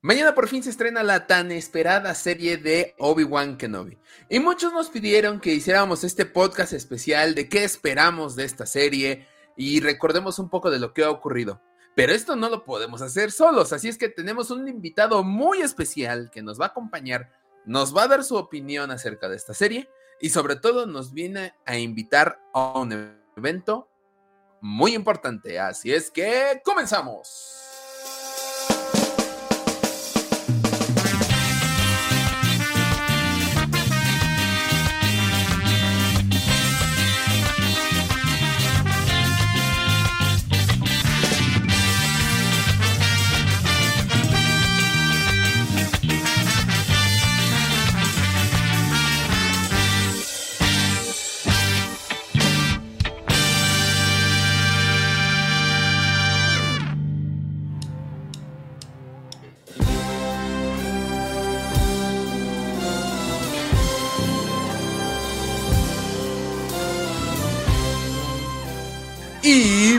Mañana por fin se estrena la tan esperada serie de Obi-Wan Kenobi. Y muchos nos pidieron que hiciéramos este podcast especial de qué esperamos de esta serie y recordemos un poco de lo que ha ocurrido. Pero esto no lo podemos hacer solos, así es que tenemos un invitado muy especial que nos va a acompañar, nos va a dar su opinión acerca de esta serie y sobre todo nos viene a invitar a un evento muy importante. Así es que comenzamos.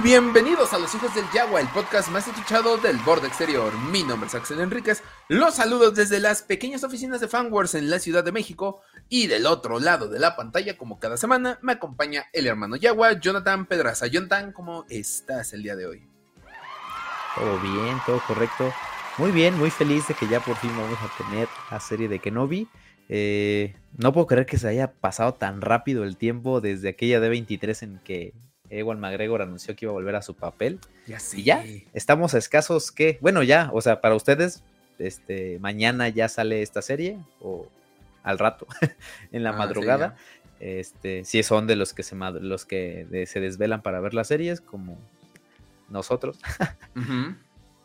Bienvenidos a Los Hijos del Yagua, el podcast más escuchado del borde exterior. Mi nombre es Axel Enríquez. Los saludos desde las pequeñas oficinas de Fanwars en la Ciudad de México. Y del otro lado de la pantalla, como cada semana, me acompaña el hermano Yagua, Jonathan Pedraza. Jonathan, ¿cómo estás el día de hoy? Todo bien, todo correcto. Muy bien, muy feliz de que ya por fin vamos a tener la serie de Kenobi. Eh, no puedo creer que se haya pasado tan rápido el tiempo desde aquella D23 en que Ewan McGregor anunció que iba a volver a su papel. Ya Y ya, estamos a escasos que, bueno, ya, o sea, para ustedes, este, mañana ya sale esta serie o al rato, en la Ah, sí, madrugada. este, si son de los que se los que de- se desvelan para ver las series, como nosotros.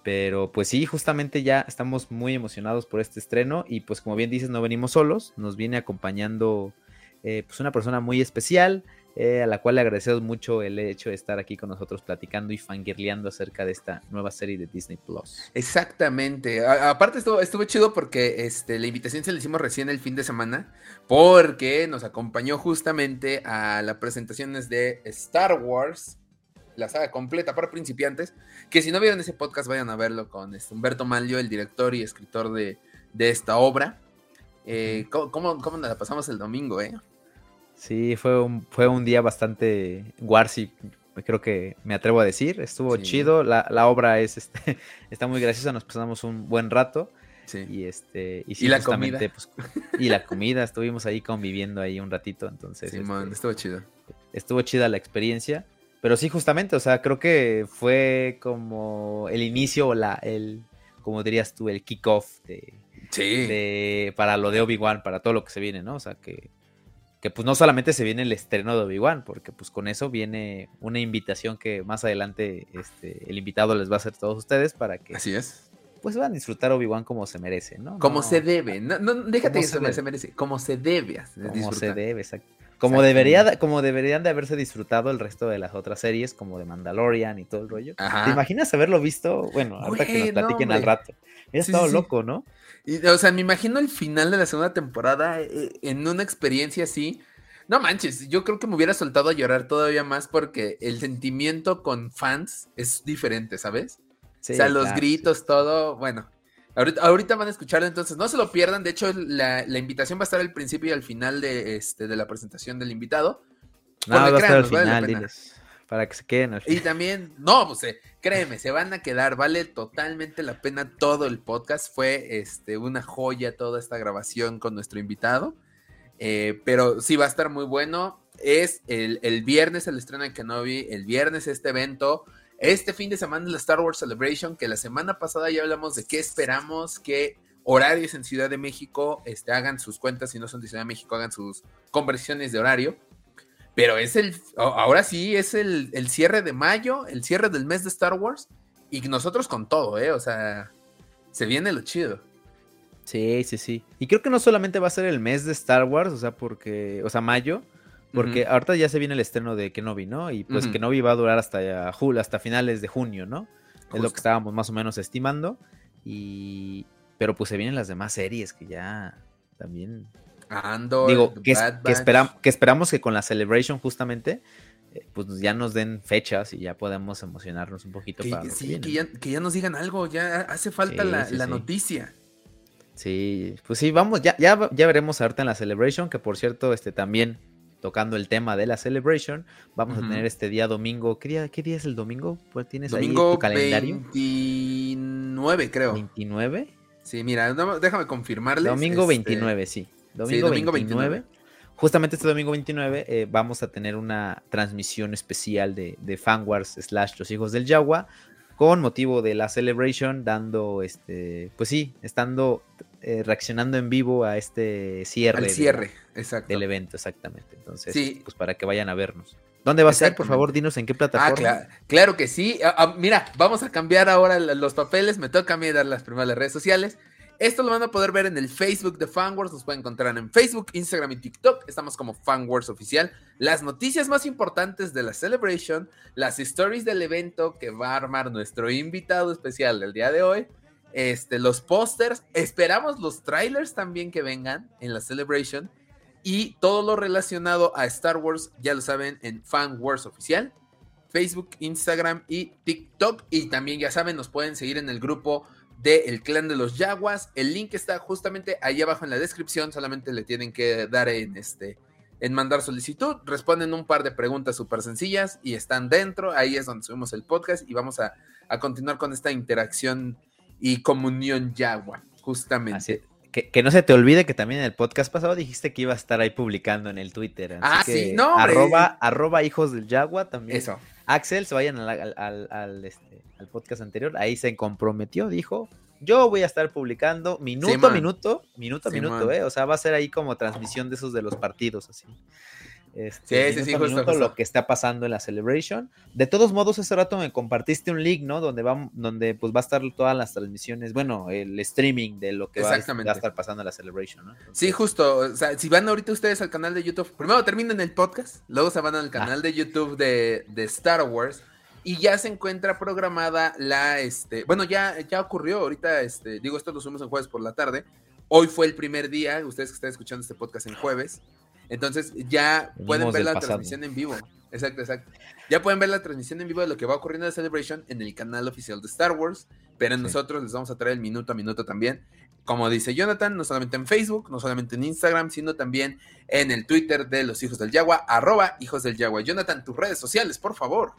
Pero pues sí, justamente ya estamos muy emocionados por este estreno y pues como bien dices, no venimos solos, nos viene acompañando eh, pues una persona muy especial eh, a la cual le agradecemos mucho el hecho de estar aquí con nosotros platicando y fangirleando acerca de esta nueva serie de Disney Plus. Exactamente. A- aparte estuvo, estuvo chido porque este, la invitación se la hicimos recién el fin de semana, porque nos acompañó justamente a las presentaciones de Star Wars, la saga completa para principiantes, que si no vieron ese podcast vayan a verlo con este, Humberto Malio, el director y escritor de, de esta obra. Eh, ¿cómo, cómo, cómo nos la pasamos el domingo, eh? Sí, fue un, fue un día bastante Warsi, creo que me atrevo a decir. Estuvo Sí. chido, la, la obra es este, está muy graciosa, nos pasamos un buen rato. Sí. Y este, y, sí, Y la justamente, pues, y la comida, estuvimos ahí conviviendo ahí un ratito, entonces Simón, este, estuvo chido. estuvo chida la experiencia. Pero sí, justamente, o sea, creo que fue como el inicio, o la, el, como dirías tú, el kickoff de, Sí. de- para lo de Obi-Wan, para todo lo que se viene, ¿no? O sea, que, que pues no solamente se viene el estreno de Obi-Wan, porque pues con eso viene una invitación que más adelante este, el invitado les va a hacer a todos ustedes para que Así es. pues van a disfrutar Obi-Wan como se merece, ¿no? Como No, se debe. No, no, déjate que se se, merece. Como se debe. Como disfrutar. se debe, exacto. Como, debería, como deberían de haberse disfrutado el resto de las otras series, como de Mandalorian y todo el rollo. Ajá. ¿Te imaginas haberlo visto? Bueno, ahorita que nos no, platiquen al rato. Hubiera Sí, estado sí. loco, ¿no? Y, o sea, me imagino el final de la segunda temporada eh, en una experiencia así. No manches, yo creo que me hubiera soltado a llorar todavía más porque el sentimiento con fans es diferente, ¿sabes? Sí, o sea, los claro, gritos, todo, bueno. Ahorita, ahorita van a escucharlo, entonces no se lo pierdan. De hecho, la, la invitación va a estar al principio y al final de, este, de la presentación del invitado. No, va a estar al final, diles. Para que se queden al Y también, no, pues eh, créeme, se van a quedar, vale totalmente la pena todo el podcast. Fue este, una joya toda esta grabación con nuestro invitado. Eh, pero sí va a estar muy bueno. Es el, el viernes el estreno de Kenobi, el viernes este evento. Este fin de semana la Star Wars Celebration, que la semana pasada ya hablamos de qué esperamos, qué horarios en Ciudad de México este, hagan sus cuentas, si no son de Ciudad de México, hagan sus conversiones de horario. Pero es el, ahora sí, es el, el cierre de mayo, el cierre del mes de Star Wars. Y nosotros con todo, ¿eh? O sea, se viene lo chido. Sí, sí, sí. Y creo que no solamente va a ser el mes de Star Wars, o sea, porque, o sea, mayo, porque ahorita ya se viene el estreno de Kenobi, ¿no? Y pues Ujú. Kenobi va a durar hasta julio, hasta finales de junio, ¿no? Es lo que estábamos más o menos estimando. Y pero pues se vienen las demás series que ya también Andor, digo que, Bad que, Batch. esperam- que esperamos que con la Celebration justamente eh, pues ya nos den fechas y ya podemos emocionarnos un poquito. Que, para sí, que ya, que ya, nos digan algo, ya hace falta Sí, la, sí, la sí. noticia. Sí, pues sí, vamos, ya, ya, ya veremos ahorita en la Celebration, que por cierto, este también tocando el tema de la Celebration, vamos a tener este día domingo. ¿Qué día, qué día es el domingo? Pues tienes ahí tu calendario. 29, creo. 29. Sí, mira, no- déjame confirmarles. Domingo este, 29, sí. Domingo, domingo 29. 29. Justamente este domingo 29 eh, vamos a tener una transmisión especial de, de Fanwars slash Los Hijos del Yagua con motivo de la Celebration, dando, este, pues sí, estando, eh, reaccionando en vivo a este cierre. Al de- cierre, exacto. del evento, exactamente. Entonces, Sí. pues para que vayan a vernos. ¿Dónde va a ser? Por favor, dinos en qué plataforma. Ah, claro, claro que sí. Ah, ah, mira, vamos a cambiar ahora los papeles. Me toca a mí dar las primeras redes sociales. Esto lo van a poder ver en el Facebook de FanWars. Nos pueden encontrar en Facebook, Instagram y TikTok. Estamos como FanWars Oficial. Las noticias más importantes de la Celebration, las stories del evento que va a armar nuestro invitado especial del día de hoy, este, los pósters. Esperamos los trailers también que vengan en la Celebration. Y todo lo relacionado a Star Wars, ya lo saben, en FanWars Oficial. Facebook, Instagram y TikTok. Y también, ya saben, nos pueden seguir en el grupo del Clan de los Yaguas. El link está justamente ahí abajo en la descripción. Solamente le tienen que dar en este en mandar solicitud. Responden un par de preguntas súper sencillas y están dentro. Ahí es donde subimos el podcast y vamos a, a continuar con esta interacción y comunión Yagua, justamente. Así- que, que no se te olvide que también en el podcast pasado dijiste que iba a estar ahí publicando en el Twitter. así Ah, que sí, no. Arroba, arroba hijos del Yagua también. Eso. Axel, se vayan al, al- al- al, este, al podcast anterior, ahí se comprometió, dijo, yo voy a estar publicando minuto a minuto, minuto a minuto, ¿eh? O sea, va a ser ahí como transmisión de esos de los partidos, así. Sí, Este, sí, sí, a justo, minuto justo. lo que está pasando en la Celebration. De todos modos, hace rato me compartiste un link, ¿no? Donde va, donde pues va a estar todas las transmisiones, bueno, el streaming de lo que va, a- va a estar pasando en la Celebration, ¿no? Sí, justo. O sea, si van ahorita ustedes al canal de YouTube, primero terminen el podcast, luego se van al canal de YouTube de, de Star Wars y ya se encuentra programada la, este, bueno, ya, ya ocurrió ahorita, este, digo, esto lo subimos en jueves por la tarde. Hoy fue el primer día, ustedes que están escuchando este podcast en jueves. Entonces ya Venimos pueden ver la pasado. transmisión en vivo. Exacto, exacto. Ya pueden ver la transmisión en vivo de lo que va ocurriendo en la Celebration en el canal oficial de Star Wars. Pero Sí. nosotros les vamos a traer el minuto a minuto también. Como dice Jonathan, no solamente en Facebook, no solamente en Instagram, sino también en el Twitter de los hijos del Yagua, arroba hijos del Yagua. Jonathan, tus redes sociales, por favor.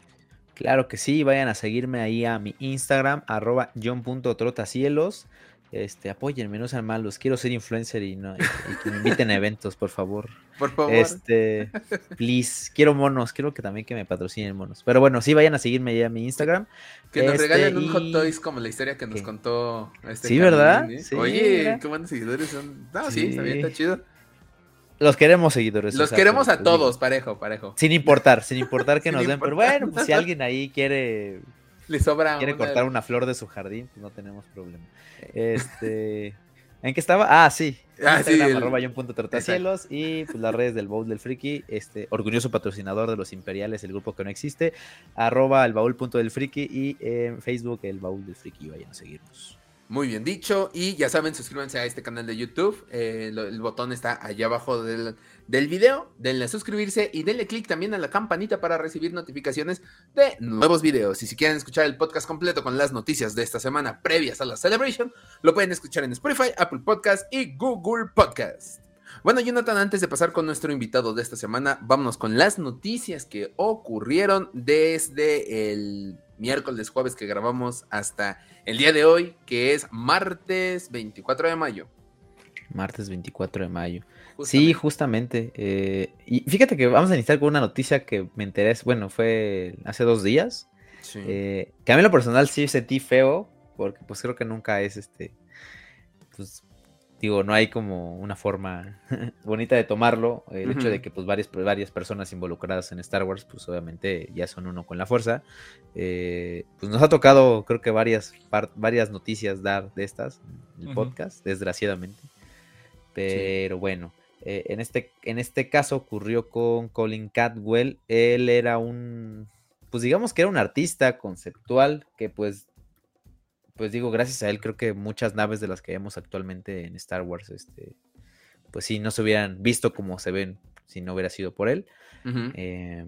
Claro que sí, vayan a seguirme ahí a mi Instagram, arroba john.trotacielos. Este, apóyenme, no sean malos. Quiero ser influencer y, no, y- y que me inviten a eventos, por favor. Por favor. Este, please, quiero monos, quiero que también que me patrocinen monos. Pero bueno, sí, vayan a seguirme ahí a mi Instagram. que nos este, regalen un Hot Toys como la historia que nos ¿Qué? contó este Sí, ¿verdad? ¿eh? Sí, Oye, mira. qué buenos seguidores son. No, sí, Sí. está bien, está chido. Los queremos seguidores. Los queremos a todos, parejo, parejo. Sin importar, sin importar que Sin nos den. Pero bueno, pues si alguien ahí quiere Le sobra quiere una- cortar una flor de su jardín, pues no tenemos problema. Este, ¿en qué estaba? Ah, sí. Ah, sí, Instagram, el- arroba john.trotacielos y pues las redes del Bowl del Friki, este, orgulloso patrocinador de los Imperiales, el grupo que no existe, arroba el baúl.del Friki y en Facebook el Baúl del Friki, vayan a seguirnos. Muy bien dicho. Y ya saben, suscríbanse a este canal de YouTube. eh, el botón está allá abajo del, del video. Denle a suscribirse y denle click también a la campanita para recibir notificaciones de nuevos videos. Y si quieren escuchar el podcast completo con las noticias de esta semana previas a la Celebration, lo pueden escuchar en Spotify, Apple Podcast y Google Podcast. Bueno, Jonathan, antes de pasar con nuestro invitado de esta semana, vámonos con las noticias que ocurrieron desde el miércoles, jueves que grabamos hasta el día de hoy, que es martes 24 de mayo. Martes 24 de mayo. Sí, justamente. eh, y fíjate que vamos a iniciar con una noticia que me enteré, bueno, fue hace dos días. Sí. Eh, que a mí en lo personal sí sentí feo, porque pues creo que nunca es este, pues digo, no hay como una forma bonita de tomarlo. El hecho de que pues varias, varias personas involucradas en Star Wars, pues obviamente ya son uno con la fuerza. Eh, pues nos ha tocado creo que varias, varias noticias dar de estas, en el podcast, desgraciadamente. Pero bueno. eh, en, este, en este caso ocurrió con Colin Catwell. Él era un, pues digamos que era un artista conceptual que pues, pues digo, gracias a él creo que muchas naves de las que vemos actualmente en Star Wars, este, pues sí, no se hubieran visto como se ven si no hubiera sido por él. Eh,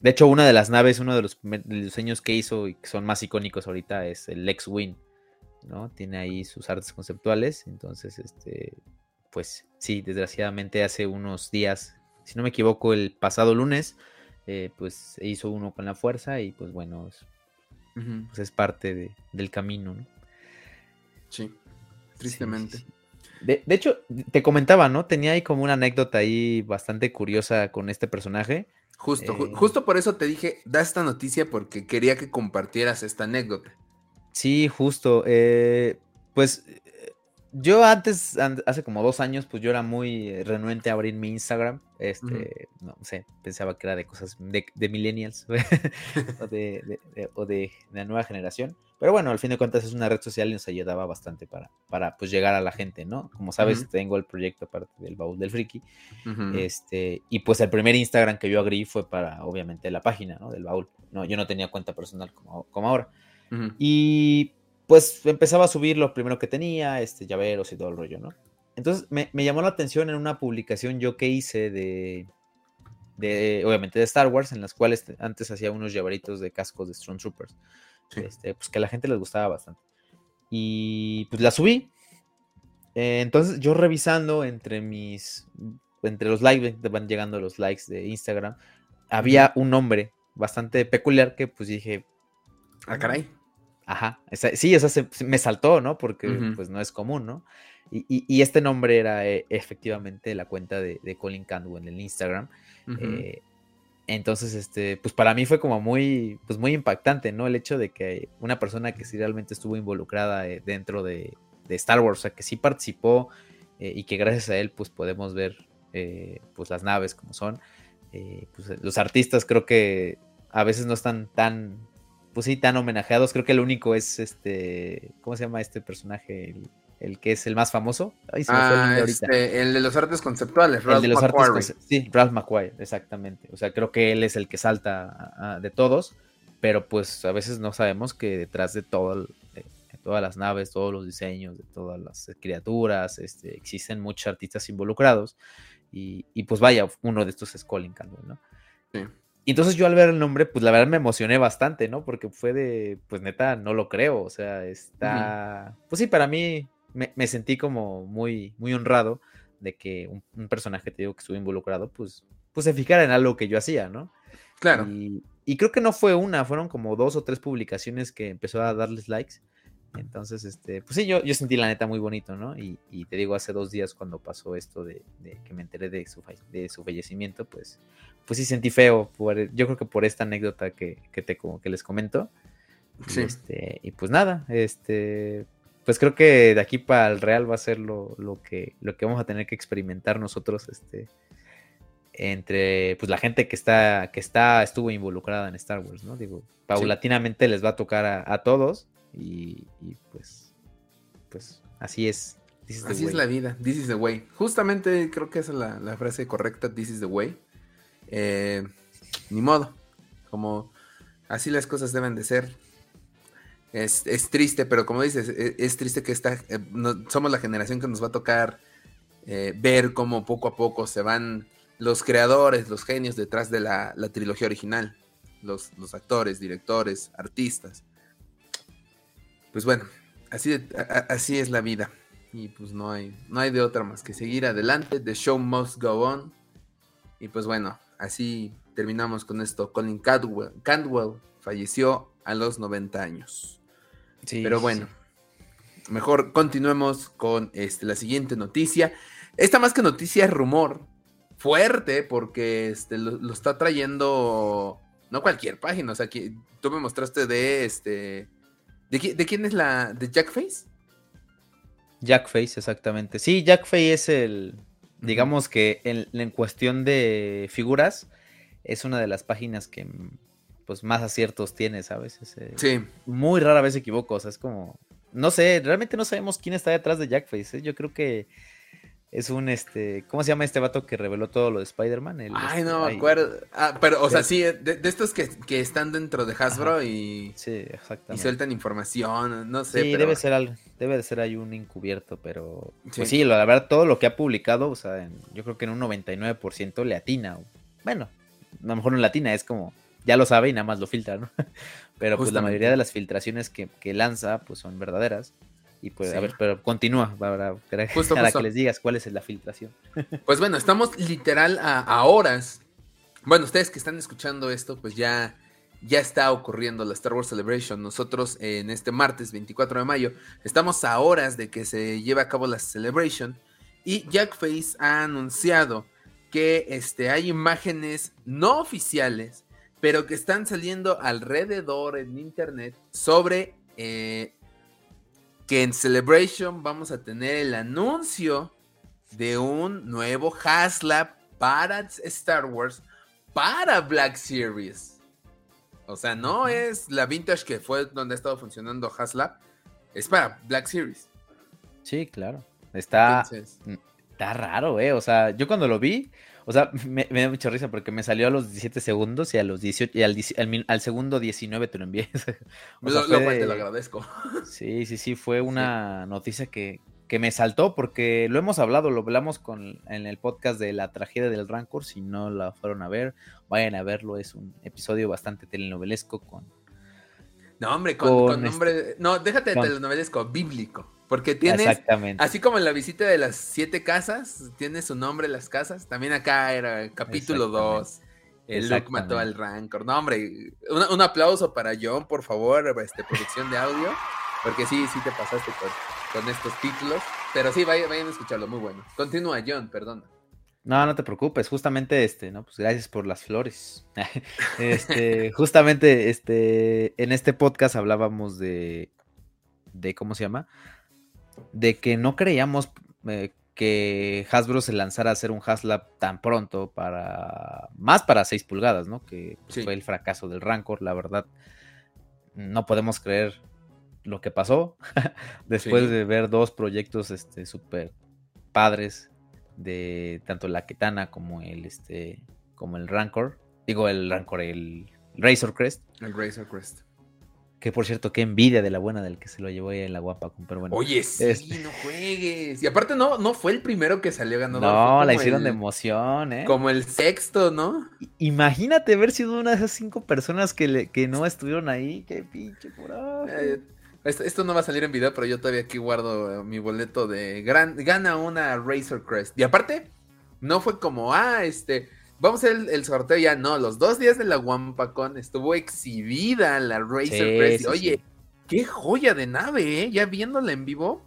de hecho, una de las naves, uno de los diseños que hizo y que son más icónicos ahorita es el X-Wing, ¿no? Tiene ahí sus artes conceptuales, entonces, este, pues sí, desgraciadamente hace unos días, si no me equivoco, el pasado lunes, eh, pues hizo uno con la fuerza y pues bueno, es, pues es parte del camino, ¿no? Sí, tristemente. De, hecho, te comentaba, ¿no? Tenía ahí como una anécdota ahí bastante curiosa con este personaje. Justo, eh, justo por eso te dije, da esta noticia porque quería que compartieras esta anécdota. Sí, justo. Eh, pues yo antes, hace como dos años, pues yo era muy eh, renuente a abrir mi Instagram. Este, no sé, pensaba que era de cosas de, millennials o, de, de, la nueva generación. Pero bueno, al fin de cuentas es una red social y nos ayudaba bastante para, para pues llegar a la gente, ¿no? Como sabes, tengo el proyecto aparte del baúl del friki. Este, y pues el primer Instagram que yo abrí fue para, obviamente, la página, ¿no? Del baúl. No, yo no tenía cuenta personal como, como ahora. Y pues empezaba a subir lo primero que tenía, este, llaveros y todo el rollo, ¿no? Entonces me, llamó la atención en una publicación yo que hice de, de, obviamente de Star Wars, en las cuales antes hacía unos llaveritos de cascos de Stormtroopers, este, pues que a la gente les gustaba bastante. Y pues la subí. Eh, entonces yo revisando entre mis, entre los likes, van llegando los likes de Instagram, había un nombre bastante peculiar que pues dije... Ah, caray Ajá, sí, o sea, me saltó, ¿no? Porque pues no es común, ¿no? Y, este nombre era eh, efectivamente la cuenta de, Colin Candwell en el Instagram. Eh, entonces, este, pues para mí fue como muy, pues muy impactante, ¿no? El hecho de que una persona que sí realmente estuvo involucrada eh, dentro de, Star Wars, o sea, que sí participó y que gracias a él, pues podemos ver, pues las naves como son. pues los artistas creo que a veces no están tan pues sí, tan homenajeados. Creo que el único es este, ¿cómo se llama este personaje? El, que es el más famoso. ah, el, este, el de los artes conceptuales, Ralph el de los Artes sí, Ralph McQuarrie, exactamente. O sea, creo que él es el que salta de todos, pero pues a veces no sabemos que detrás de todo, de, todas las naves, todos los diseños, de todas las criaturas, este, existen muchos artistas involucrados. Y, y pues vaya, uno de estos es Colin Campbell, ¿no? Sí. Y entonces yo al ver el nombre, pues la verdad me emocioné bastante, ¿no? Porque fue de, pues neta, no lo creo. O sea, está. Pues sí, para mí me, sentí como muy, muy honrado de que un, personaje, te digo, que estuvo involucrado, pues, pues se fijara en algo que yo hacía, ¿no? Claro. Y, y creo que no fue una, fueron como dos o tres publicaciones que empezó a darles likes. Entonces, este, pues sí, yo, yo sentí la neta muy bonito, ¿no? Y, y te digo, hace dos días cuando pasó esto de, de que me enteré de su, de su fallecimiento, pues, pues sí sentí feo. Por, yo creo que por esta anécdota que, que te, como que les comento. Sí. Este, y pues nada, este, pues creo que de aquí para el Real va a ser lo, lo, que, lo que vamos a tener que experimentar nosotros, este, entre pues la gente que está, que está, estuvo involucrada en Star Wars, ¿no? Digo, paulatinamente les va a tocar a, todos y, pues, pues así es. Así es la vida, this is the way. Justamente creo que esa es la, la frase correcta, this is the way. Eh, ni modo, como así las cosas deben de ser. Es, triste, pero como dices, e, es, triste que esta, eh, somos la generación que nos va a tocar eh, ver cómo poco a poco se van los creadores, los genios detrás de la, trilogía original, los, los, actores, directores, artistas. Pues bueno, así, así es la vida. Y pues no hay, no hay de otra más que seguir adelante. The show must go on. Y pues bueno, así terminamos con esto. Colin Candwell, falleció a los 90 años. Pero bueno, mejor continuemos con este, la siguiente noticia. Esta más que noticia es rumor fuerte porque este, lo, está trayendo no cualquier página. O sea, que tú me mostraste de este. ¿De, de quién es la. de Jackface? Jackface, exactamente. Sí, Jackface es el, Digamos que en, cuestión de figuras, es una de las páginas que pues más aciertos tiene, ¿sabes? Eh, sí. Muy rara vez equivoco, o sea, es como... No sé, realmente no sabemos quién está detrás de Jackface, ¿eh? Yo creo que es un este. ¿Cómo se llama este vato que reveló todo lo de Spider-Man? Ay, no me acuerdo. Ah, pero, o sea, sí, de, estos que, están dentro de Hasbro y. Sí, exactamente. Y sueltan información, no sé. Sí, debe ser algo. Debe de ser ahí un encubierto, pero. Pues sí, la verdad, todo lo que ha publicado, o sea, yo creo que en un 99% le atina. Bueno, a lo mejor no latina, es como ya lo sabe y nada más lo filtra, ¿no? Pero pues la mayoría de las filtraciones que, lanza pues son verdaderas. Y pues, a ver, pero continúa para, para, que les digas cuál es la filtración. Pues bueno, estamos literal a, horas. Bueno, ustedes que están escuchando esto, pues ya, ya está ocurriendo la Star Wars Celebration. Nosotros en este martes 24 de mayo estamos a horas de que se lleve a cabo la Celebration. Y Jack Face ha anunciado que este, hay imágenes no oficiales, pero que están saliendo alrededor en internet sobre eh, que en Celebration vamos a tener el anuncio de un nuevo HasLab para Star Wars para Black Series. O sea, no es la vintage que fue donde ha estado funcionando HasLab, es para Black Series. Sí, claro. Está, está raro, ¿eh? O sea, yo cuando lo vi, o sea, me, da mucha risa porque me salió a los 17 segundos y a los 18 y al, segundo 19 te lo envié. o lo, te lo agradezco. Sí, sí, sí, fue una noticia que, me saltó porque lo hemos hablado, lo hablamos con, en el podcast de la tragedia del Rancor. Si no la fueron a ver, vayan a verlo. Es un episodio bastante telenovelesco con. No, hombre, con, nombre. Este no, déjate de telenovelesco, bíblico. Porque tienes, Exactamente. así como en la visita de las siete casas, tiene su nombre las casas, también acá era capítulo 2, el Luke mató al Rancor. No, hombre, un, aplauso para John, por favor, este, producción de audio, porque sí, sí te pasaste con, estos títulos, pero sí, vayan, vayan, a escucharlo, muy bueno. Continúa, John, perdona. No, no te preocupes, justamente este, ¿no? Pues gracias por las flores. este, justamente este, en este podcast hablábamos de, de, ¿cómo se llama? De que no creíamos eh, que Hasbro se lanzara a hacer un Haslab tan pronto para más para 6 pulgadas, ¿no? Que fue el fracaso del Rancor, la verdad. No podemos creer lo que pasó después de ver dos proyectos este súper padres de tanto la Ketana como el este como el Rancor, digo el Rancor, el Razor Crest. El Razor Crest. Que por cierto, qué envidia de la buena del que se lo llevó ahí en la guapa, pero bueno. Oye, sí, este no juegues. Y aparte no, no fue el primero que salió ganando. No, la hicieron de emoción, ¿eh? Como el sexto, ¿no? Imagínate haber sido una de esas cinco personas que, le, que no estuvieron ahí. Qué pinche por eh, esto, no va a salir en video, pero yo todavía aquí guardo mi boleto de gran, gana una Razor Crest. Y aparte, no fue como, ah, este Vamos a hacer el, sorteo ya, no, los dos días de la Wampacon estuvo exhibida la Racer Oye, qué joya de nave, ¿eh? Ya viéndola en vivo.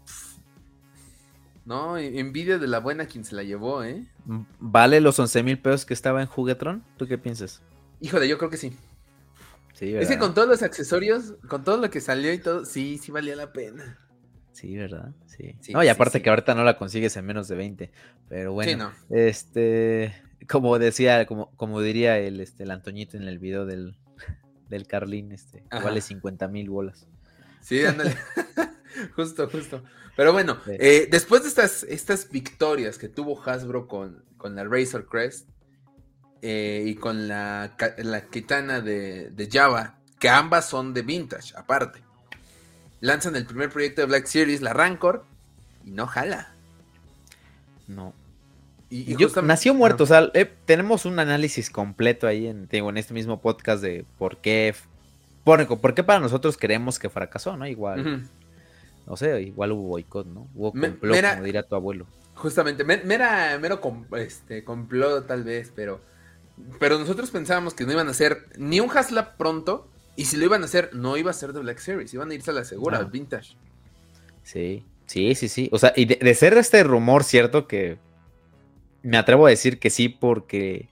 No, envidia de la buena quien se la llevó, ¿eh? ¿Vale los 11 mil pesos que estaba en Juguetron? ¿Tú qué piensas? Híjole, yo creo que sí. Sí, ¿verdad? Es que con todos los accesorios, con todo lo que salió y todo, sí, sí valía la pena. Sí, ¿verdad? Sí. no, y aparte que ahorita no la consigues en menos de 20. Pero bueno. Sí, no. Este como decía, como, como diría el, este, el Antoñito en el video del, del Carlín, este, vale 50 mil bolas. Sí, ándale. justo, justo. Pero bueno, eh, después de estas, estas victorias que tuvo Hasbro con, con la Razor Crest eh, y con la, la Kitana de, de, Java, que ambas son de vintage, aparte, lanzan el primer proyecto de Black Series, la Rancor, y no jala. No, y, nació muerto, o sea, eh, tenemos un análisis completo ahí en, en este mismo podcast de por qué, por, por, qué para nosotros creemos que fracasó, ¿no? Igual, no sé, igual hubo boicot, ¿no? Hubo complot, como diría tu abuelo. Justamente, mera, mero este, complot tal vez, pero, pero nosotros pensábamos que no iban a hacer ni un Haslab pronto, y si lo iban a hacer, no iba a ser de Black Series, iban a irse a la segura, al vintage. Sí, sí, sí, sí. O sea, y de, de ser este rumor cierto que me atrevo a decir que sí porque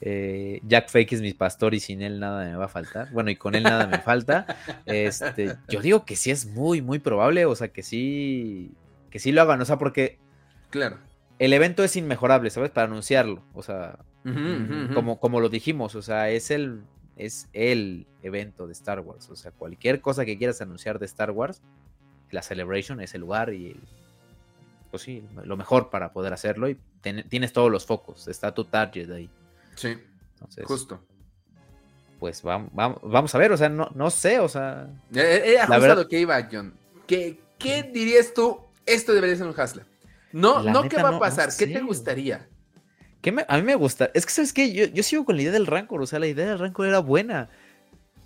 eh, Jack Fake es mi pastor y sin él nada me va a faltar. Bueno, y con él nada me falta. Este, yo digo que sí es muy, muy probable, o sea, que sí, que sí lo hagan, o sea, porque... Claro. El evento es inmejorable, ¿sabes? Para anunciarlo, o sea, Como, como lo dijimos, o sea, es el, es el evento de Star Wars, o sea, cualquier cosa que quieras anunciar de Star Wars, la Celebration es el lugar y el, pues sí, lo mejor para poder hacerlo y tienes todos los focos, está tu target ahí. Sí, justo. Pues vamos, vamos, a ver, o sea, no, no sé, o sea... He, ajustado que iba, John. ¿Qué, ¿Qué, dirías tú? Esto debería ser un Hasla. No, no qué va a pasar, ¿qué te gustaría? a mí me gusta. Es que, ¿sabes qué? Yo, yo sigo con la idea del Rancor. O sea, la idea del Rancor era buena.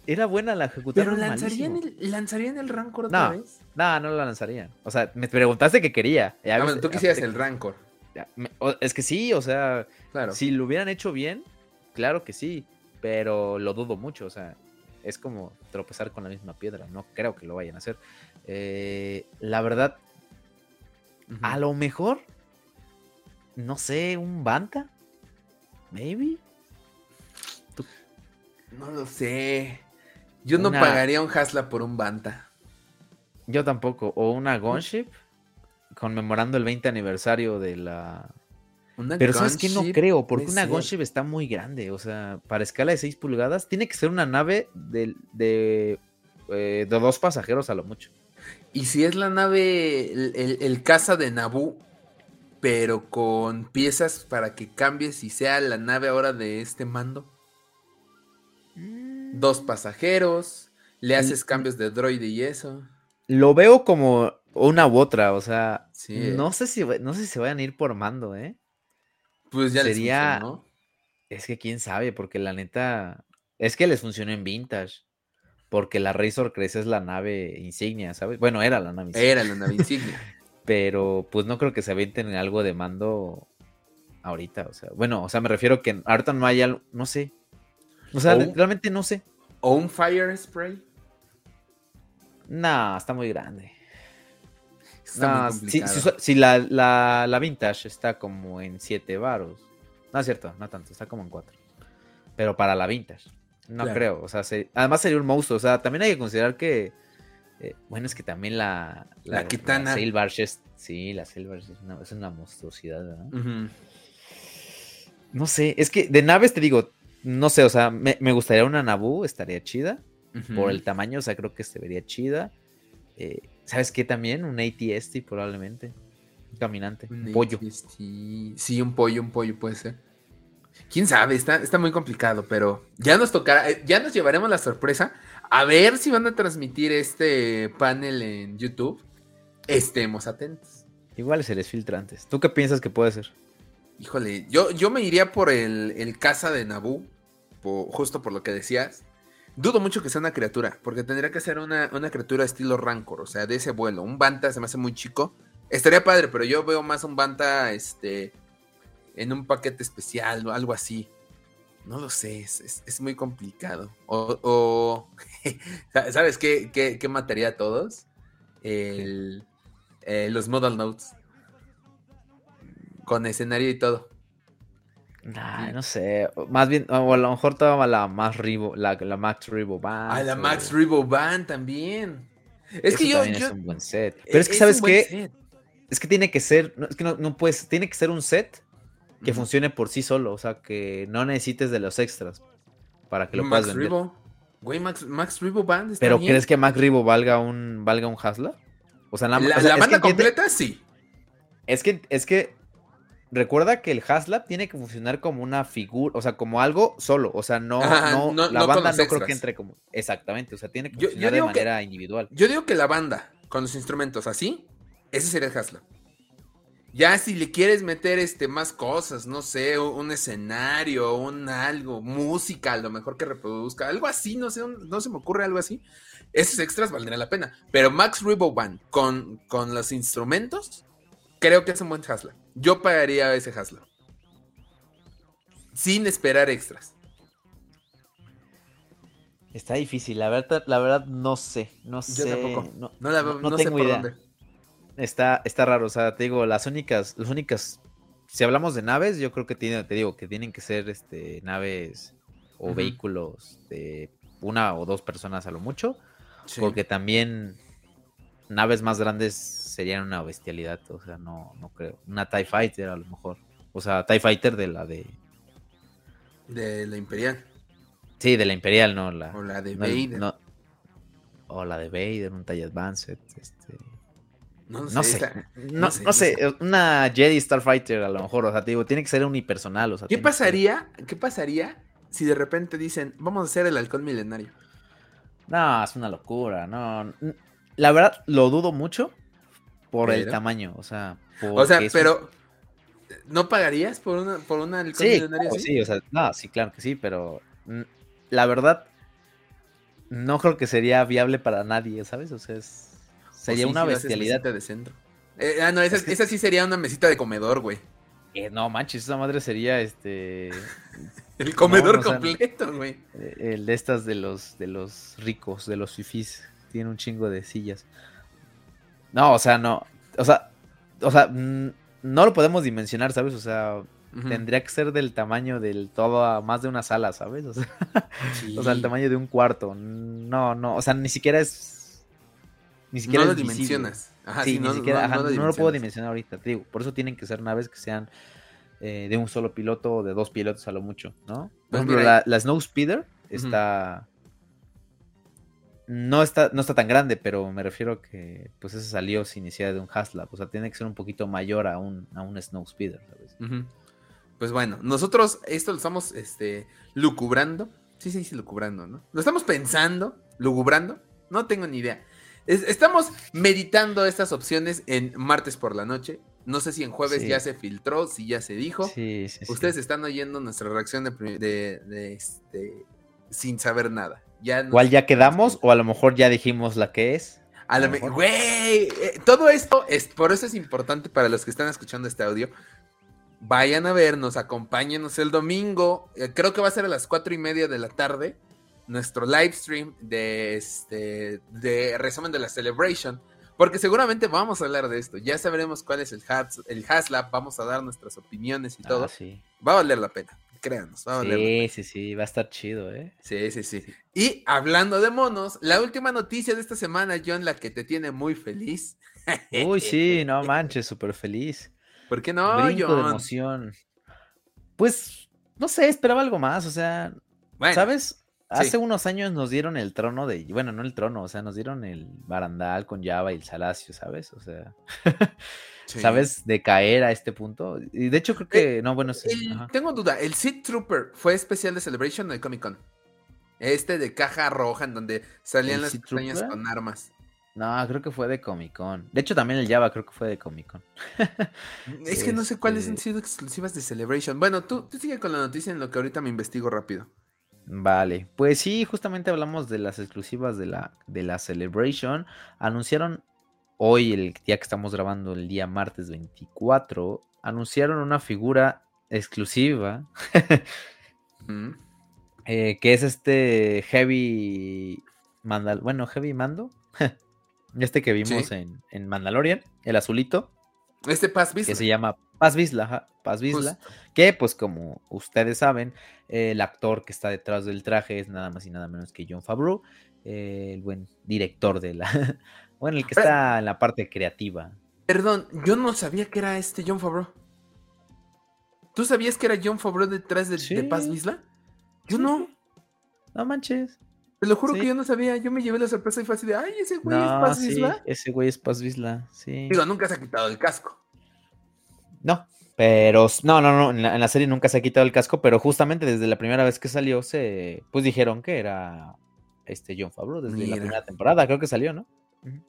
Era buena la ejecución. Pero lanzarían el, lanzarían el Rancor otra no, vez. No, no lo lanzarían. O sea, me preguntaste que quería. Ya, ah, tú quisieras el Rancor. es que sí, o sea, claro. si lo hubieran hecho bien, claro que sí. Pero lo dudo mucho. O sea, es como tropezar con la misma piedra. No creo que lo vayan a hacer. Eh, la verdad, a lo mejor, no sé, un Banta. Maybe. No lo sé. Yo no pagaría un Hasla por un Banta. Yo tampoco. O una Gunship conmemorando el 20 aniversario de la. Pero sabes que no creo, porque una Gunship está muy grande. O sea, para escala de 6 pulgadas, tiene que ser una nave de, de, eh, de dos pasajeros a lo mucho. Y si es la nave, el, el, caza de Naboo, pero con piezas para que cambies y sea la nave ahora de este mando. Dos pasajeros, le haces cambios de droide y eso. Lo veo como una u otra, o sea, no sé si no sé si se vayan a ir por mando, ¿eh? Pues ya sería, ¿no? Es que quién sabe, porque la neta es que les funcionó en vintage. Porque la Razor Crest es la nave insignia, ¿sabes? Bueno, era la nave insignia. Era la nave insignia. Pero pues no creo que se avienten en algo de mando ahorita. O sea, bueno, o sea, me refiero que ahorita no hay algo, no sé. O sea, realmente no sé. ¿O un Fire Spray? No, está muy grande. Está muy si, la, la, la, Vintage está como en 7 varos. No es cierto, no tanto, está como en 4. Pero para la Vintage. No creo, o sea, además sería un monstruo, o sea, también hay que considerar que, eh, bueno, es que también la... La, la Kitana. es, sí, la Sailbarge es una, es una monstruosidad, ¿verdad? No sé, es que de naves te digo, no sé, o sea, me, gustaría una Naboo, estaría chida, por el tamaño, o sea, creo que se vería chida. Eh, ¿Sabes qué también? Un ATST probablemente, un caminante, un, pollo. Sí, un pollo, un pollo puede ser. Quién sabe, está, está muy complicado, pero ya nos tocará, eh, ya nos llevaremos la sorpresa. A ver si van a transmitir este panel en YouTube. Estemos atentos. Igual se les filtra antes. ¿Tú qué piensas que puede ser? Híjole, yo, yo me iría por el, el caza de Naboo, justo por lo que decías. Dudo mucho que sea una criatura, porque tendría que ser una, una criatura estilo Rancor, o sea, de ese vuelo. Un Banta se me hace muy chico. Estaría padre, pero yo veo más un Banta, este, en un paquete especial o algo así. No lo sé, es, muy complicado. O, ¿sabes qué, qué, mataría a todos? El, eh, los model notes. Con escenario y todo. No sé. Más bien, o a lo mejor toma la más Ribo, la, la Max Ribo Band. Ah, la Max Ribo Band también. Es que yo, es un buen set. Pero es, que, ¿sabes qué? Es que tiene que ser, es que no, no puedes, tiene que ser un set que funcione por sí solo, o sea, que no necesites de los extras para que lo puedas vender. Güey, Max, Max Band está ¿Pero crees que Max Ribo valga un, valga un Hasla? O sea, la, banda completa sí. Es que, es que recuerda que el Haslab tiene que funcionar como una figura, o sea, como algo solo, o sea, no, no, la banda no creo que entre como, exactamente, o sea, tiene que funcionar de manera individual. Yo digo que la banda, con los instrumentos así, ese sería el Haslab. Ya si le quieres meter este más cosas, no sé, un, escenario, un algo, música, a lo mejor que reproduzca, algo así, no sé, no se me ocurre algo así. Esos extras valdrían la pena. Pero Max Rebo Band con, con los instrumentos, creo que es un buen Hasla. Yo pagaría ese Hasla. Sin esperar extras. Está difícil, la verdad, la verdad no sé, no sé. Yo tampoco. No, no, tengo idea. Dónde. Está, está raro, o sea, te digo, las únicas, las únicas, si hablamos de naves, yo creo que tiene, te digo, que tienen que ser este, naves o vehículos de una o dos personas a lo mucho, porque también naves más grandes serían una bestialidad, o sea, no, no creo. Una TIE Fighter a lo mejor, o sea, TIE Fighter de la de... De la Imperial. Sí, de la Imperial, no la... O la de Vader. o la de Vader, un TIE Advanced, este... No, sé, no, sé, una Jedi Starfighter a lo mejor, o sea, te digo, tiene que ser unipersonal, o sea. ¿Qué pasaría, qué pasaría si de repente dicen, vamos a hacer el halcón milenario? No, es una locura, no. La verdad, lo dudo mucho por el tamaño, o sea. O sea, pero ¿No pagarías por una, por una sí, sí, o sea, no, sí, claro que sí, pero mm, la verdad, no creo que sería viable para nadie, ¿sabes? O sea, sería una bestialidad. de centro. Eh, ah, no, esa, esa, sí sería una mesita de comedor, güey. Eh, no manches, esa madre sería este. el comedor completo, güey. El de estas de los, de los ricos, de los fifís. Tiene un chingo de sillas. No, o sea, no. O sea, o sea, no lo podemos dimensionar, ¿sabes? O sea, tendría que ser del tamaño del todo, más de una sala, ¿sabes? O sea, o sea, el tamaño de un cuarto. No, no, o sea, ni siquiera es. Ni siquiera no lo dimensionas. Ajá, sí, ni siquiera, no, lo puedo dimensionar ahorita, te digo. Por eso tienen que ser naves que sean eh, de un solo piloto o de dos pilotos a lo mucho, ¿no? Por pues ejemplo, la, la, Snow Speeder está. No está, no está tan grande, pero me refiero que pues esa salió sin necesidad de un Haslab. O sea, tiene que ser un poquito mayor a un, a un Snow Speeder, ¿sabes? Pues bueno, nosotros esto lo estamos este, lucubrando. Sí, sí, sí, lucubrando, ¿no? Lo estamos pensando, lugubrando. No tengo ni idea. estamos meditando estas opciones en martes por la noche. No sé si en jueves ya se filtró, si ya se dijo. Sí, sí, Ustedes están oyendo nuestra reacción de, este, sin saber nada. Ya ¿Cuál ya quedamos o a lo mejor ya dijimos la que es? A lo mejor, güey, eh, todo esto es, por eso es importante para los que están escuchando este audio. Vayan a vernos, acompáñenos el domingo. Eh, creo que va a ser a las cuatro y media de la tarde. Nuestro live stream de este de resumen de la Celebration porque seguramente vamos a hablar de esto. Ya sabremos cuál es el, has, el Haslab. Vamos a dar nuestras opiniones y ah, todo. Va a valer la pena. Créanos. Sí, sí, sí. Va a estar chido, ¿eh? Sí, sí, sí. Y hablando de monos, la última noticia de esta semana, John, la que te tiene muy feliz. Uy, sí, no manches, súper feliz. ¿Por qué no, Brinco de emoción. Pues, no sé, esperaba algo más. O sea, ¿sabes? Hace unos años nos dieron el trono de, bueno, no el trono, o sea, nos dieron el barandal con Java y el Salacio, ¿sabes? O sea, ¿sabes? De caer a este punto. Y de hecho creo que, no, bueno, sí, tengo duda, ¿el Seed Trooper fue especial de Celebration o de Comic Con? Este de caja roja en donde salían las extrañas con armas. No, creo que fue de Comic Con. De hecho, también el Java creo que fue de Comic Con. es que no sé cuáles han este sido exclusivas de Celebration. Bueno, tú, tú sigue con la noticia en lo que ahorita me investigo rápido. Vale, pues sí, justamente hablamos de las exclusivas de la, de la Celebration. Anunciaron hoy, el día que estamos grabando, el día martes 24, anunciaron una figura exclusiva, eh, que es este Heavy Mandal, bueno, Heavy Mando, este que vimos en, en Mandalorian, el azulito. Este Paz Que se llama Paz Vizla, Paz Vizla. Que, pues, como ustedes saben, el actor que está detrás del traje es nada más y nada menos que John Favreau, eh, el buen director de la. bueno, el que está en la parte creativa. Perdón, yo no sabía que era este John Favreau. ¿Tú sabías que era John Favreau detrás de, Paz Vizla? Yo no. No manches. Te lo juro que yo no sabía. Yo me llevé la sorpresa y fue así de, ay, ese güey es Paz Vizla. Ese güey es Paz Vizla, sí. Digo, nunca se ha quitado el casco. No, pero no, no, no, en la, serie nunca se ha quitado el casco, pero justamente desde la primera vez que salió, se pues dijeron que era este John Favreau desde la primera temporada, creo que salió, ¿no?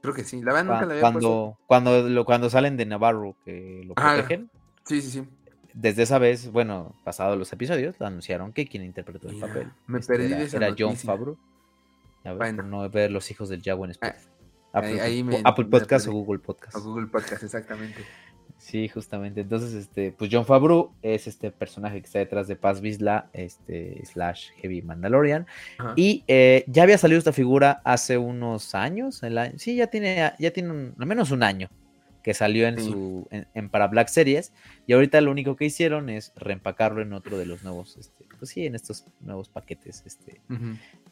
Creo que sí, la verdad nunca la había cuando, cuando, cuando salen de Navarro que lo protegen. sí, sí, sí. Desde esa vez, bueno, pasados los episodios, anunciaron que quien interpretó el papel me este, perdí era, de esa era John Favreau. A ver, bueno. no ver Los Hijos del Jaguar en ah, Apple, ahí, me, Apple Podcast o Google Podcast. O Google Podcast, exactamente. Sí, justamente. Entonces, este, pues John Favreau es este personaje que está detrás de Paz Vizla, este, slash Heavy Mandalorian. Y eh, ya había salido esta figura hace unos años. El sí, ya tiene, ya tiene al menos un año que salió en su, en, para Black Series. Y ahorita lo único que hicieron es reempacarlo en otro de los nuevos, este, pues sí, en estos nuevos paquetes, este,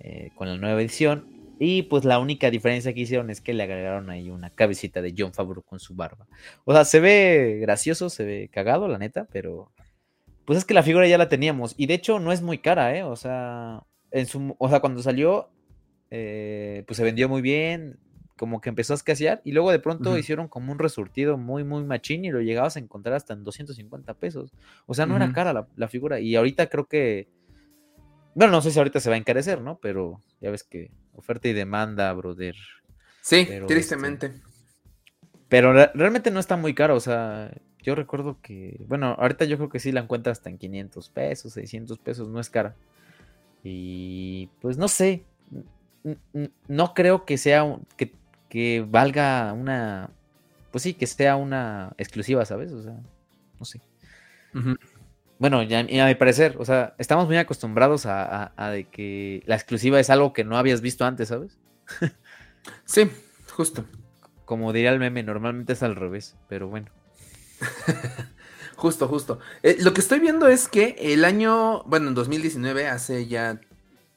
eh, con la nueva edición. Y pues la única diferencia que hicieron es que le agregaron ahí una cabecita de John Favreau con su barba. O sea, se ve gracioso, se ve cagado, la neta, pero pues es que la figura ya la teníamos. Y de hecho no es muy cara, ¿eh? O sea, en su, o sea cuando salió, eh, pues se vendió muy bien, como que empezó a escasear y luego de pronto hicieron como un resurtido muy, muy machín y lo llegabas a encontrar hasta en 250 pesos. O sea, no era cara la, la, figura. Y ahorita creo que bueno, no sé si ahorita se va a encarecer, ¿no? Pero ya ves que oferta y demanda, brother. Sí, tristemente. Este, pero realmente no está muy caro, o sea, yo recuerdo que, bueno, ahorita yo creo que sí la encuentras hasta en 500 pesos, 600 pesos, no es cara. Y pues no sé, no creo que sea, que, que valga una, pues sí, que sea una exclusiva, ¿sabes? O sea, no sé. Bueno, ya, a mi parecer, o sea, estamos muy acostumbrados a, de que la exclusiva es algo que no habías visto antes, ¿sabes? sí, justo. Como diría el meme, normalmente es al revés, pero bueno. justo, justo. Eh, lo que estoy viendo es que el año, bueno, en 2019, hace ya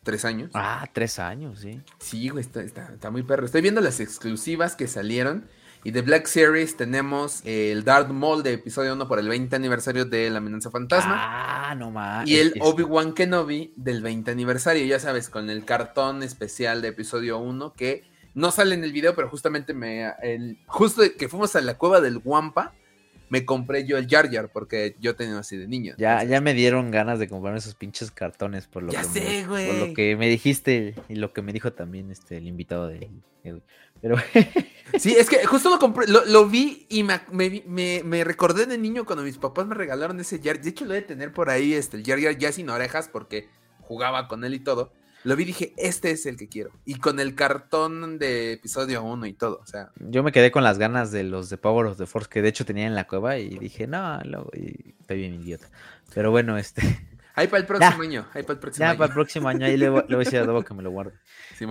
tres años. Ah, tres años, sí. Sí, güey, está, está muy perro. Estoy viendo las exclusivas que salieron. Y de Black Series tenemos el Darth Maul de episodio 1 por el 20 aniversario de La Amenaza Fantasma. Ah, no más. Y el Obi-Wan Kenobi del 20 aniversario, ya sabes, con el cartón especial de episodio 1 que no sale en el video, pero justamente me. El, justo que fuimos a la cueva del Wampa, me compré yo el Jar Jar porque yo tenía así de niño. Ya, ya me dieron ganas de comprarme esos pinches cartones por lo, que, me, por lo que me dijiste y lo que me dijo también este el invitado de pero Sí, es que justo lo compré, lo, vi y me, me, recordé de niño cuando mis papás me regalaron ese Jar. De hecho, lo de tener por ahí, este, el Jar Jar ya sin orejas porque jugaba con él y todo. Lo vi y dije, este es el que quiero. Y con el cartón de episodio 1 y todo. O sea. Yo me quedé con las ganas de los de Power of the Force que de hecho tenía en la cueva y dije, no, y estoy bien idiota. Pero bueno, este. Ahí para el próximo año. Ahí para el próximo ya, para el próximo año. Ahí le, voy a decir a Dobo que me lo guarde.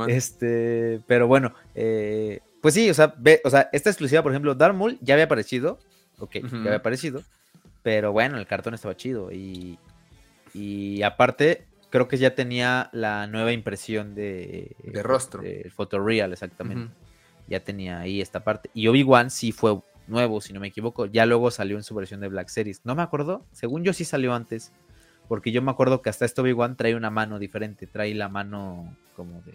este, pero bueno, eh, pues sí, o sea, ve, o sea, esta exclusiva, por ejemplo, Darth Maul ya había aparecido. Ok, ya había aparecido. Pero bueno, el cartón estaba chido. Y, y aparte, creo que ya tenía la nueva impresión de, de rostro. De Photoreal, exactamente. Ya tenía ahí esta parte. Y Obi-Wan sí fue nuevo, si no me equivoco. Ya luego salió en su versión de Black Series. No me acuerdo. Según yo sí salió antes. Porque yo me acuerdo que hasta este Obi-Wan trae una mano diferente. Trae la mano como de.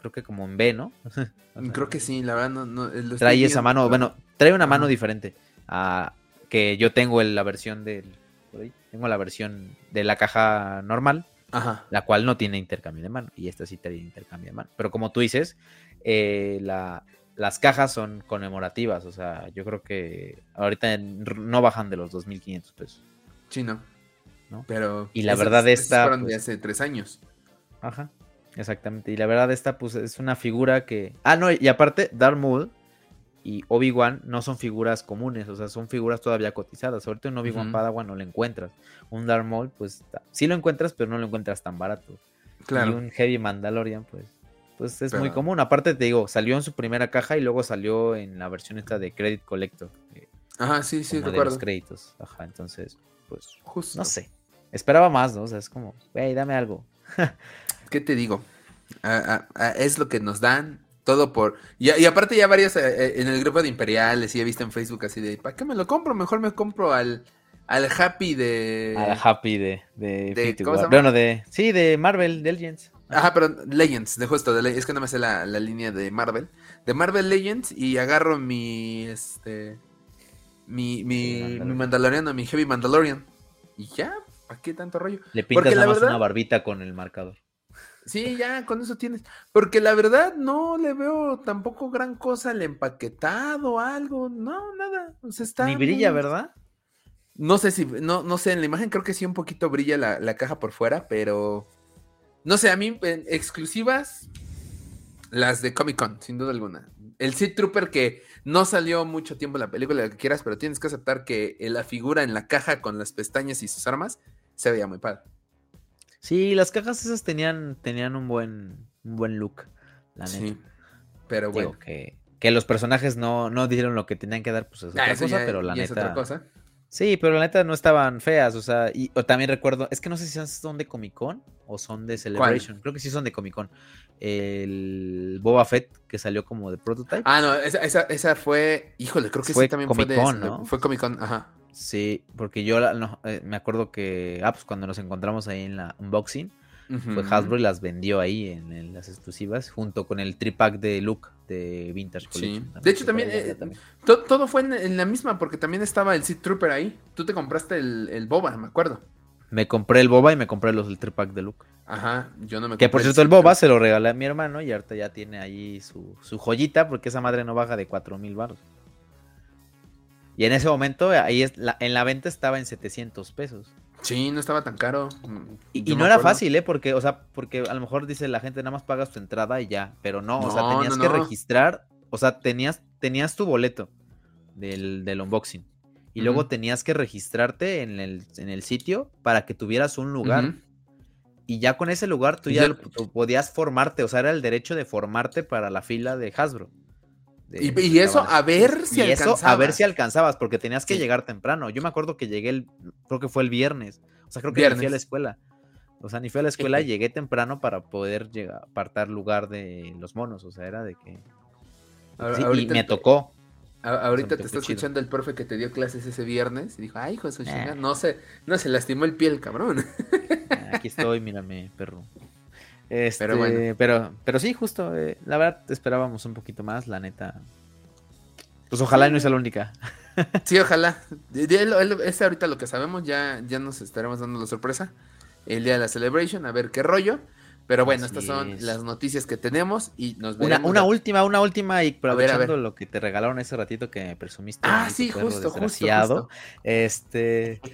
Creo que como en B, ¿no? creo que sí, la verdad no. trae esa mano. Bueno, trae una mano diferente. A, que yo tengo la versión del. Tengo la versión de la caja normal. Ajá. La cual no tiene intercambio de mano. Y esta sí tiene intercambio de mano. Pero como tú dices, eh, las cajas son conmemorativas. O sea, yo creo que ahorita no bajan de los 2.500 pesos. Sí, no. Pero. Y la verdad, esta. Fueron de pues hace tres años. Ajá. Exactamente. Y la verdad, esta, pues, es una figura que. Ah, no, y aparte, Darth Maul y Obi-Wan no son figuras comunes, o sea, son figuras todavía cotizadas. Ahorita un Obi-Wan Padawan no lo encuentras. Un Darth Maul, pues sí lo encuentras, pero no lo encuentras tan barato. Claro. Y un Heavy Mandalorian, pues, pues es muy común. Aparte, te digo, salió en su primera caja y luego salió en la versión esta de Credit Collector. Ajá, sí, sí, recuerdo. De los créditos. Ajá, entonces, pues, Justo. no sé. Esperaba más, ¿no? O sea, es como, wey, dame algo. ¿Qué te digo? es lo que nos dan, todo por... Y, aparte ya varios eh, eh, en el grupo de Imperiales y he visto en Facebook así de, ¿para qué me lo compro? Mejor me compro al, al Happy de... Al Happy de... de, Bueno, de... Sí, de Marvel, Legends. Ajá, pero Legends, de justo, de, es que no me sé la, la línea de Marvel. De Marvel Legends y agarro mi, este... Mi, mi, mi Mandaloriano, mi Heavy Mandalorian. Y ya, ¿Para qué tanto rollo? Le pintas nada más una barbita con el marcador. Sí, ya, con eso tienes. Porque la verdad no le veo tampoco gran cosa el empaquetado, algo. No, nada. está Ni brilla, ¿verdad? No sé si, no, no sé, en la imagen creo que sí un poquito brilla la, caja por fuera, pero. No sé, a mí, exclusivas, las de Comic Con, sin duda alguna. El Seed Trooper que no salió mucho tiempo en la película, lo que quieras, pero tienes que aceptar que la figura en la caja con las pestañas y sus armas se veía muy padre. Sí, las cajas esas tenían, tenían un buen, un buen look, la neta. Sí, pero bueno. que, que, los personajes no, no dieron lo que tenían que dar, pues es otra ah, cosa, pero la neta. Es otra cosa. Sí, pero la neta no estaban feas, o sea, y también recuerdo, es que no sé si son de Comic Con o son de Celebration, creo que sí son de Comic Con. El Boba Fett que salió como de prototype. Ah, no, esa, esa, esa fue, híjole, creo que sí también fue de, ¿no? fue Comic Con, ajá. Sí, porque yo no, eh, me acuerdo que, ah, pues cuando nos encontramos ahí en la unboxing, fue Hasbro y las vendió ahí en, las exclusivas, junto con el tripack de Luke de Vintage Collection. Sí. De hecho, también, eh, todo, fue en, la misma, porque también estaba el Seed Trooper ahí. Tú te compraste el, Boba, me acuerdo. Me compré el Boba y me compré los del tripack de Luke. Ajá, yo no me. Que por cierto, el, Boba se lo regalé a mi hermano y ahorita ya tiene ahí su, su joyita, porque esa madre no baja de 4 mil baros. Y en ese momento, ahí es, la, en la venta estaba en 700 pesos. Sí, no estaba tan caro. Y, no era fácil, ¿eh? Porque, o sea, porque a lo mejor dice la gente, nada más pagas tu entrada y ya. Pero no, o sea, tenías que registrar, o sea, tenías, tenías tu boleto del, del unboxing. Y luego tenías que registrarte en el, en el, sitio para que tuvieras un lugar. Y ya con ese lugar tú ya podías formarte, o sea, era el derecho de formarte para la fila de Hasbro. Y, eso a ver si y eso a ver si alcanzabas, porque tenías que llegar temprano. Yo me acuerdo que llegué el, creo que fue el viernes. O sea, creo que ni fui a la escuela. O sea, ni fui a la escuela, llegué temprano para poder llegar, apartar lugar de los monos. O sea, era de que. y me tocó. ahorita te está escuchando el profe que te dio clases ese viernes y dijo, ay, hijo de su chingada, no se, no se lastimó el pie el cabrón. Aquí estoy, mírame, perro. Este, pero bueno. Pero, pero sí, justo, eh, la verdad esperábamos un poquito más, la neta. Pues ojalá no sea la única. Sí, ojalá. Es ahorita lo que sabemos, ya, ya nos estaremos dando la sorpresa. El día de la celebration, a ver qué rollo. Pero bueno, estas son las noticias que tenemos y nos veremos. Una, última, una última y aprovechando lo que te regalaron ese ratito que me presumiste. Ah, sí, justo, justo, Este.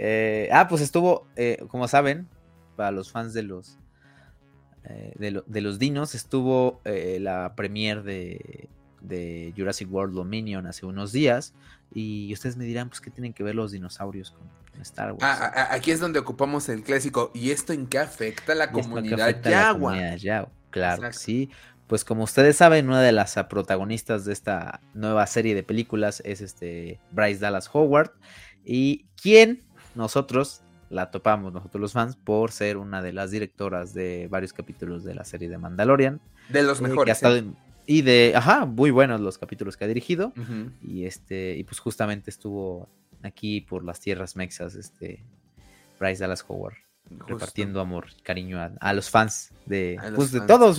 Eh, ah, pues estuvo, eh, como saben, para los fans de los eh, de, los dinos, estuvo la premier de, de, Jurassic World Dominion hace unos días. Y ustedes me dirán, pues, ¿qué tienen que ver los dinosaurios con Star Wars? Ah, aquí es donde ocupamos el clásico. ¿Y esto en qué afecta a la comunidad Yagua? Claro sí. Pues como ustedes saben, una de las protagonistas de esta nueva serie de películas es este Bryce Dallas Howard. ¿Y quién nosotros la topamos, nosotros los fans, por ser una de las directoras de varios capítulos de la serie de Mandalorian. De los eh, mejores. ¿eh? y de, ajá, muy buenos los capítulos que ha dirigido. Y este, y pues justamente estuvo aquí por las tierras mexas, este, Bryce Dallas Howard. Repartiendo amor, cariño a, los fans de, pues, de todos.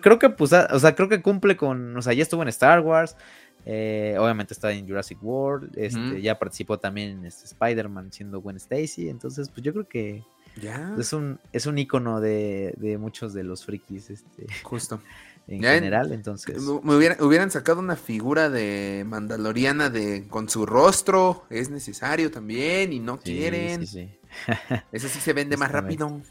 creo que, pues, o sea, creo que cumple con, o sea, ya estuvo en Star Wars, eh, obviamente está en Jurassic World. Este, Ya participó también en este Spider-Man siendo Gwen Stacy. Entonces, pues yo creo que es un es un icono de, muchos de los frikis. Este, Justo. En general, entonces. Me hubieran, sacado una figura de Mandaloriana de con su rostro. Es necesario también. Y no quieren. Sí, Eso sí se vende más rápido.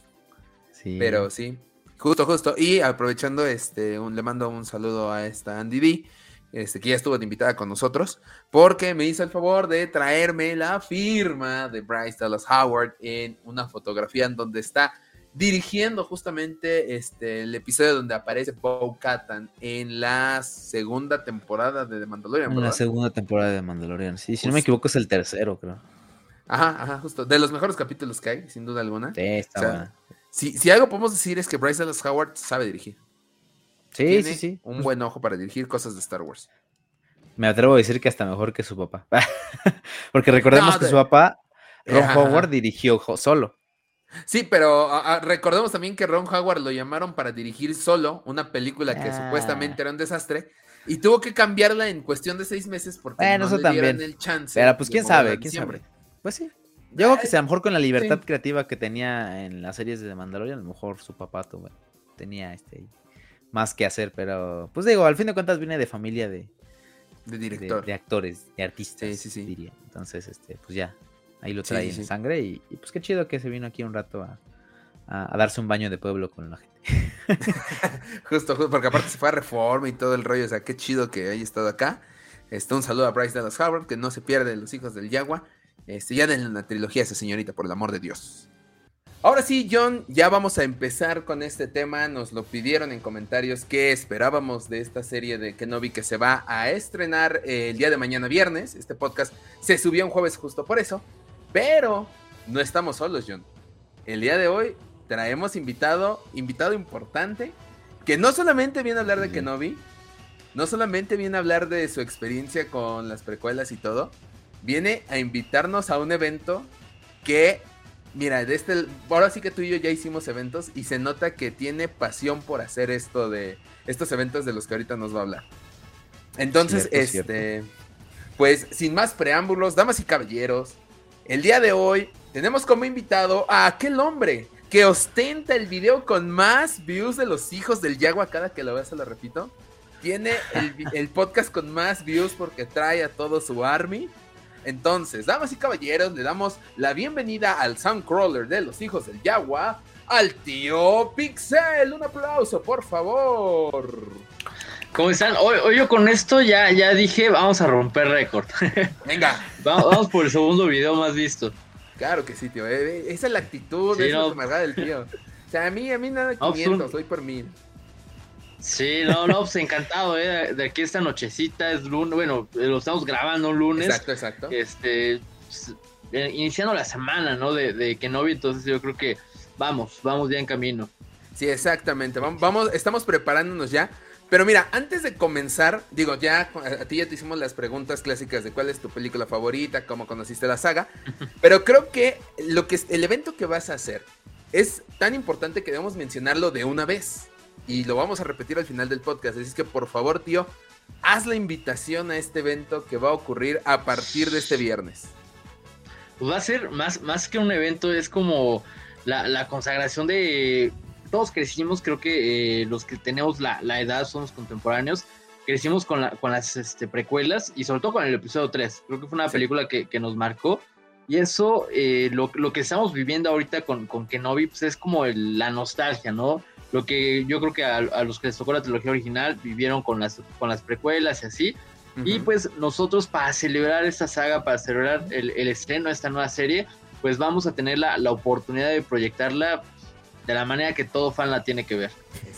Sí. Pero sí. Justo, justo. Y aprovechando, este, le mando un saludo a esta Andy D este, que ya estuvo de invitada con nosotros, porque me hizo el favor de traerme la firma de Bryce Dallas Howard en una fotografía en donde está dirigiendo justamente este, el episodio donde aparece Bo Katan en la segunda temporada de The Mandalorian. En la segunda temporada de Mandalorian, sí, si no me equivoco es el tercero, creo. Ajá, ajá, justo. De los mejores capítulos que hay, sin duda alguna. Sí, está Si, si algo podemos decir es que Bryce Dallas Howard sabe dirigir. Sí, sí, sí. Un buen ojo para dirigir cosas de Star Wars. Me atrevo a decir que hasta mejor que su papá. Porque recordemos que su papá, Ron Howard, dirigió solo. Sí, pero recordemos también que Ron Howard lo llamaron para dirigir solo una película que ah. supuestamente era un desastre y tuvo que cambiarla en cuestión de seis meses porque no le dieron el chance. Pero pues quién sabe, quién sabe. Pues sí. Yo creo que a lo mejor con la libertad creativa que tenía en las series de Mandalorian, a lo mejor su papá tuvo, tenía este más que hacer, pero pues digo, al fin de cuentas viene de familia de, de director. De, actores, de artistas, sí, sí, diría. Entonces, este, pues ya, ahí lo trae en sangre y, pues qué chido que se vino aquí un rato a, darse un baño de pueblo con la gente. justo, justo, porque aparte se fue a reforma y todo el rollo, o sea, qué chido que haya estado acá. Este, un saludo a Bryce Dallas Howard, que no se pierde los hijos del Yagua. Este, ya denle una trilogía a esa señorita, por el amor de Dios. Ahora sí, John, ya vamos a empezar con este tema. Nos lo pidieron en comentarios qué esperábamos de esta serie de Kenobi que se va a estrenar eh, el día de mañana viernes. Este podcast se subió un jueves justo por eso. Pero no estamos solos, John. El día de hoy traemos invitado, invitado importante, que no solamente viene a hablar de Kenobi, no solamente viene a hablar de su experiencia con las precuelas y todo, viene a invitarnos a un evento que Mira, de este, ahora sí que tú y yo ya hicimos eventos y se nota que tiene pasión por hacer esto de estos eventos de los que ahorita nos va a hablar. Entonces, este, pues sin más preámbulos, damas y caballeros, el día de hoy tenemos como invitado a aquel hombre que ostenta el video con más views de los hijos del Yagua cada que lo vea, se lo repito. tiene el, podcast con más views porque trae a todo su army. Entonces, damas y caballeros, le damos la bienvenida al Soundcrawler de los hijos del Yagua, al tío Pixel. Un aplauso, por favor. ¿Cómo están? Hoy, yo con esto ya, ya dije, vamos a romper récord. Venga. vamos, por el segundo video más visto. Claro que sí, tío. Eh, eh, esa es la actitud, esa es la del tío. O sea, a mí, a mí nada de 500, pues, soy por mil. Sí, no, no, pues encantado, ¿eh? De aquí esta nochecita es lunes, bueno, lo estamos grabando un lunes. Exacto, exacto. Este, pues, eh, iniciando la semana, ¿no? De, de Kenobi, entonces yo creo que vamos, vamos ya en camino. Sí, exactamente. Vamos, vamos, estamos preparándonos ya. Pero mira, antes de comenzar, digo, ya a ti ya te hicimos las preguntas clásicas de cuál es tu película favorita, cómo conociste la saga, pero creo que lo que el evento que vas a hacer es tan importante que debemos mencionarlo de una vez y lo vamos a repetir al final del podcast. Así que por favor, tío, haz la invitación a este evento que va a ocurrir a partir de este viernes. Pues va a ser más, más que un evento, es como la, consagración de... Todos crecimos, creo que eh, los que tenemos la, edad somos contemporáneos, crecimos con, con las este, precuelas y sobre todo con el episodio 3. Creo que fue una película que, nos marcó. Y eso, eh, lo, que estamos viviendo ahorita con, con Kenobi, pues es como la nostalgia, ¿no? Lo que yo creo que a, los que les tocó la trilogía original vivieron con las, con las precuelas y así. Y pues nosotros para celebrar esta saga, para celebrar el, estreno de esta nueva serie, pues vamos a tener la, oportunidad de proyectarla de la manera que todo fan la tiene que ver.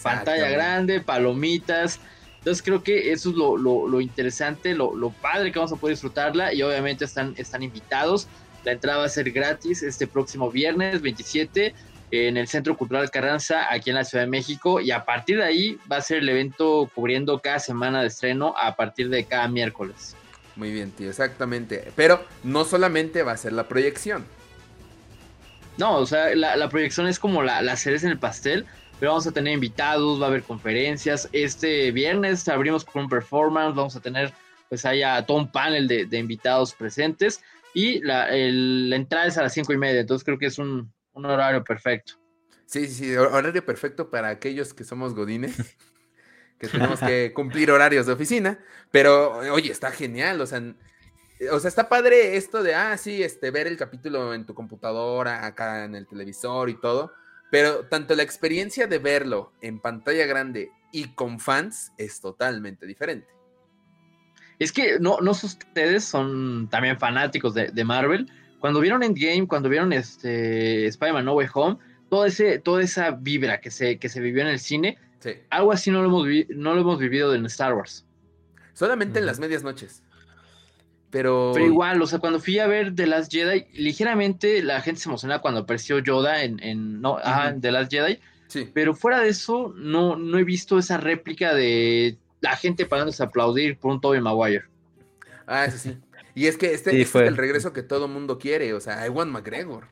Pantalla grande, palomitas. Entonces creo que eso es lo, interesante, lo, lo, padre que vamos a poder disfrutarla y obviamente están, están invitados. La entrada va a ser gratis este próximo viernes 27 en el Centro Cultural Carranza, aquí en la Ciudad de México, y a partir de ahí va a ser el evento cubriendo cada semana de estreno a partir de cada miércoles. Muy bien, tío, exactamente. Pero no solamente va a ser la proyección. No, o sea, la, proyección es como la, la cereza en el pastel, pero vamos a tener invitados, va a haber conferencias. Este viernes abrimos con un performance, vamos a tener pues haya todo un panel de, invitados presentes y la, la entrada es a las cinco y media, entonces creo que es un, un horario perfecto. Sí, sí, horario perfecto para aquellos que somos godines, que tenemos que cumplir horarios de oficina, pero oye, está genial, o sea, o sea, está padre esto de, ah, sí, este, ver el capítulo en tu computadora, acá en el televisor y todo, pero tanto la experiencia de verlo en pantalla grande y con fans es totalmente diferente. Es que no, no ustedes son también fanáticos de, de Marvel, cuando vieron Endgame, cuando vieron este Spider-Man No Way Home, todo ese, toda esa vibra que se, que se vivió en el cine, algo así no lo, hemos no lo hemos vivido en Star Wars. Solamente en las medias noches. Pero... Pero igual, o sea, cuando fui a ver The Last Jedi, ligeramente la gente se emociona cuando apareció Yoda en, en no, The Last Jedi. Sí. Pero fuera de eso, no, no he visto esa réplica de la gente parándose a aplaudir por un Tobey Maguire. Ah, eso sí. Y es que este, este es el regreso que todo mundo quiere, o sea, Ewan McGregor.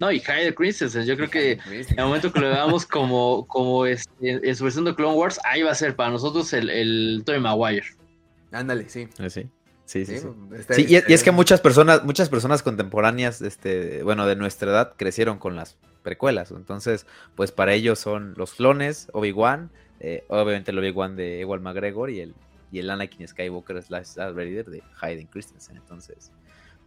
No, y Hayden Christensen, yo creo que en el momento que lo veamos como, como este, en su versión de Clone Wars, ahí va a ser para nosotros el, el Tobey Maguire. Ándale, sí. Ah, sí. Sí, sí, sí. Y, es que muchas personas, muchas personas contemporáneas, este, bueno, de nuestra edad, crecieron con las precuelas. Entonces, pues para ellos son los clones, Obi-Wan, eh, obviamente el Obi-Wan de Ewan McGregor y el y el Anakin Skywalker slash Darth Vader de Hayden Christensen. Entonces,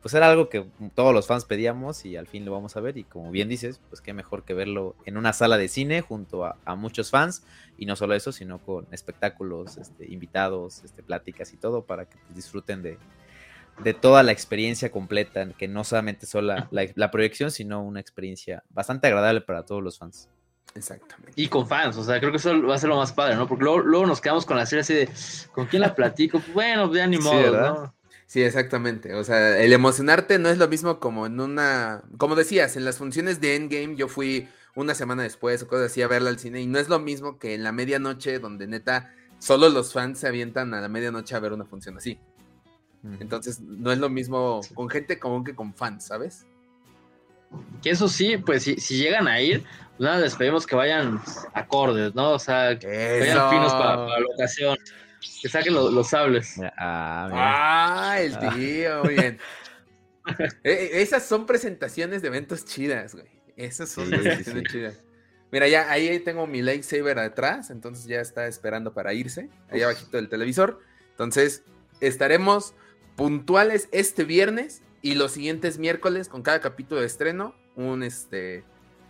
pues era algo que todos los fans pedíamos y al fin lo vamos a ver. Y como bien dices, pues qué mejor que verlo en una sala de cine junto a, muchos fans. Y no solo eso, sino con espectáculos, este, invitados, este, pláticas y todo para que pues, disfruten de, de toda la experiencia completa, que no solamente solo la proyección, sino una experiencia bastante agradable para todos los fans. Exactamente. Y con fans, o sea, creo que eso va a ser lo más padre, ¿no? Porque luego, nos quedamos con la serie así de, ¿con quién la platico? Bueno, ya ni modo, sí, ¿no? Sí, exactamente. O sea, el emocionarte no es lo mismo como en una. Como decías, en las funciones de Endgame, yo fui una semana después o cosas así a verla al cine. Y no es lo mismo que en la medianoche, donde neta solo los fans se avientan a la medianoche a ver una función así. Entonces, no es lo mismo con gente común que con fans, ¿sabes? Que eso sí, pues si, si llegan a ir, pues nada, les pedimos que vayan acordes, ¿no? O sea, que vayan finos para, la ocasión. Que saquen los, sables. Ah, ah el ah. tío, muy bien. E, e, esas son presentaciones de eventos chidas, güey. Esas son presentaciones chidas. Mira, ya ahí tengo mi lightsaber atrás, entonces ya está esperando para irse, ahí abajito del televisor. Entonces, estaremos puntuales este viernes y los siguientes miércoles con cada capítulo de estreno, un este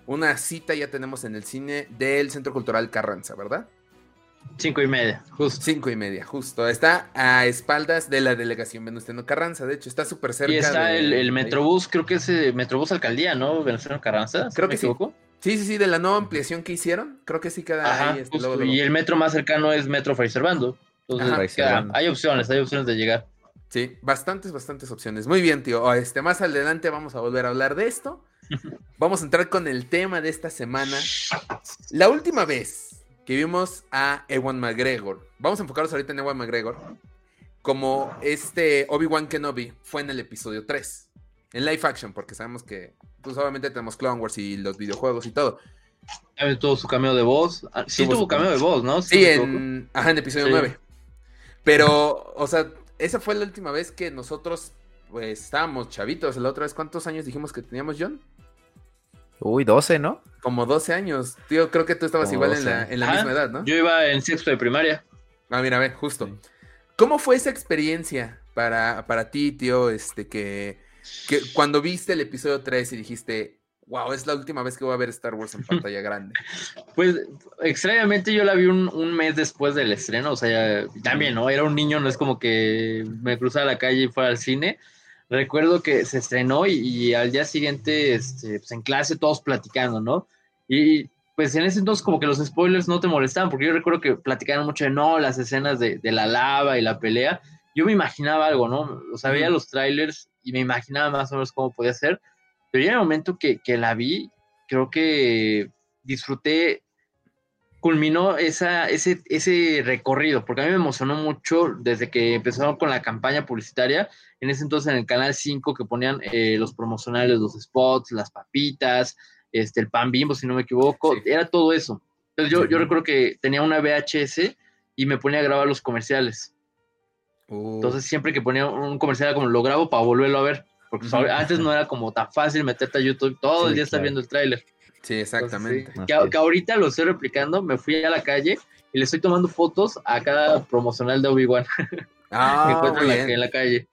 una cita ya tenemos en el cine del Centro Cultural Carranza, ¿verdad? Cinco y media, justo. Cinco y media, justo. Está a espaldas de la delegación Venustiano Carranza, de hecho, está súper cerca. Y está el, Metrobús, creo que es el Metrobús Alcaldía, ¿no? Venustiano Carranza. Creo que sí. Sí, sí, sí, de la nueva ampliación que hicieron, creo que sí queda ahí. Este, Y el metro más cercano es Metro Freiservando. Entonces, hay opciones, hay opciones de llegar. Sí, bastantes, bastantes opciones. Muy bien, tío. Este, más adelante vamos a volver a hablar de esto. Vamos a entrar con el tema de esta semana. La última vez que vimos a Ewan McGregor, vamos a enfocarnos ahorita en Ewan McGregor, como este Obi-Wan Kenobi fue en el episodio 3, en live action, porque sabemos que, pues obviamente tenemos Clone Wars y los videojuegos y todo. Tuvo su cameo de voz. Ah, sí, tuvo, cameo de voz, ¿no? Sí, en, ajá, en episodio 9. Pero, o sea, esa fue la última vez que nosotros, pues, estábamos chavitos. La otra vez, ¿cuántos años dijimos que teníamos, John? Uy, 12, ¿no? Como 12 años. Tío, creo que tú estabas igual en la, en la misma edad, ¿no? Yo iba en sexto de primaria. Ah, mira, a ver, justo. ¿Cómo fue esa experiencia para, para ti, tío? Este, que, que cuando viste el episodio 3 y dijiste, wow, es la última vez que voy a ver Star Wars en pantalla grande. Pues extrañamente yo la vi un, un mes después del estreno, o sea, también, ¿no? Era un niño, no es como que me cruzara la calle y fuera al cine recuerdo que se estrenó y, al día siguiente, este, pues en clase todos platicando, ¿no? Y pues en ese entonces como que los spoilers no te molestaban, porque yo recuerdo que platicaban mucho de, no, las escenas de, la lava y la pelea. Yo me imaginaba algo, ¿no? O sea, veía los trailers y me imaginaba más o menos cómo podía ser, pero ya en el momento que, que la vi, creo que disfruté culminó esa, ese, ese recorrido, porque a mí me emocionó mucho desde que empezaron con la campaña publicitaria, en ese entonces en el Canal 5 que ponían eh, los promocionales, los spots, las papitas, este, el pan bimbo, si no me equivoco, era todo eso. Entonces yo, yo recuerdo que tenía una VHS y me ponía a grabar los comerciales. Uh. Entonces siempre que ponía un comercial como lo grabo para volverlo a ver, porque antes no era como tan fácil meterte a YouTube, todo el día estar viendo el tráiler. Sí, exactamente. Que, ahorita lo estoy replicando, me fui a la calle y le estoy tomando fotos a cada promocional de Obi-Wan. Ah, encuentro en la, calle.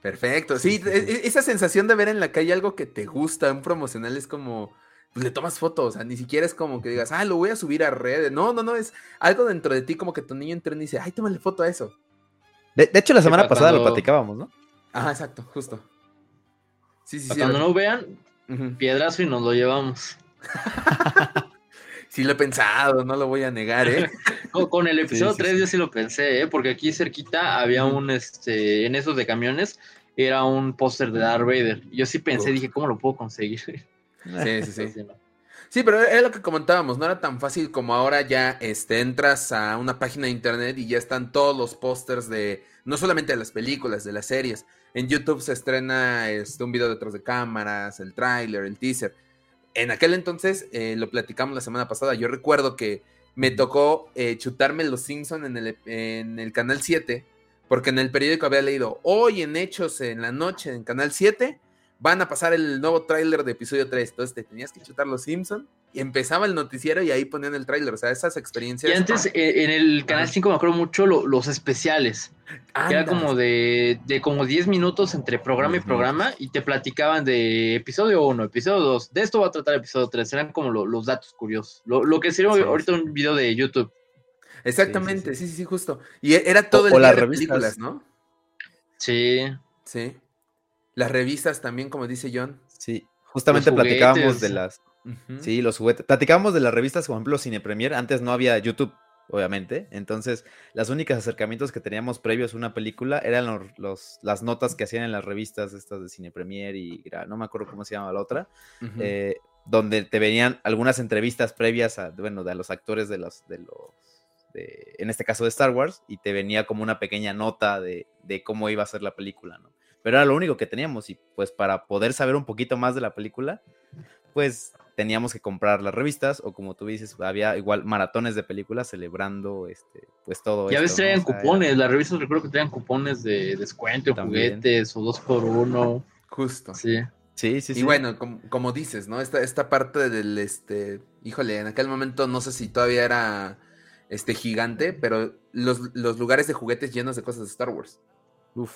Perfecto. Sí, e, e, esa sensación de ver en la calle algo que te gusta, un promocional es como, pues le tomas fotos, o sea, ni siquiera es como que digas, ah, lo voy a subir a redes. No, no, no, es algo dentro de ti como que tu niño entra y dice, ay, tómale foto a eso. De, hecho, la semana pasada lo platicábamos, ¿no? Ajá, exacto, justo. Sí, sí, sí. Cuando no vean, piedrazo y nos lo llevamos. sí lo he pensado, no lo voy a negar, ¿eh? con, el episodio 3 yo sí lo pensé, ¿eh? Porque aquí cerquita había un, este, en esos de camiones, era un póster de Darth Vader. Yo sí pensé, dije, ¿cómo lo puedo conseguir? Sí, sí, sí. Sí, pero es lo que comentábamos, no era tan fácil como ahora ya este, entras a una página de internet y ya están todos los pósters de, no solamente de las películas, de las series. En YouTube se estrena este, un video detrás de cámaras, el tráiler, el teaser. En aquel entonces, eh, lo platicamos la semana pasada, yo recuerdo que me tocó eh, chutarme Los Simpson en el, en el Canal 7, porque en el periódico había leído, hoy en Hechos en la noche en Canal 7 van a pasar el nuevo tráiler de episodio 3, entonces te tenías que chutar Los Simpson y empezaba el noticiero y ahí ponían el tráiler, o sea, esas experiencias. Y antes eh, en el Canal 5 me acuerdo mucho los especiales, que era como de, de, como 10 minutos entre programa y programa y te platicaban de episodio 1, episodio 2, de esto va a tratar episodio 3, eran como los datos curiosos, lo, que sería ahorita un video de YouTube. Exactamente, sí, sí, sí, justo. Y era todo el día de películas, ¿no? Sí. Sí. Las revistas también, como dice John. Sí, justamente platicábamos de las Sí, los juguetes. Platicábamos de las revistas, por ejemplo, Cine Premier. Antes no había YouTube, obviamente. Entonces, las únicas acercamientos que teníamos previos a una película eran los, las notas que hacían en las revistas estas de Cine Premier y no me acuerdo cómo se llama la otra. Eh, donde te venían algunas entrevistas previas a, bueno, de los actores de los, de los, en este caso de Star Wars, y te venía como una pequeña nota de, de cómo iba a ser la película, ¿no? Pero era lo único que teníamos y pues para poder saber un poquito más de la película, pues teníamos que comprar las revistas o como tú dices, había igual maratones de películas celebrando este pues todo Y a veces traían cupones, las revistas recuerdo que traían cupones de descuento, juguetes o dos por uno. Justo. Sí. Sí, sí, Y bueno, como, dices, ¿no? Esta, esta parte del este híjole, en aquel momento no sé si todavía era este gigante, pero los, los lugares de juguetes llenos de cosas de Star Wars. Uf.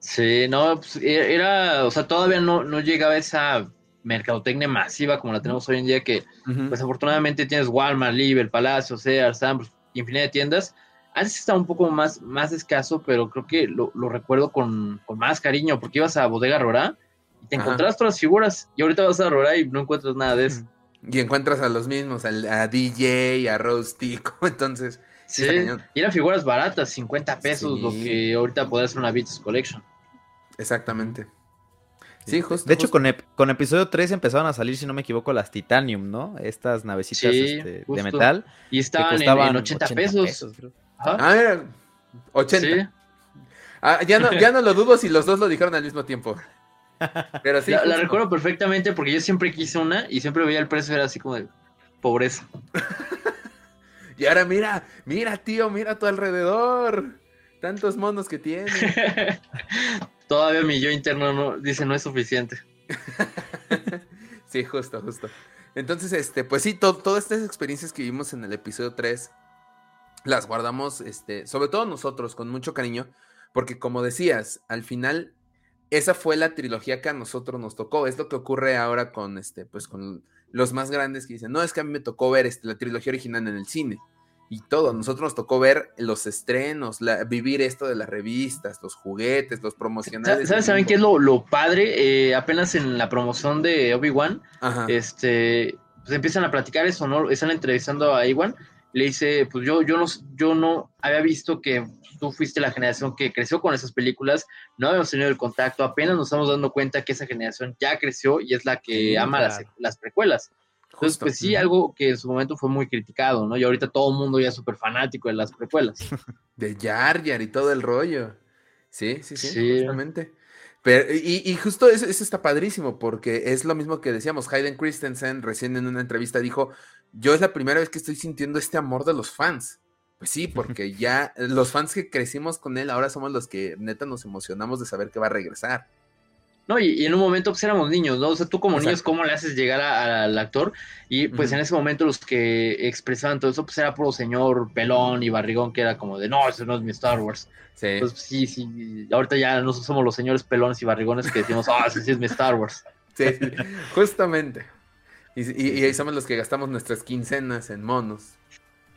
Sí, no, pues e-, era, o sea, todavía no, no llegaba esa mercadotecnia masiva como la tenemos hoy en día, que pues afortunadamente tienes Walmart, Libre, Palacio, Sears, Sam's, infinidad de tiendas. Antes estaba un poco más, más escaso, pero creo que lo, recuerdo con, más cariño, porque ibas a Bodega Rora y te encontrabas todas las figuras, y ahorita vas a Rora y no encuentras nada de eso. Y encuentras a los mismos, a, DJ, a Rostico, entonces... Sí, y eran figuras baratas, 50 pesos, lo que ahorita puede ser una Beats Collection. Exactamente. Sí, justo. De hecho, Con, con, episodio 3 empezaron a salir, si no me equivoco, las Titanium, ¿no? Estas navecitas este, de metal. Y estaban en, 80, pesos. ah, era 80. Ah, ya, no, ya no lo dudo si los dos lo dijeron al mismo tiempo. Pero sí. La, recuerdo perfectamente porque yo siempre quise una y siempre veía el precio, era así como de pobreza. y ahora mira, mira, tío, mira a tu alrededor. Tantos monos que tiene. Todavía mi yo interno no, dice no es suficiente. sí, justo, justo. Entonces, este, pues sí, todas estas experiencias que vimos en el episodio 3 las guardamos, este, sobre todo nosotros, con mucho cariño, porque como decías, al final, esa fue la trilogía que a nosotros nos tocó. Es lo que ocurre ahora con, este, pues, con los más grandes que dicen, no, es que a mí me tocó ver este, la trilogía original en el cine y todo. Nosotros nos tocó ver los estrenos, vivir esto de las revistas, los juguetes, los promocionales. ¿Sabes, ¿saben qué es lo, padre? Eh, apenas en la promoción de Obi-Wan, este, pues empiezan a platicar eso, ¿no? Están entrevistando a Iwan. Le dice, pues yo, yo, no, yo no había visto que tú fuiste la generación que creció con esas películas, no habíamos tenido el contacto, apenas nos estamos dando cuenta que esa generación ya creció y es la que ama las, las precuelas. Entonces, pues sí, algo que en su momento fue muy criticado, ¿no? Y ahorita todo el mundo ya es súper fanático de las precuelas. de Jar Jar y todo el rollo. Sí, sí, sí, justamente. Pero, y, justo eso, está padrísimo, porque es lo mismo que decíamos, Hayden Christensen recién en una entrevista dijo, yo es la primera vez que estoy sintiendo este amor de los fans. Pues sí, porque ya los fans que crecimos con él ahora somos los que neta nos emocionamos de saber que va a regresar. No, y, en un momento pues éramos niños, ¿no? O sea, tú como niños, ¿cómo le haces llegar al actor? Y pues en ese momento los que expresaban todo eso, pues era puro señor pelón y barrigón, que era como de, no, eso no es mi Star Wars. Sí. Entonces, sí, sí, ahorita ya no somos los señores pelones y barrigones que decimos, ah, sí, sí es mi Star Wars. Sí, justamente. Y, ahí somos los que gastamos nuestras quincenas en monos.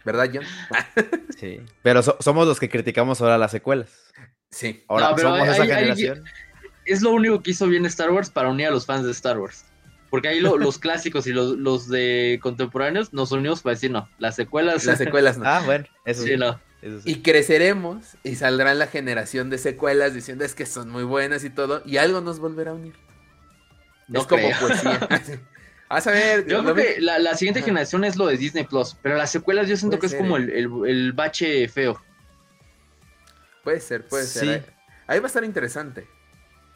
¿Verdad, John? sí. Pero somos los que criticamos ahora las secuelas. Sí. Ahora somos esa generación es lo único que hizo bien Star Wars para unir a los fans de Star Wars. Porque ahí los clásicos y los, de contemporáneos nos unimos para decir, no, las secuelas. Las secuelas no. Ah, bueno, eso sí. no. Y creceremos y saldrá la generación de secuelas diciendo es que son muy buenas y todo, y algo nos volverá a unir. No es como poesía. a ver. Yo creo que la, siguiente generación es lo de Disney Plus, pero las secuelas yo siento que es como ¿eh? el, bache feo. Puede ser, puede ser. ¿eh? Ahí va a estar interesante.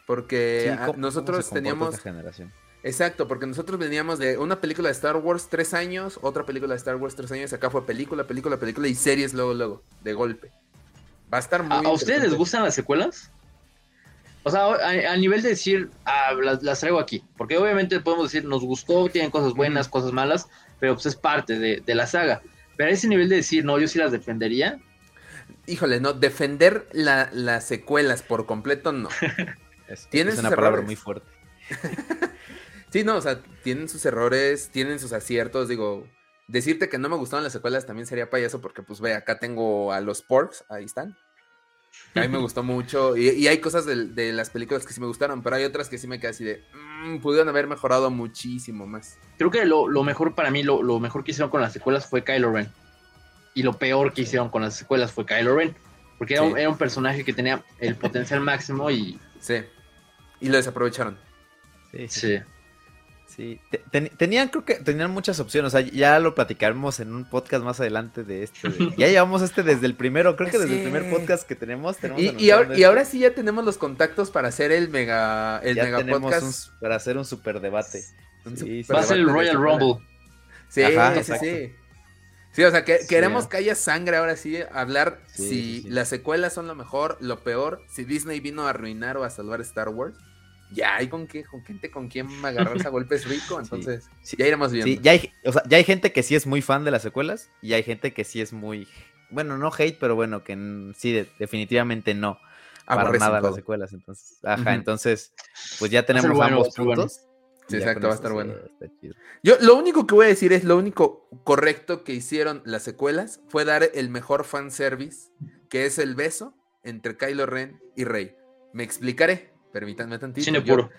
Porque nosotros teníamos... Generación? Exacto, porque nosotros veníamos de una película de Star Wars tres años, otra película de Star Wars tres años, acá fue película, película, película y series luego, luego, de golpe. Va a estar muy... ¿A, ustedes les gustan las secuelas? O sea, a, nivel de decir, ah, las, traigo aquí, porque obviamente podemos decir, nos gustó, tienen cosas buenas, cosas malas, pero pues es parte de, la saga. Pero a ese nivel de decir, no, yo sí las defendería. Híjole, no, defender las secuelas por completo, no. tienen una palabra muy fuerte. sí, no, o sea, tienen sus errores, tienen sus aciertos, digo, decirte que no me gustaron las secuelas también sería payaso porque pues ve, acá tengo a los Porks, ahí están. A mí me gustó mucho y, hay cosas de, las películas que sí me gustaron, pero hay otras que sí me quedé así de, mmm, pudieron haber mejorado muchísimo más. Creo que lo, mejor para mí, lo, mejor que hicieron con las secuelas fue Kylo Ren. Y lo peor que hicieron con las secuelas fue Kylo Ren. Porque era, era un personaje que tenía el potencial máximo y Sí. Y lo desaprovecharon. Sí. Sí. sí. tenían, creo que tenían muchas opciones. O sea, ya lo platicaremos en un podcast más adelante de este. ya llevamos este desde el primero, creo que desde el primer podcast que tenemos. y, ahora, sí ya tenemos los contactos para hacer el mega, el mega podcast. para hacer un super debate. Va a ser el Royal Rumble. Sí, sí, sí. Sí, o sea, que, queremos que haya sangre ahora sí, hablar si las secuelas son lo mejor, lo peor, si Disney vino a arruinar o a salvar Star Wars. ya hay con qué, con gente con quien agarrarse a golpes rico, entonces Sí. ya iremos viendo. Sí, ya hay, o sea, ya hay gente que sí es muy fan de las secuelas y hay gente que sí es muy, bueno, no hate, pero bueno, que sí, de- definitivamente no. Para Aborrecen nada todo. las secuelas, entonces, ajá, entonces, pues ya tenemos bueno, ambos bueno. Sí, exacto, va a estar bueno. se- está chido. Yo lo único que voy a decir es lo único correcto que hicieron las secuelas fue dar el mejor fanservice, que es el beso entre Kylo Ren y Rey. Me explicaré, permítanme tantito. Cine Yo- puro.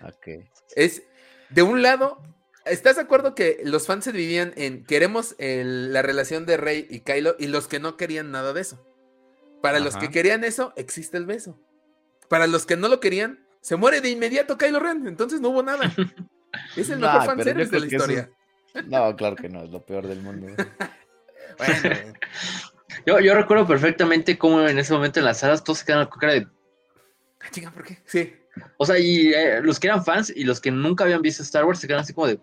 Es, de un lado, ¿estás de acuerdo que los fans se dividían en queremos el- la relación de Rey y Kylo y los que no querían nada de eso? Para los que querían eso, existe el beso. Para los que no lo querían, se muere de inmediato Kylo Ren, entonces no hubo nada. Es el mejor Nah, fanservice de la historia. es- No, claro que no, es lo peor del mundo. Bueno, Yo, yo recuerdo perfectamente cómo en ese momento en las salas todos se quedaron con cara de. Ah, chinga, ¿por qué? Sí. O sea, y eh, los que eran fans y los que nunca habían visto Star Wars se quedaron así como de.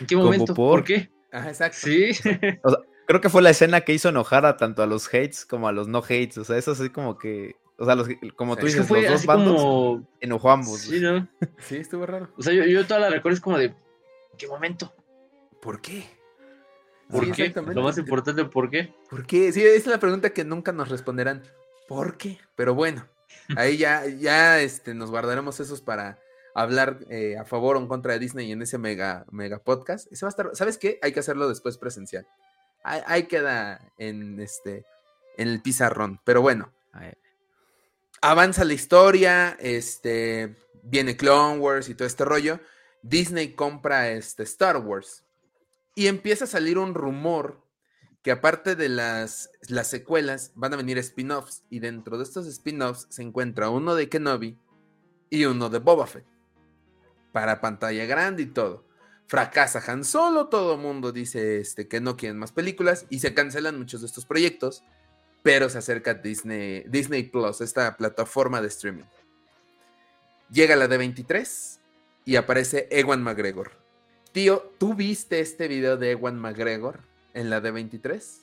¿En qué ¿Como momento? por? ¿Por qué? Ajá, exacto. Sí. Creo que fue la escena que hizo enojar a tanto a los hates como a los no hates. O sea, eso así como que. O sea, los, como tú dices, fue los dos bandos como. enojó a ambos. Sí, ¿no? Sí, estuvo raro. O sea, yo, yo toda la recuerdo es como de. ¿En qué momento? ¿Por qué? ¿Por Sí, qué? exactamente. Lo más importante, ¿por qué? ¿Por qué? Sí, es la pregunta que nunca nos responderán. ¿Por qué? Pero bueno, ahí ya, ya este, nos guardaremos esos para hablar eh, a favor o en contra de Disney en ese mega, mega podcast. Ese va a estar, ¿sabes qué? Hay que hacerlo después presencial. Ahí, ahí queda en este en el pizarrón. Pero bueno, avanza la historia, este, viene Clone Wars y todo este rollo. Disney compra este Star Wars y empieza a salir un rumor que aparte de las, las secuelas van a venir spin-offs y dentro de estos spin-offs se encuentra uno de Kenobi y uno de Boba Fett para pantalla grande y todo. Fracasa Han Solo, todo el mundo dice este, que no quieren más películas y se cancelan muchos de estos proyectos pero se acerca Disney, Disney Plus, esta plataforma de streaming. Llega la de 23 y aparece Ewan McGregor. Tío, ¿tú viste este video de Ewan McGregor en la de 23?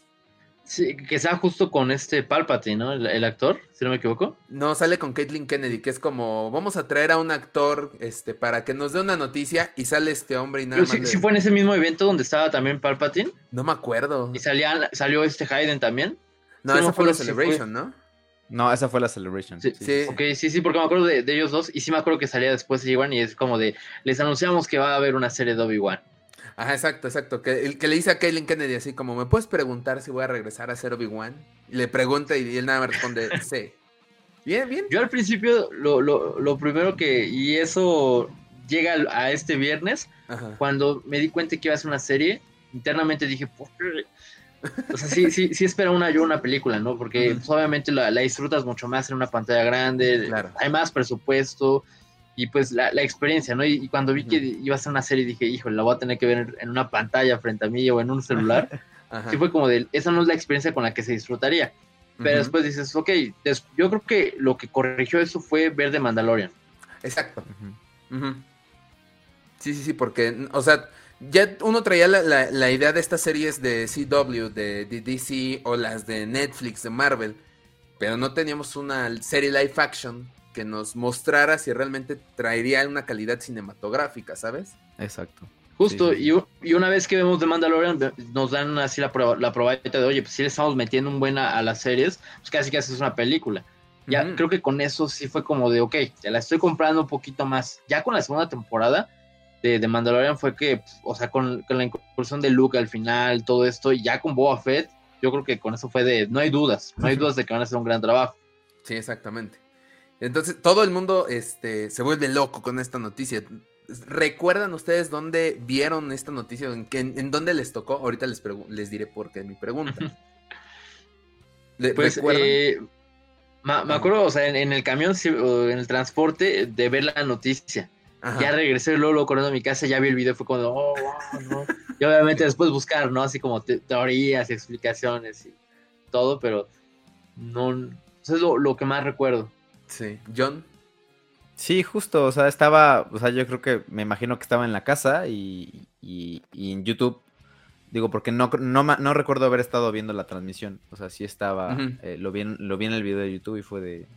Sí, que sea justo con este Palpatine, ¿no? El, el actor, si no me equivoco. No, sale con Caitlyn Kennedy, que es como, vamos a traer a un actor este, para que nos dé una noticia y sale este hombre y nada Pero más. sí, le- sí fue en ese mismo evento donde estaba también Palpatine No me acuerdo. y salía, salió este Hayden también. No, sí, esa fue la si Celebration, ¿no? No, esa fue la Celebration. Sí, sí. Ok, sí, sí, porque me acuerdo de, de ellos dos y sí me acuerdo que salía después de Obi-Wan y es como de, les anunciamos que va a haber una serie de Obi-Wan. Ajá, exacto, exacto. Que, el que le dice a Caitlyn Kennedy así como, ¿me puedes preguntar si voy a regresar a ser Obi-Wan? Y le pregunta y él nada más responde, sí. Bien, bien. Yo al principio, lo, lo, lo primero que, y eso llega a este viernes, Ajá. cuando me di cuenta que iba a ser una serie, internamente dije, ¿por qué? O sea, sí, sí, sí espera una yo una película, ¿no? Porque pues, obviamente la, la disfrutas mucho más en una pantalla grande, Claro. hay más presupuesto y pues la, la experiencia, ¿no? Y, y cuando vi que iba a ser una serie dije, híjole, la voy a tener que ver en una pantalla frente a mí o en un celular. Ajá. Sí fue como de, esa no es la experiencia con la que se disfrutaría. Pero después dices, ok, des- yo creo que lo que corrigió eso fue ver de Mandalorian. Exacto. Sí, sí, sí, porque, o sea, ya uno traía la, la- la idea de estas series de CW, de, de DC o las de Netflix, de Marvel, pero no teníamos una serie live action que nos mostrara si realmente traería una calidad cinematográfica, ¿sabes? Exacto. Justo, Sí. Y, y una vez que vemos de Mandalorian, nos dan así la, proba- la probadita de, oye, pues si le estamos metiendo un buen a, a las series, pues casi que haces una película. Ya creo que con eso sí fue como de, ok, te la estoy comprando un poquito más. Ya con la segunda temporada de, de Mandalorian fue que, pues, o sea, con, con la incursión de Luke al final, todo esto, y ya con Boba Fett, yo creo que con eso fue de, no hay dudas, no hay dudas de que van a hacer un gran trabajo. Sí, exactamente. Entonces, todo el mundo este, se vuelve loco con esta noticia. ¿Recuerdan ustedes dónde vieron esta noticia? ¿En, qué- en dónde les tocó? Ahorita les, les diré por qué mi pregunta. Pues, eh, me acuerdo, o sea, en, en el camión, en el transporte, de ver la noticia. Ajá. Ya regresé luego, luego corriendo a mi casa, ya vi el video, fue como, oh, wow, no. Y obviamente después buscar, ¿no? Así como te- teorías y explicaciones y todo, pero no, eso es lo, lo que más recuerdo. Sí. John. Sí, justo, o sea, estaba, o sea, yo creo que me imagino que estaba en la casa y, y- y en YouTube, digo, porque no, no, ma- no recuerdo haber estado viendo la transmisión, o sea, sí estaba, eh, lo, vi en, lo vi en el video de YouTube y fue de...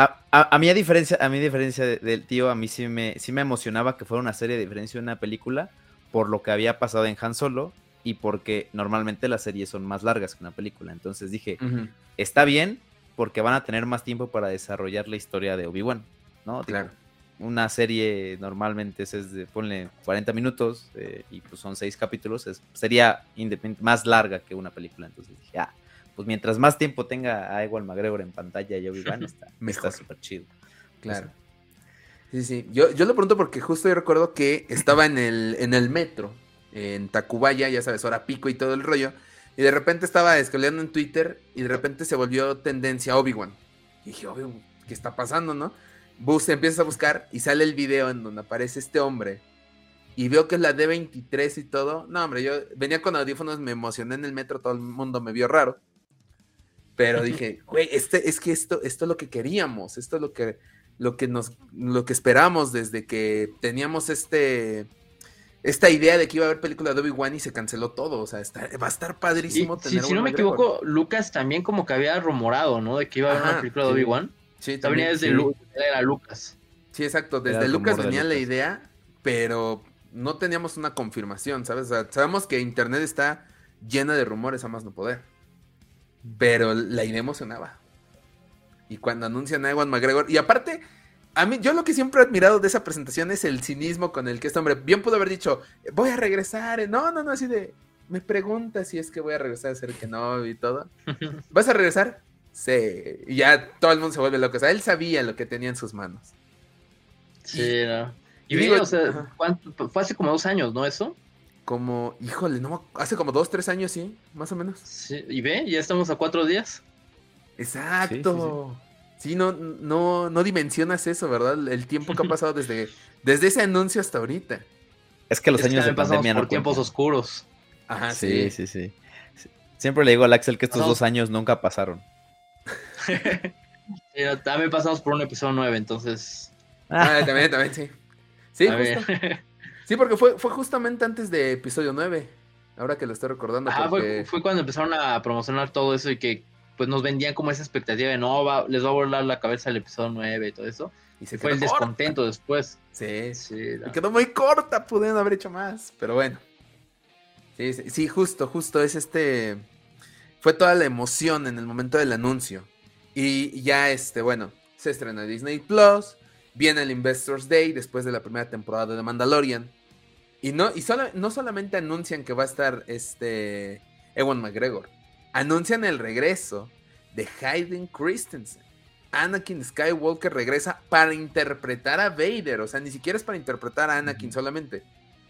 A, mí a diferencia, a mí diferencia del tío, a mí sí me, sí me emocionaba que fuera una serie de diferencia de una película por lo que había pasado en Han Solo y porque normalmente las series son más largas que una película. Entonces dije, está bien porque van a tener más tiempo para desarrollar la historia de Obi-Wan, ¿no? Claro. una serie normalmente es de, ponle 40 minutos eh, y pues son seis capítulos, sería más larga que una película. Entonces dije, ah, pues mientras más tiempo tenga a Ewan McGregor en pantalla y Obi-Wan, está súper chido. Claro. Sí, sí. Yo, yo lo pregunto porque justo yo recuerdo que estaba en el, en el metro, en Tacubaya, ya sabes, hora pico y todo el rollo. Y de repente estaba escaleando en Twitter y de repente se volvió tendencia Obi-Wan. Y dije, Obi-Wan, ¿qué está pasando, no? Bus, empiezas a buscar y sale el video en donde aparece este hombre. Y veo que es la D23 y todo. No, hombre, yo venía con audífonos, me emocioné en el metro, todo el mundo me vio raro. Pero dije, güey, este, es que esto, esto es lo que queríamos, esto es lo que, lo que nos, lo que esperamos desde que teníamos este, esta idea de que iba a haber película de Obi-Wan y se canceló todo. O sea, va a estar padrísimo tener Si no me equivoco, Lucas también como que había rumorado, ¿no? De que iba a haber una película de Obi-Wan. Sí, también. desde era Lucas. Sí, exacto. Desde Lucas venía la idea, pero no teníamos una confirmación, ¿sabes? O sea, sabemos que Internet está llena de rumores a más no poder. Pero la idea emocionaba. Y cuando anuncian a Ewan McGregor, y aparte, a mí, yo lo que siempre he admirado de esa presentación es el cinismo con el que este hombre bien pudo haber dicho, voy a regresar. No, no, no, así de, me pregunta si es que voy a regresar a ser que no y todo. ¿Vas a regresar? Sí. Y ya todo el mundo se vuelve loco. O sea, él sabía lo que tenía en sus manos. Sí, no. Y, digo, o sea, fue hace como dos años, ¿no? Eso como, híjole, no, hace como dos, tres años, sí, más o menos. Sí, y ve, ya estamos a cuatro días. Exacto. Sí, no, no, no dimensionas eso, ¿verdad? El tiempo que ha pasado desde, desde ese anuncio hasta ahorita. Es que los años de pandemia por tiempos oscuros. Ajá, sí, sí, sí, Siempre le digo al Axel que estos dos años nunca pasaron. también pasamos por un episodio nueve, entonces. Ah, también, también, sí. Sí, justo. Sí, porque fue, fue justamente antes de episodio 9. Ahora que lo estoy recordando. Ah, fue, cuando empezaron a promocionar todo eso y que pues nos vendían como esa expectativa de no, les va a volar la cabeza el episodio 9 y todo eso. Y se fue el descontento después. Sí, sí. quedó muy corta, pudieron haber hecho más, pero bueno. Sí, sí, sí, justo, justo es este. Fue toda la emoción en el momento del anuncio. Y ya, este, bueno, se estrena Disney Plus. Viene el Investors Day después de la primera temporada de Mandalorian. Y no, y no solamente anuncian que va a estar este Ewan McGregor, anuncian el regreso de Hayden Christensen. Anakin Skywalker regresa para interpretar a Vader. O sea, ni siquiera es para interpretar a Anakin solamente.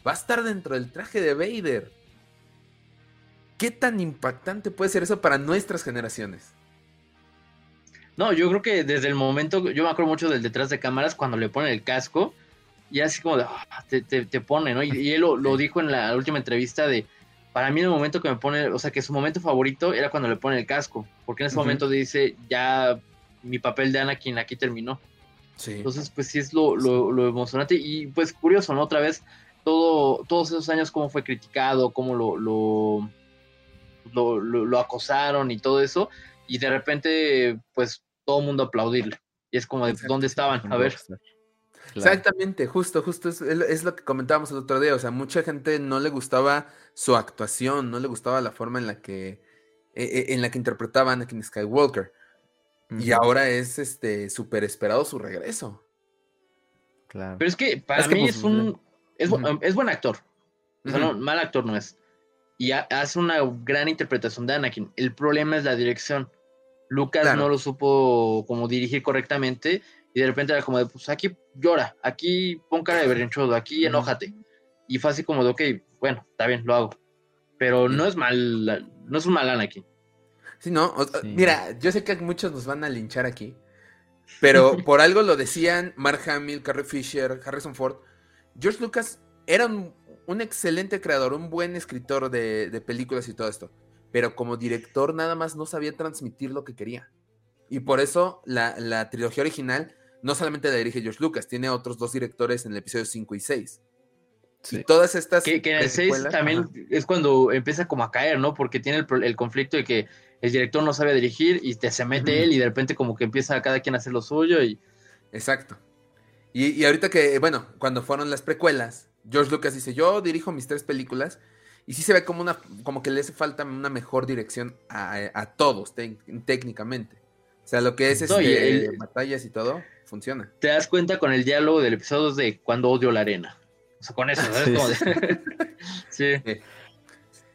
Va a estar dentro del traje de Vader. ¿Qué tan impactante puede ser eso para nuestras generaciones? No, yo creo que desde el momento, yo me acuerdo mucho del detrás de cámaras cuando le ponen el casco y así como de, ah, te, te, pone, ¿no? Y, él lo, dijo en la última entrevista de, para mí en el momento que me pone, o sea, que su momento favorito era cuando le pone el casco, porque en ese momento dice, ya mi papel de Anakin aquí terminó. Sí. Entonces, pues sí es lo, lo, emocionante y pues curioso, ¿no? Otra vez, todo, todos esos años cómo fue criticado, cómo lo, lo, lo, acosaron y todo eso, y de repente, pues todo el mundo aplaudirle. Y es como de, ¿dónde estaban? A ver. Exactamente, justo, justo es, lo que comentábamos el otro día. O sea, mucha gente no le gustaba su actuación, no le gustaba la forma en la que, e, e, en la que interpretaba Anakin Skywalker. Y ahora es este súper esperado su regreso. Claro. Pero es que para mí pues, es un. Es, buen actor. O sea, no, mal actor no es. Y hace una gran interpretación de Anakin. El problema es la dirección. Lucas no lo supo como dirigir correctamente y de repente era como de, pues aquí llora, aquí pon cara de berrinchudo, aquí enójate. Y fue así como de, ok, bueno, está bien, lo hago. Pero no es mal, no es un mal Anakin. Sí, no, mira, yo sé que muchos nos van a linchar aquí, pero por algo lo decían Mark Hamill, Carrie Fisher, Harrison Ford. George Lucas era un, excelente creador, un buen escritor de, de películas y todo esto, pero como director nada más no sabía transmitir lo que quería. Y por eso la, la trilogía original no solamente la dirige George Lucas, tiene otros dos directores en el episodio 5 y 6. Y todas estas. Que, en el 6 también es cuando empieza como a caer, ¿no? Porque tiene el, conflicto de que el director no sabe dirigir y te se mete él y de repente como que empieza cada quien a hacer lo suyo y. Exacto. Y, y, ahorita que, bueno, cuando fueron las precuelas, George Lucas dice, yo dirijo mis tres películas y sí se ve como una, como que le hace falta una mejor dirección a, todos técnicamente. O sea, lo que es este, batallas y todo, funciona. Te das cuenta con el diálogo del episodio de cuando odio la arena. O sea, con eso, ¿sabes? sí. sí.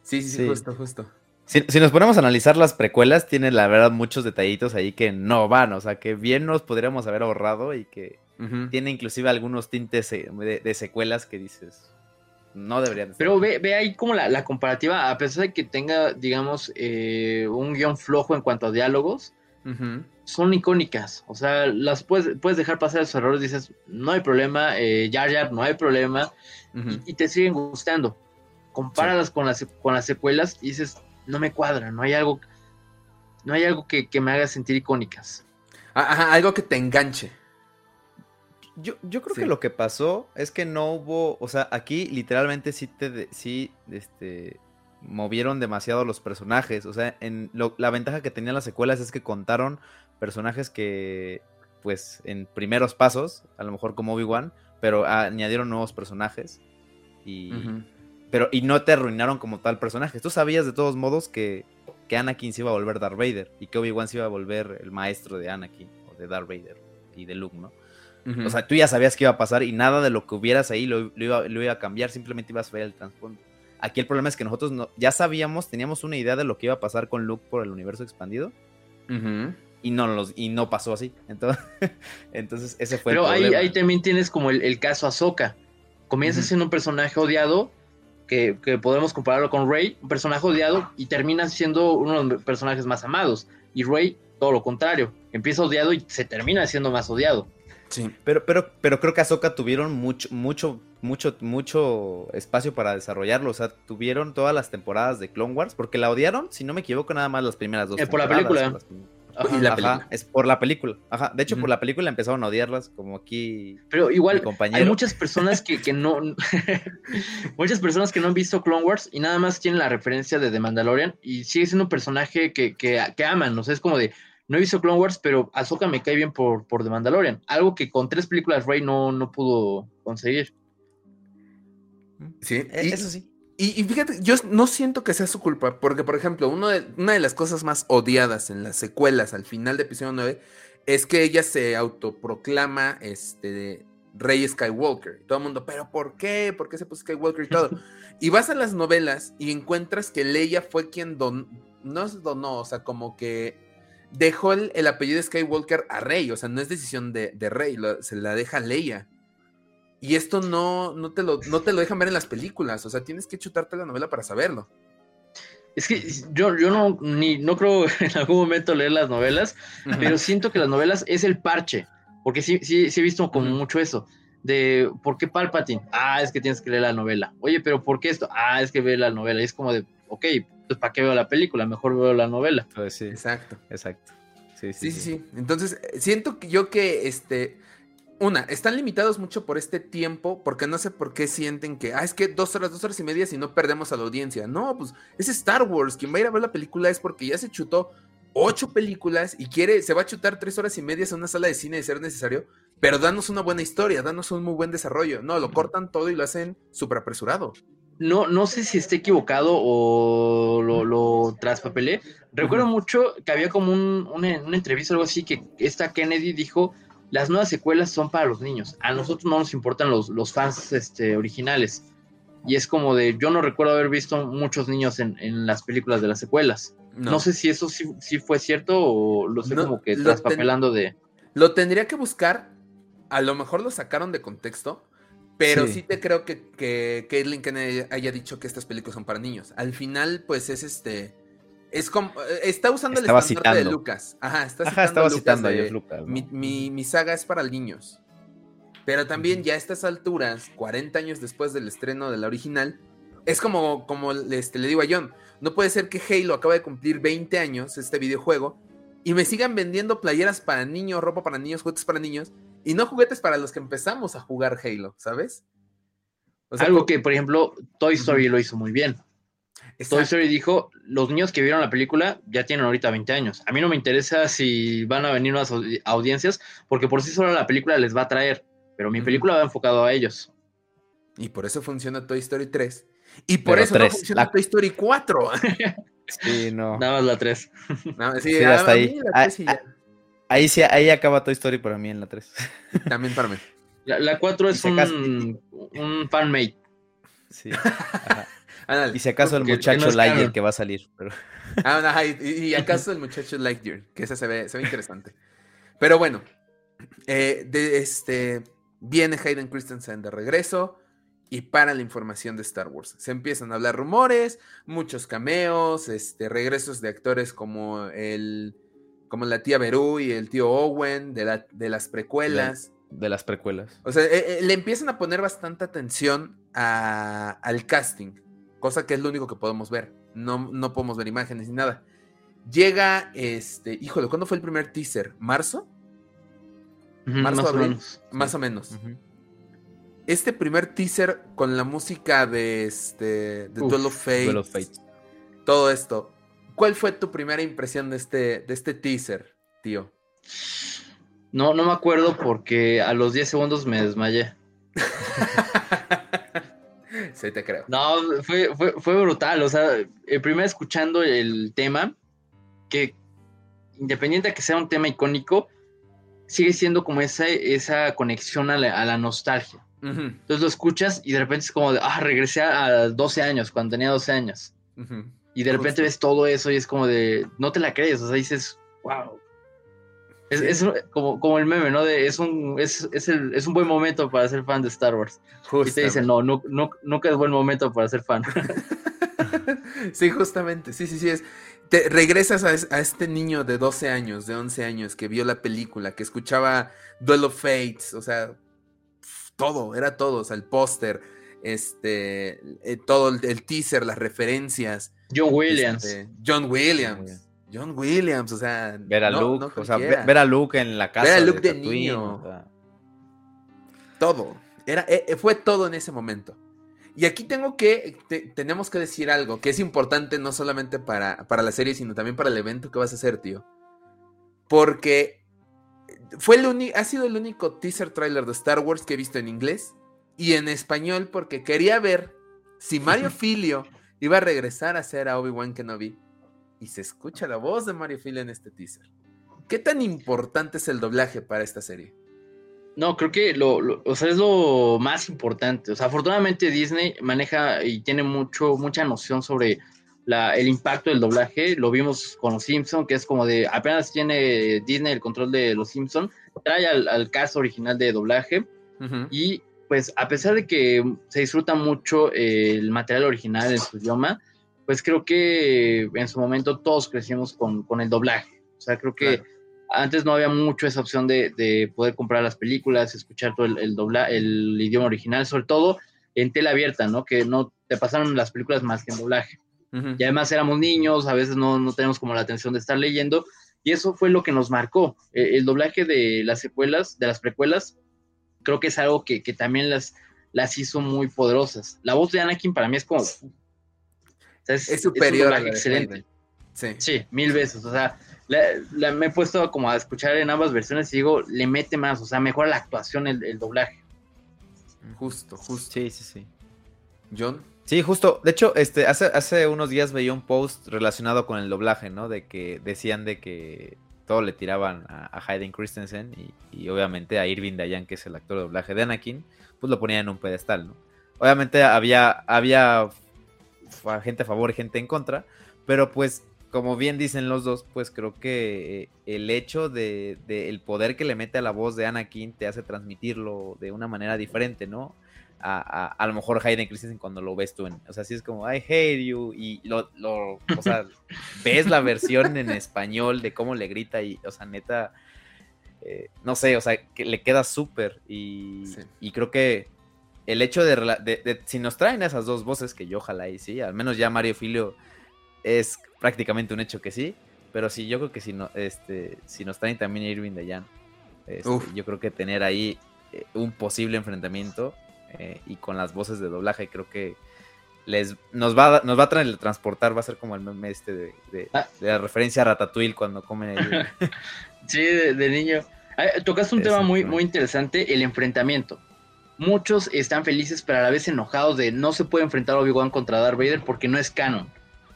sí. Sí, justo, justo. Si, nos ponemos a analizar las precuelas, tiene la verdad muchos detallitos ahí que no van, o sea, que bien nos podríamos haber ahorrado y que tiene inclusive algunos tintes de, secuelas que dices, no deberían. Pero ve, ve ahí como la, comparativa, a pesar de que tenga, digamos, eh, un guion flojo en cuanto a diálogos, son icónicas. O sea, las puedes, puedes dejar pasar esos errores, dices, no hay problema, eh, Jar no hay problema, y, te siguen gustando. Compáralas con, las, con las secuelas y dices, no me cuadra, no hay algo, no hay algo que, me haga sentir icónicas. Ajá, algo que te enganche. Yo, yo creo que lo que pasó es que no hubo, o sea, aquí literalmente sí te, sí, este, movieron demasiado los personajes. O sea, en la ventaja que tenían las secuelas es que contaron personajes que, pues, en primeros pasos, a lo mejor como Obi-Wan, pero añadieron nuevos personajes. Y, pero, y no te arruinaron como tal personajes. Tú sabías de todos modos que, que Anakin se iba a volver Darth Vader y que Obi-Wan se iba a volver el maestro de Anakin o de Darth Vader y de Luke, ¿no? O sea, tú ya sabías qué iba a pasar y nada de lo que hubieras ahí lo, iba, lo iba, a cambiar, simplemente ibas a ver el trasfondo. Aquí el problema es que nosotros no, ya sabíamos, teníamos una idea de lo que iba a pasar con Luke por el universo expandido. Y no, los, y no pasó así. Entonces, entonces ese fue Pero el problema. Ahí, ahí también tienes como el, caso Ahsoka. Comienza siendo un personaje odiado, que, que, podemos compararlo con Rey, un personaje odiado, y termina siendo uno de los personajes más amados. Y Rey, todo lo contrario, empieza odiado y se termina siendo más odiado. Sí. Pero, pero, pero creo que Ahsoka tuvieron mucho, mucho, mucho, mucho espacio para desarrollarlo. O sea, tuvieron todas las temporadas de Clone Wars, porque la odiaron, si no me equivoco, nada más las primeras dos. Eh, por la película. y la película. es por la película. Ajá. De hecho, por la película empezaron a odiarlas, como aquí. Pero igual, hay muchas personas que, que no. muchas personas que no han visto Clone Wars y nada más tienen la referencia de The Mandalorian y sigue siendo un personaje que, que, que aman. O sea, es como de no he visto Clone Wars, pero Ahsoka me cae bien por, por The Mandalorian. Algo que con tres películas Rey no, no pudo conseguir. Sí, e, eso sí. Y, fíjate, yo no siento que sea su culpa, porque por ejemplo, uno de, una de las cosas más odiadas en las secuelas al final de episodio 9 es que ella se autoproclama este, Rey Skywalker. Y todo el mundo, ¿pero por qué? ¿Por qué se puso Skywalker y todo? y vas a las novelas y encuentras que Leia fue quien don, no es donó, o sea, como que dejó el, apellido de Skywalker a Rey, o sea, no es decisión de, Rey, se la deja Leia. Y esto no, no, te lo, no te lo dejan ver en las películas, o sea, tienes que chutarte la novela para saberlo. Es que yo, yo no, ni, no creo en algún momento leer las novelas, pero siento que las novelas es el parche, porque sí, sí, sí he visto como mucho eso, de ¿por qué Palpatine? Ah, es que tienes que leer la novela. Oye, pero ¿por qué esto? Ah, es que ve la novela. Y es como de, ok, pues ¿para qué veo la película? Mejor veo la novela. Pues sí, exacto. Exacto. Sí sí, sí, sí, Entonces, siento que yo que, este, una, están limitados mucho por este tiempo, porque no sé por qué sienten que, ah, es que dos horas, dos horas y media si no perdemos a la audiencia. No, pues es Star Wars. Quien va a ir a ver la película es porque ya se chutó ocho películas y quiere, se va a chutar tres horas y media en una sala de cine de ser necesario, pero danos una buena historia, danos un muy buen desarrollo. No, lo cortan todo y lo hacen súper apresurado no, no sé si esté equivocado o lo, lo traspapelé. Recuerdo mucho que había como un, una, entrevista o algo así que esta Kennedy dijo, las nuevas secuelas son para los niños. A nosotros no nos importan los, los fans este, originales. Y es como de, yo no recuerdo haber visto muchos niños en, las películas de las secuelas. No, sé si eso sí, fue cierto o lo sé como que traspapelando de... Lo tendría que buscar. A lo mejor lo sacaron de contexto pero sí. te creo que, que Caitlin Kennedy haya dicho que estas películas son para niños. Al final, pues es este. Es como. Está usando el estandarte de Lucas. Ajá, está Ajá, estaba citando a Lucas. mi, mi, saga es para niños. Pero también ya a estas alturas, 40 años después del estreno de la original, es como, como este, le digo a John, no puede ser que Halo acaba de cumplir 20 años, este videojuego, y me sigan vendiendo playeras para niños, ropa para niños, juguetes para niños, y no juguetes para los que empezamos a jugar Halo, ¿sabes? Algo que, por ejemplo, Toy Story lo hizo muy bien. exacto. Toy Story dijo, los niños que vieron la película ya tienen ahorita 20 años. A mí no me interesa si van a venir nuevas audi- audiencias, porque por sí sola la película les va a traer, pero mi película va enfocado a ellos. Y por eso funciona Toy Story 3. Y por Pero eso no tres, funciona la- Toy Story 4. Sí, no. Nada más la 3. No, sí, Sí, a- hasta a ahí. mí la Ahí sí, ahí acaba Toy Story para mí en la 3. También para mí. La, la 4 Y es un, un fanmate. Sí. ajá. Y si acaso el muchacho no Lightyear que va a salir. Pero... Ah, no, y, y acaso el muchacho Lightyear, que ese se ve, se ve interesante. Pero bueno, eh, de este, viene Hayden Christensen de regreso y para la información de Star Wars. Se empiezan a hablar rumores, muchos cameos, este, regresos de actores como el como la tía Beru y el tío Owen de, la- de las precuelas. De las precuelas. O sea, eh, eh, le empiezan a poner bastante atención a- al casting, cosa que es lo único que podemos ver. No, no podemos ver imágenes ni nada. Llega, este, híjole, ¿cuándo fue el primer teaser? ¿Marzo? Marzo, más o abril. menos. Más o menos. Este primer teaser con la música de este, de Uf, Duel of Fates, Duel of Fates. todo esto. ¿Cuál fue tu primera impresión de este, de este teaser, tío? No, no me acuerdo porque a los 10 segundos me desmayé. sí, te creo. No, fue, fue, fue brutal. O sea, eh, primero escuchando el tema, que independiente de que sea un tema icónico, sigue siendo como esa, esa conexión a la, a la nostalgia. Entonces lo escuchas y de repente es como de, ah, regresé a 12 años, cuando tenía 12 años. ujú. Y de repente ves todo eso y es como de, no te la crees, o sea, dices, wow. Es, como, como el meme, ¿no? De, es, un, es, es, el- es un buen momento para ser fan de Star Wars. Y te dicen, no, no, no, nunca es buen momento para ser fan. sí, justamente, sí, sí, sí, es. Te regresas a, a este niño de 12 años, de 11 años, que vio la película, que escuchaba Duel of Fates, o sea, todo, era todo, o sea, el póster, este, eh, todo el, el teaser, las referencias. John Williams. este, John Williams. John Williams, o sea. Ver a no- Luke, no o sea, ver a Luke en la casa. Ver a Luke de Tatooine, niño. o sea, todo. Era, eh, eh, fue todo en ese momento. Y aquí tengo que, te- tenemos que decir algo que es importante no solamente para, para la serie, sino también para el evento que vas a hacer, tío. Porque fue el uni- ha sido el único teaser trailer de Star Wars que he visto en inglés y en español porque quería ver si Mario Filio iba a regresar a ser a Obi-Wan Kenobi. Y se escucha la voz de Mario Filio en este teaser. ¿Qué tan importante es el doblaje para esta serie? No, creo que lo, lo- o sea, es lo más importante. O sea, afortunadamente Disney maneja y tiene mucho, mucha noción sobre la, el impacto del doblaje. Lo vimos con los Simpson, que es como de apenas tiene Disney el control de los Simpson, trae al, al cast original de doblaje y pues a pesar de que se disfruta mucho el material original en su idioma, pues creo que en su momento todos crecimos con, con el doblaje. O sea, creo que Claro. antes no había mucho esa opción de, de poder comprar las películas, escuchar todo el, el, dobla, el idioma original, sobre todo en tela abierta, ¿no? Que no te pasaron las películas más que en doblaje. Ujú. Y además éramos niños, a veces no, no tenemos como la atención de estar leyendo, y eso fue lo que nos marcó. Eh, el doblaje de las secuelas, de las precuelas, creo que es algo que, que también las, las hizo muy poderosas. La voz de Anakin para mí es como... o sea, Es superior excelente. Sí. Sí, mil veces. O sea, la- la- me he puesto como a escuchar en ambas versiones y digo, le mete más, o sea, mejora la actuación el, el doblaje. Justo, justo. Sí, sí, sí. John. Sí, justo. De hecho, este, hace, hace unos días veía un post relacionado con el doblaje, ¿no? De que decían de que todo le tiraban a, Hayden Christensen y, y obviamente a Irving Dayan, que es el actor de doblaje de Anakin, pues lo ponían en un pedestal, ¿no? Obviamente había, había gente a favor y gente en contra, pero pues como bien dicen los dos, pues creo que eh, el hecho de, de el poder que le mete a la voz de Anakin te hace transmitirlo de una manera diferente, ¿no? A, a, a lo mejor Hayden Christensen cuando lo ves tú en, o sea, así es como I hate you y lo, lo o sea, ves la versión en español de cómo le grita y, o sea, neta, eh, no sé, o sea, que le queda súper y, Sí. y creo que el hecho de, de- de- si nos traen esas dos voces, que yo ojalá y sí, al menos ya Mario Filio es prácticamente un hecho que sí, pero sí, yo creo que si, no, este, si nos traen también Irving Dayan, este, Uf. yo creo que tener ahí eh, un posible enfrentamiento eh, y con las voces de doblaje. Creo que les nos va, a- nos va a transportar, va a ser como el meme este de, de- Ah. de la referencia a Ratatouille cuando comen el... Sí, de, de niño. Ah, Tocaste un tema muy, muy interesante, el enfrentamiento. Muchos están felices, pero a la vez enojados de no se puede enfrentar Obi-Wan contra Darth Vader porque no es canon.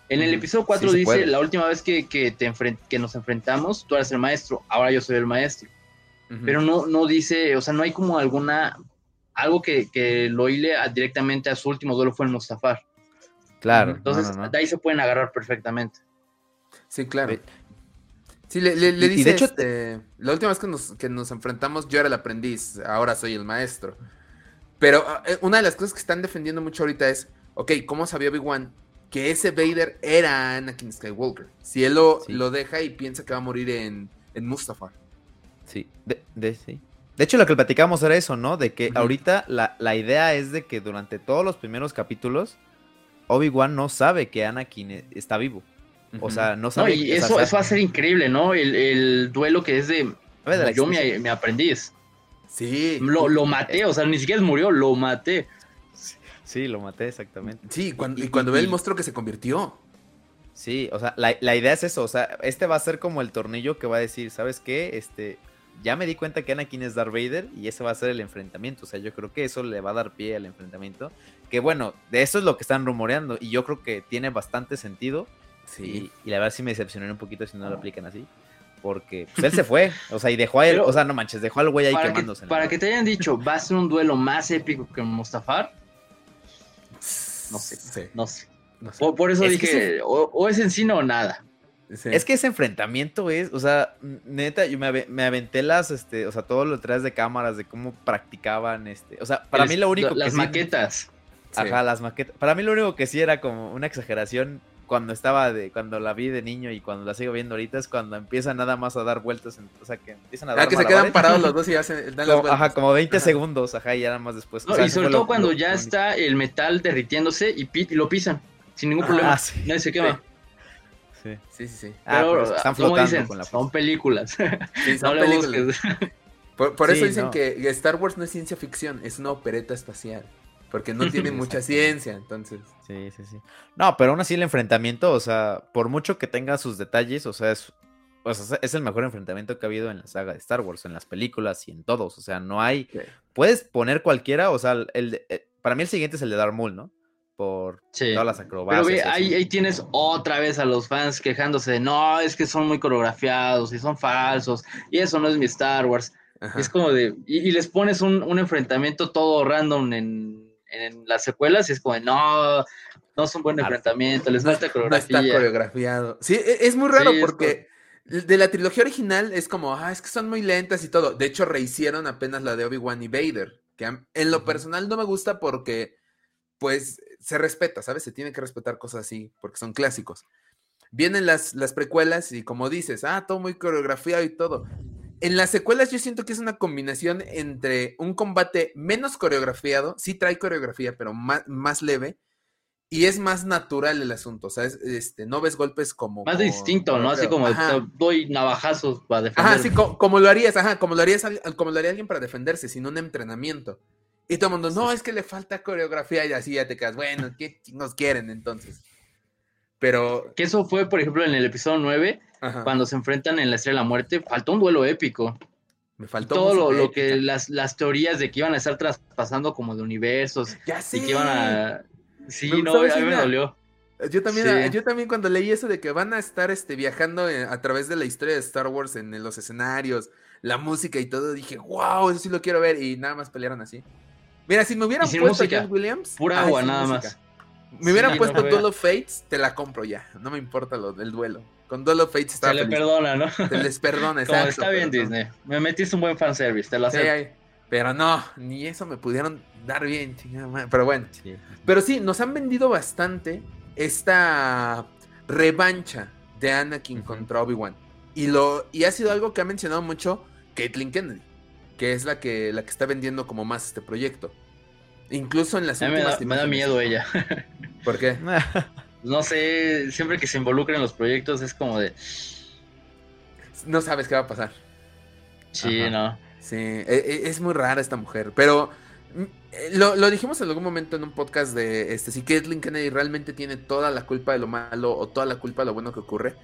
En el episodio 4 Sí se dice, la última vez que, que, te enfren- que nos enfrentamos, tú eras el maestro, ahora yo soy el maestro. Pero no, no dice, o sea, no hay como alguna, algo que, que lo hile a- directamente a su último duelo fue el Mustafar. Claro, Entonces, no, no, no. de ahí se pueden agarrar perfectamente. Sí, claro. Ve- Sí, le, le- le Y- y de dice, hecho- este, la última vez que nos, que nos enfrentamos, yo era el aprendiz, ahora soy el maestro. Pero ah, eh, una de las cosas que están defendiendo mucho ahorita es, ok, ¿cómo sabía Obi-Wan que ese Vader era Anakin Skywalker? Si él lo, Sí. lo deja y piensa que va a morir en, en Mustafar. Sí, de, de- sí. De hecho, lo que platicamos era eso, ¿no? De que ahorita la, la idea es de que durante todos los primeros capítulos, Obi-Wan no sabe que Anakin e- está vivo. O sea, no No, sabe y o sea, eso, eso va a ser increíble, ¿no? El, el duelo que es de, de yo me, me aprendiz. Sí. Lo, lo maté, o sea, ni siquiera murió, lo maté. Sí, lo maté exactamente. Sí, cuando, y Y- cuando y- ve el y- monstruo que se convirtió. Sí, o sea, la, la idea es eso, o sea, este va a ser como el tornillo que va a decir, ¿sabes qué? Este, ya me di cuenta que Anakin es Darth Vader y ese va a ser el enfrentamiento, o sea, yo creo que eso le va a dar pie al enfrentamiento, que bueno, de eso es lo que están rumoreando y yo creo que tiene bastante sentido Sí. y, y la verdad sí me decepcioné un poquito si no lo aplican así, porque pues él se fue, o sea, y dejó a él, Pero- o sea, no manches, dejó al güey ahí Para, que, quemándose. la para que te hayan dicho, va a ser un duelo más épico que Mustafar, no sé, Sí, no sé. no sé. Por, por eso Es que dije, o, o es encino o nada. Sí. Es que ese enfrentamiento es, o sea, neta, yo me, ave- me aventé las, este, o sea, todo lo detrás de cámaras de cómo practicaban, este, o sea, para mí lo único Las que sí- maquetas. Sí. ajá, las maquetas, para mí lo único que sí era como una exageración cuando estaba de, cuando la vi de niño y cuando la sigo viendo ahorita es cuando empiezan nada más a dar vueltas, en- o sea, que empiezan a dar Ah, que se quedan parados los dos y hacen, dan las Como- vueltas. ajá, como 20 Ajá. segundos, ajá, y ya nada más después. o No, sea, y sobre todo lo- cuando lo- ya lo- está el metal derritiéndose y, pi- y lo pisan, sin ningún Ah, problema. sí. Nadie se quema. Sí. Sí, sí, sí. Ah, Pero, pero es que están como flotando dicen, con la son películas. Sí, no son películas. Por, eso dicen no. que Star Wars no es ciencia ficción, es una opereta espacial. Porque no tiene mucha ciencia, entonces. Sí, sí, sí. No, pero aún así el enfrentamiento, o sea, por mucho que tenga sus detalles, o sea, es, o sea, es el mejor enfrentamiento que ha habido en la saga de Star Wars, en las películas y en todos. O sea, no hay. Puedes poner cualquiera, o sea, el, de- eh, para mí el siguiente es el de Darth Maul, ¿no? Por Sí. todas las Pero acrobacias. ve, ahí, ahí tienes otra vez a los fans quejándose de no, es que son muy coreografiados y son falsos, y eso no es mi Star Wars. Ajá. Es como de. Y, y les pones un, un enfrentamiento todo random en, en las secuelas, y es como de no, no es un buen Ah, enfrentamiento, les falta No coreografía. está coreografiado. Sí, e- es muy raro Sí, es porque de la trilogía original es como, ah, es que son muy lentas y todo. De hecho, rehicieron apenas la de Obi-Wan y Vader, que en lo personal no me gusta porque, pues, se respeta, ¿sabes? Se tiene que respetar cosas así porque son clásicos. Vienen las, las precuelas y como dices, ah, todo muy coreografiado y todo. En las secuelas yo siento que es una combinación entre un combate menos coreografiado, sí trae coreografía, pero más, más leve, y es más natural el asunto, o sea, es- este, no ves golpes como... Más con- distinto, ¿no? Así como Ajá. doy navajazos para defender. Ajá, sí, co- como, lo harías, ajá, como lo harías, como lo haría alguien para defenderse, sin un entrenamiento. Y todo el mundo, no, es que le falta coreografía y así ya te quedas, bueno, ¿qué nos quieren entonces? Pero, Que eso fue, por ejemplo, en el episodio 9, ajá, cuando se enfrentan en la Estrella de la Muerte, faltó un duelo épico. me faltó Todo lo, que las, las teorías de que iban a estar traspasando como de universos Ya sé. y que iban a... Sí, Me- no, ¿sabes a mí me dolió. Yo también, Sí. yo también cuando leí eso de que van a estar este, viajando eh, a través de la historia de Star Wars en, en los escenarios, la música y todo, dije, wow, eso sí lo quiero ver. Y nada más pelearon así. Mira, si me hubieran puesto música, John Williams, Pura agua, nada música. más. Me hubieran Sí, puesto no Duel of Fates, te la compro ya. No me importa lo del duelo. Con Duel of Fates estaba le feliz. perdona, ¿no? Se les perdona, Como exacto. está bien no. Disney. Me metiste un buen fanservice, te lo Sí, acepto. ay, pero no, ni eso me pudieron dar bien, chingada madre. Pero bueno. Sí. Pero sí, nos han vendido bastante esta revancha de Anakin Ujú. contra Obi-Wan. Y lo y ha sido algo que ha mencionado mucho Caitlyn Kennedy, que es la que la que está vendiendo como más este proyecto. Incluso en las me últimas da, me da miedo ella. ¿Por qué? No sé, siempre que se involucra en los proyectos es como de... No sabes qué va a pasar. Sí, Ajá. no. Sí, e- e- es muy rara esta mujer, pero Mm, eh, Lo, lo dijimos en algún momento en un podcast de este, si Kathleen Kennedy realmente tiene toda la culpa de lo malo o toda la culpa de lo bueno que ocurre.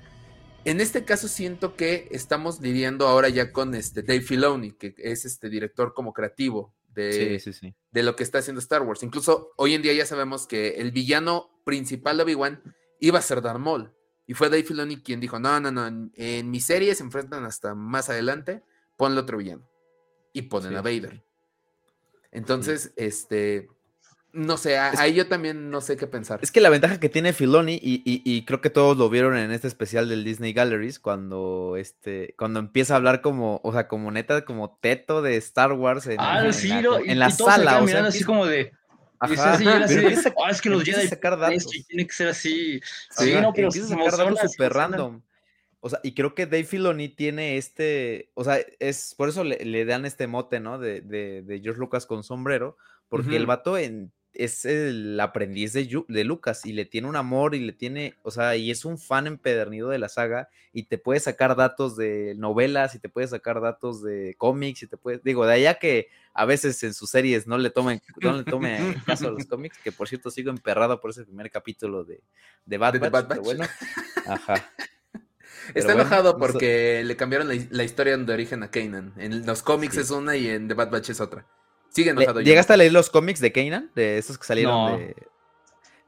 En este caso siento que estamos lidiando ahora ya con este Dave Filoni, que es este director como creativo de, Sí, sí, sí. de lo que está haciendo Star Wars. Incluso hoy en día ya sabemos que el villano principal de Obi-Wan iba a ser Darth Maul. Y fue Dave Filoni quien dijo, no, no, no, en, en mi serie se enfrentan hasta más adelante, ponle otro villano. Y ponen a Vader. Entonces, este, no sé, a- Es- ahí yo también no sé qué pensar. Es que la ventaja que tiene Filoni, y, y- y creo que todos lo vieron en este especial del Disney Galleries, cuando este, cuando empieza a hablar como, o sea, como neta, como teto de Star Wars en, Ah, en sí, la, lo- y- en la y todos se sala. quedan O sea, así empieza- como de. y Ajá, así, así empieza- "Ah, es que los Jedi sacar datos. tiene que ser así. Sí, Ajá, no, pero empieza a se sacar datos se súper random. O sea, y creo que Dave Filoni tiene este, o sea, es por eso le, le dan este mote, ¿no? De, de, de George Lucas con sombrero, porque el Ujú. vato en- es el aprendiz de, Yu- de Lucas y le tiene un amor y le tiene, o sea, y es un fan empedernido de la saga y te puede sacar datos de novelas y te puede sacar datos de cómics y te puede, digo, de allá que a veces en sus series no le tomen, no le tome caso a los cómics, que por cierto sigo emperrado por ese primer capítulo de, de Bad ¿De The Batch, Bad pero Batch? bueno, ajá. Está bueno, enojado no porque le cambiaron la, la historia de origen a Kanan. En los cómics Sí. es una y en The Bad Batch es otra. Sigue Le- enojado. ¿Llegaste a leer los cómics de Kanan? De esos que salieron No. de.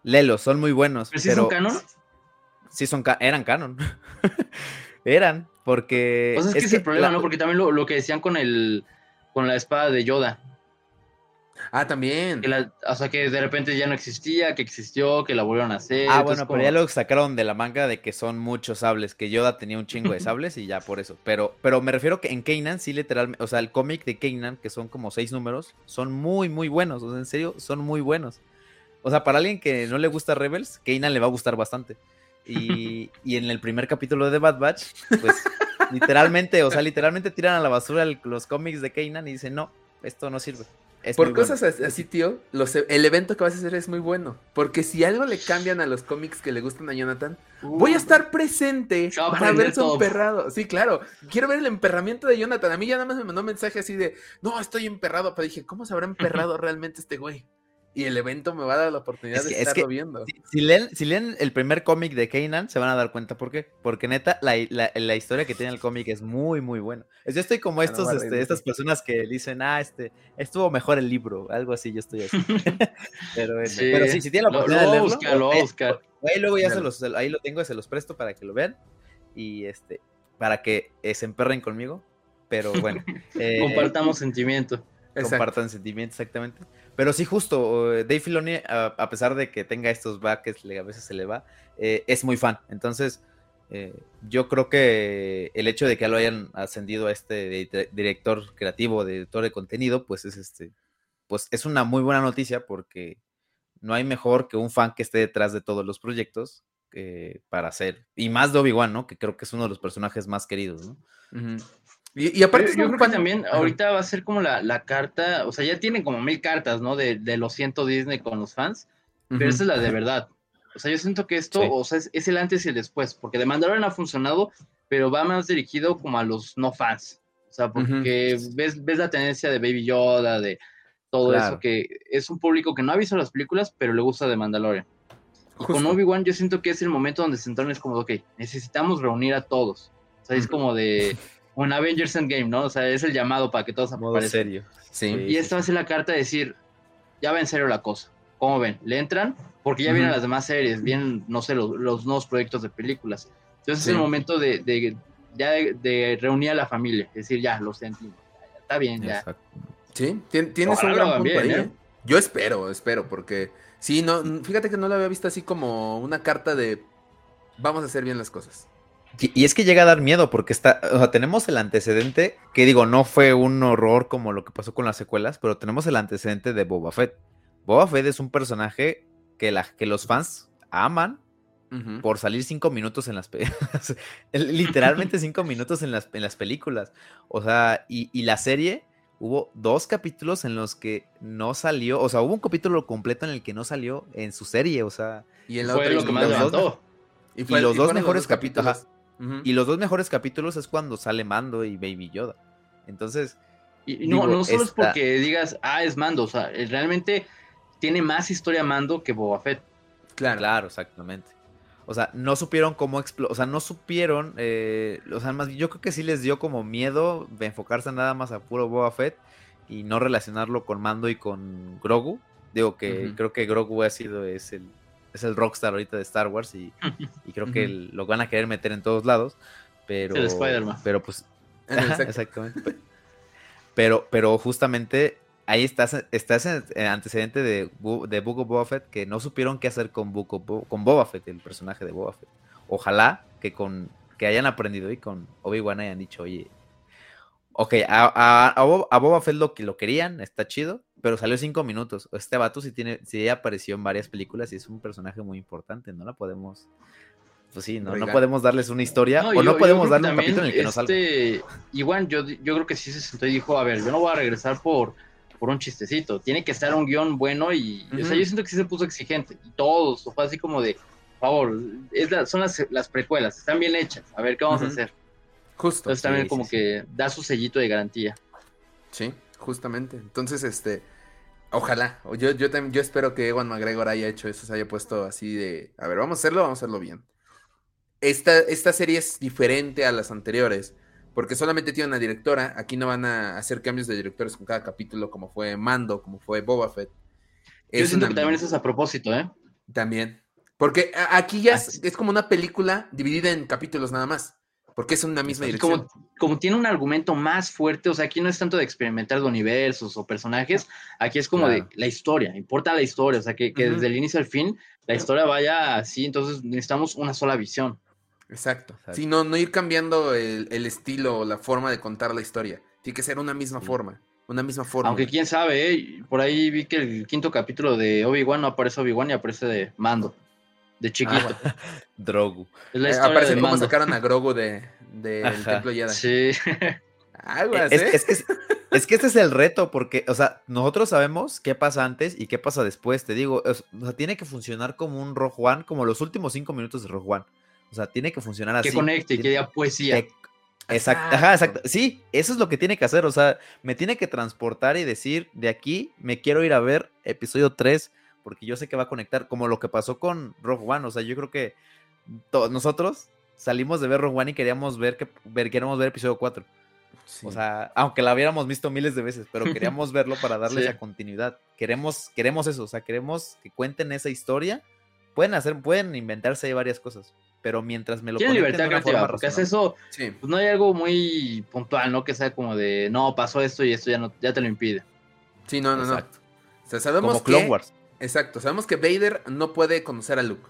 Léelos, son muy buenos. ¿Pero sí pero son canon? Sí, son ca- eran canon. eran, porque. O sea, es que es el problema, la- ¿no? Porque también lo, lo que decían con el con la espada de Yoda. Ah, también. Que la- o sea, que de repente ya no existía, que existió, que la volvieron a hacer. Ah, bueno, como- pero ya lo sacaron de la manga de que son muchos sables, que Yoda tenía un chingo de sables y ya por eso. Pero, pero me refiero que en Kanan sí literalmente, o sea, el cómic de Kanan, que son como seis números, son muy, muy buenos. O sea, en serio, son muy buenos. O sea, para alguien que no le gusta Rebels, Kanan le va a gustar bastante. Y, y en el primer capítulo de Bad Batch, pues literalmente, o sea, literalmente tiran a la basura el- los cómics de Kanan y dicen, no, esto no sirve. Es Por muy bueno". cosas as- así, tío, los e- el evento que vas a hacer es muy bueno. Porque si algo le cambian a los cómics que le gustan a Jonathan, voy a estar presente para ver su emperrado. Sí, claro. Quiero ver el emperramiento de Jonathan. A mí ya nada más me mandó un mensaje así de, no, estoy emperrado. Pero dije, ¿cómo se habrá emperrado realmente este güey? Y el evento me va a dar la oportunidad Es de que- es estarlo que- viendo. Si, si leen, si leen el primer cómic de Kanan, se van a dar cuenta por qué. Porque neta, la, la- la historia que tiene el cómic es muy, muy buena. Yo estoy como Ah, no, estos, este, estas personas que dicen, ah, este, estuvo mejor el libro, algo así, yo estoy así. pero, Sí. pero sí, si tienen la Lo, lo oportunidad de leerlo, buscar, lo voy a ahí- luego ya se los, ahí lo tengo, se los presto para que lo vean. Y este, para que eh, se emperren conmigo. Pero bueno. eh, Compartamos sentimiento. Exacto. compartan sentimientos, exactamente. Pero sí, justo, eh, Dave Filoni, a, pesar de que tenga estos baques, a veces se le va, eh, es muy fan. Entonces, eh, yo creo que el hecho de que lo hayan ascendido a este di- director creativo, director de contenido, pues es este, pues es una muy buena noticia porque no hay mejor que un fan que esté detrás de todos los proyectos eh, para hacer, y más de Obi-Wan, ¿no? Que creo que es uno de los personajes más queridos, ¿no? Y, y aparte, Yo, es yo un creo que también ahorita va a ser como la, la carta, o sea, ya tienen como mil cartas, ¿no? De, de lo siento Disney con los fans, pero Ujú. esta es la de verdad. O sea, yo siento que esto, Sí. o sea, es, es el antes y el después, porque de Mandalorian ha funcionado, pero va más dirigido como a los no fans. O sea, porque ves, ves la tendencia de Baby Yoda, de todo Claro. eso, que es un público que no ha visto las películas, pero le gusta de Mandalorian. Y con. Obi-Wan yo siento que es el momento donde se entorna, es como, ok, necesitamos reunir a todos. O sea, es como de un Avengers Endgame, ¿no? O sea, es el llamado para que todos Modo aparezcan. serio. Sí. Sí. Y esta va a ser la carta de decir, ya va en serio la cosa. ¿Cómo ven? ¿Le entran? Porque ya vienen las demás series, vienen, no sé, los, los nuevos proyectos de películas. Entonces Sí. es el momento de, de- ya de, de reunir a la familia, es decir, ya, lo sentimos, está bien, ya. Exacto. Sí, tien- tienes Ojalá un gran punto bien, ahí, ¿eh? ¿eh? Yo espero, espero, porque sí, no, fíjate que no lo había visto así como una carta de vamos a hacer bien las cosas. Y, y es que llega a dar miedo porque está, o sea, tenemos el antecedente, que digo, no fue un horror como lo que pasó con las secuelas, pero tenemos el antecedente de Boba Fett. Boba Fett es un personaje que, la, que los fans aman por salir cinco minutos en las películas. Literalmente cinco minutos en las, en las películas. O sea, y, y la serie, hubo dos capítulos en los que no salió, o sea, hubo un capítulo completo en el que no salió en su serie, o sea, Y Fue otra lo y que más los dos- levantó. Y, y los dos mejores capítulos. Y los dos mejores capítulos es cuando sale Mando y Baby Yoda. Entonces, Y no, no solo es porque digas, ah, es Mando, o sea, realmente tiene más historia Mando que Boba Fett. Claro, claro, exactamente. O sea, no supieron cómo explotar, o sea, no supieron, eh, o sea, más, yo creo que sí les dio como miedo de enfocarse nada más a puro Boba Fett y no relacionarlo con Mando y con Grogu. Digo que creo que Grogu ha sido, es el, es el rockstar ahorita de Star Wars y, creo que lo van a querer meter en todos lados. Pero, el Spider-Man. Pero pues, exactamente. Pero, pero justamente ahí estás, estás en el antecedente de, de Book of Boba Fett que no supieron qué hacer con, con Boba Fett, el personaje de Boba Fett. Ojalá que con que hayan aprendido y con Obi-Wan hayan dicho, oye, ok, a, a, Boba Fett lo que lo querían, está chido, pero salió cinco minutos. Este vato sí tiene, sí apareció en varias películas y es un personaje muy importante, no la podemos pues sí, no, no podemos darles una historia o no podemos darle un capítulo en el que nos salga. Este, igual yo, yo creo que sí se sentó y dijo, a ver, yo no voy a regresar por, por un chistecito, tiene que estar un guion bueno y, o sea, yo siento que sí se puso exigente y todos, fue así como de, por favor, es son las, las, precuelas, están bien hechas, a ver qué vamos a hacer. Justo. Entonces también como que da su sellito de garantía. Sí, justamente. Entonces, este, ojalá, yo, yo, yo espero que Ewan McGregor haya hecho eso, se haya puesto así de, a ver, vamos a hacerlo, vamos a hacerlo bien esta, serie es diferente a las anteriores, porque solamente tiene una directora. Aquí no van a hacer cambios de directores con cada capítulo, como fue Mando, como fue Boba Fett. Yo siento que también eso es a propósito, ¿eh? También. Porque aquí ya es, como una película dividida en capítulos nada más. Porque es una misma dirección. Como, tiene un argumento más fuerte, o sea, aquí no es tanto de experimentar de universos o personajes, aquí es como de la historia, importa la historia, o sea, que, desde el inicio al fin la historia vaya así, entonces necesitamos una sola visión. Exacto. Sí, no, no ir cambiando el, estilo o la forma de contar la historia. Tiene que ser una misma forma. Una misma forma. Aunque quién sabe, ¿eh? por ahí vi que el quinto capítulo de Obi-Wan no aparece Obi-Wan y aparece de Mando. De chiquito. Ah, Drogu. Es la eh, aparece como sacaron a Grogu de, del Templo Jedi. Sí. Aguas, es, ¿eh? es, que, es, que este es el reto, porque, o sea, nosotros sabemos qué pasa antes y qué pasa después. Te digo, o sea, tiene que funcionar como un Rogue One, como los últimos cinco minutos de Rogue One. O sea, tiene que funcionar así. Que conecte, que diga poesía. Exacto, ajá, exacto. Sí, eso es lo que tiene que hacer. O sea, me tiene que transportar y decir, de aquí me quiero ir a ver episodio 3, porque yo sé que va a conectar, como lo que pasó con Rogue One. O sea, yo creo que nosotros salimos de ver Rogue One y queríamos ver, que, ver, queríamos ver episodio 4. O sea, aunque la hubiéramos visto miles de veces, pero queríamos verlo para darle esa continuidad. Queremos, queremos eso, o sea, queremos que cuenten esa historia. Pueden hacer, pueden inventarse ahí varias cosas pero mientras me lo Tiene libertad creativa, porque es eso, pues no hay algo muy puntual, ¿no? Que sea como de, no, pasó esto y esto ya no ya te lo impide. Sí, no, no, no. O sea, sabemos que, Exacto, sabemos que Vader no puede conocer a Luke.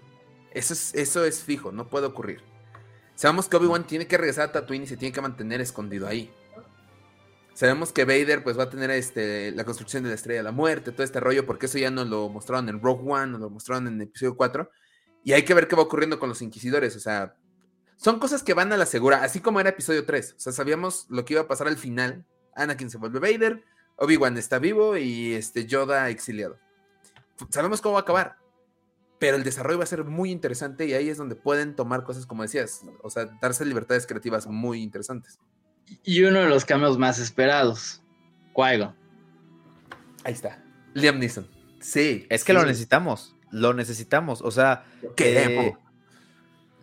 Eso es, eso es fijo, no puede ocurrir. Sabemos que Obi-Wan tiene que regresar a Tatooine y se tiene que mantener escondido ahí. Sabemos que Vader pues va a tener este, la construcción de la Estrella de la Muerte, todo este rollo, porque eso ya nos lo mostraron en Rogue One, nos lo mostraron en episodio 4. Y hay que ver qué va ocurriendo con los inquisidores. O sea, son cosas que van a la segura, así como era episodio 3. O sea, sabíamos lo que iba a pasar al final. Anakin se vuelve Vader, Obi-Wan está vivo y este Yoda exiliado. Sabemos cómo va a acabar. Pero el desarrollo va a ser muy interesante y ahí es donde pueden tomar cosas como decías, o sea, darse libertades creativas muy interesantes. Y uno de los cambios más esperados, qui Ahí está, Liam Neeson. Sí. Es que lo necesitamos lo necesitamos. O sea, queremos. Eh,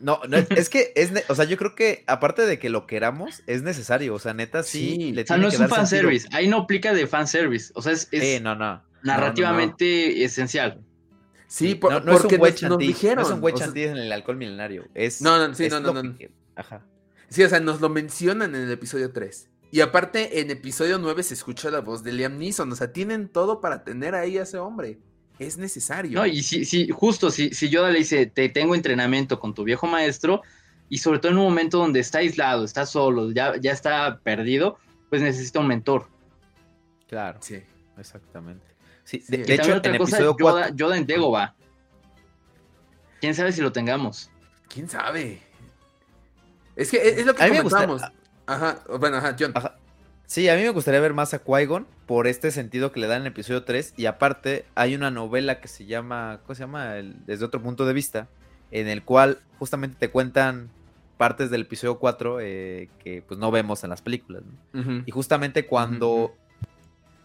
no, no, es que es, o sea, yo creo que aparte de que lo queramos, es necesario. O sea, neta, sí. o sea, no es un fanservice. Ahí no aplica de fanservice. O sea, es, no, no. Narrativamente esencial. Sí, porque no es un nos, dijeron. No es un güey en el alcohol milenario. Es, no, no, sí, no, no, no. Ajá. Sí, o sea, nos lo mencionan en el episodio 3. Y aparte, en episodio 9 se escucha la voz de Liam Neeson. O sea, tienen todo para tener ahí a ese hombre es necesario. No, y si, si justo, si, si Yoda le dice, te tengo entrenamiento con tu viejo maestro, y sobre todo en un momento donde está aislado, está solo, ya, ya está perdido, pues necesita un mentor. Claro. Sí. Exactamente. Sí, de, hecho, en episodio Yoda, Yoda en va. ¿Quién sabe si lo tengamos? ¿Quién sabe? Es que es, lo que comentamos. Ajá, bueno, ajá, John. Ajá. Sí, a mí me gustaría ver más a Qui-Gon por este sentido que le dan en el episodio 3. Y aparte, hay una novela que se llama, ¿cómo se llama? desde otro punto de vista, en el cual justamente te cuentan partes del episodio 4 eh, que pues no vemos en las películas. Y justamente cuando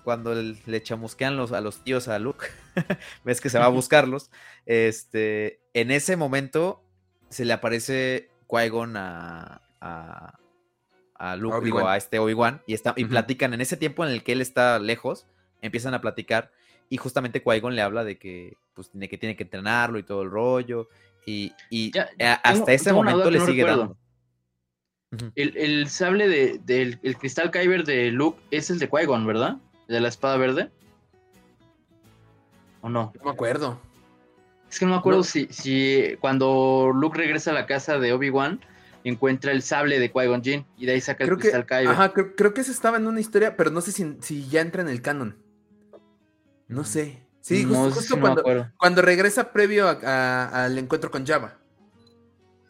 cuando le chamusquean los, a los tíos a Luke, ves que se va a buscarlos, este, en ese momento se le aparece Qui-Gon a, a, Luke, digo, a este Obi-Wan, y, está, y platican en ese tiempo en el que él está lejos, empiezan a platicar, y justamente Qui-Gon le habla de que, pues, tiene que, tiene que entrenarlo y todo el rollo, y, hasta ese momento le sigue dando. el, sable de, del el cristal Kyber de Luke es el de Qui-Gon, ¿verdad? ¿De la espada verde? ¿O no? No me acuerdo. Es que no me acuerdo si, si cuando Luke regresa a la casa de Obi-Wan encuentra el sable de Qui-Gon Jinn y de ahí saca el cristal Kyber. Ajá, creo, que eso estaba en una historia, pero no sé si, ya entra en el canon. No sé. Sí, justo, cuando, regresa previo al encuentro con Java.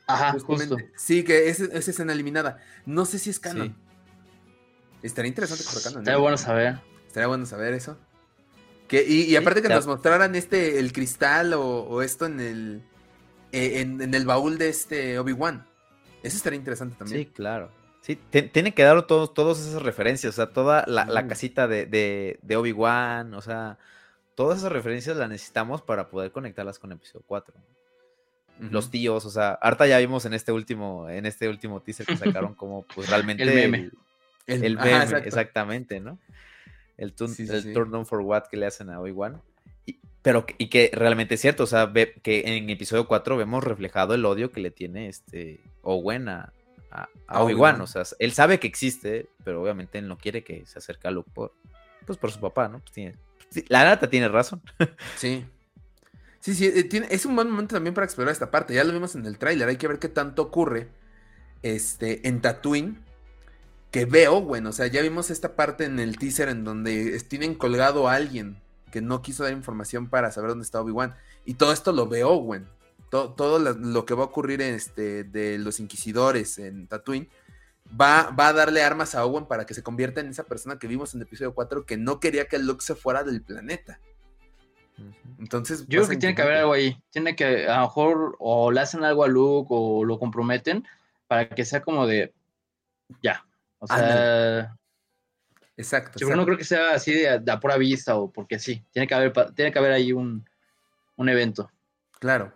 Ajá, justo. Sí, que es, es escena eliminada. No sé si es canon. Estaría interesante por canon. Estaría bueno saber. Estaría bueno saber eso. Que, y, aparte que nos mostraran este, el cristal o, esto en el, eh, en, el baúl de este Obi-Wan. Eso estaría interesante también. Sí, claro. Sí, tiene que dar todos, todas esas referencias, o sea, toda la, casita de, de, Obi-Wan, o sea, todas esas referencias las necesitamos para poder conectarlas con episodio 4. Los tíos, o sea, harta ya vimos en este último, en este último teaser que sacaron como pues realmente el meme. El, meme, exactamente, ¿no? El, turn, on for what que le hacen a Obi-Wan. Y, pero, y que realmente es cierto, o sea, ve, que en episodio 4 vemos reflejado el odio que le tiene este Owen a, a, Obi-Wan. O sea, él sabe que existe, pero obviamente él no quiere que se acerque a Luke por, pues por su papá, ¿no? Pues tiene, la nata tiene razón. sí. Sí, sí, eh, tiene, es un buen momento también para explorar esta parte. Ya lo vimos en el tráiler, hay que ver qué tanto ocurre este, en Tatooine que veo, bueno, o sea, ya vimos esta parte en el teaser en donde tienen colgado a alguien que no quiso dar información para saber dónde está Obi-Wan. Y todo esto lo veo, güey. Todo, todo, lo que va a ocurrir este, de los inquisidores en Tatooine va, va, a darle armas a Owen para que se convierta en esa persona que vimos en el episodio 4 que no quería que Luke se fuera del planeta. Entonces, yo creo que tiene que haber algo ahí. Tiene que, a lo mejor, o le hacen algo a Luke o lo comprometen para que sea como de, ya, o sea. Exacto. Yo no creo que sea así de, a pura vista o porque sí. Tiene que haber, tiene que haber ahí un, evento. Claro.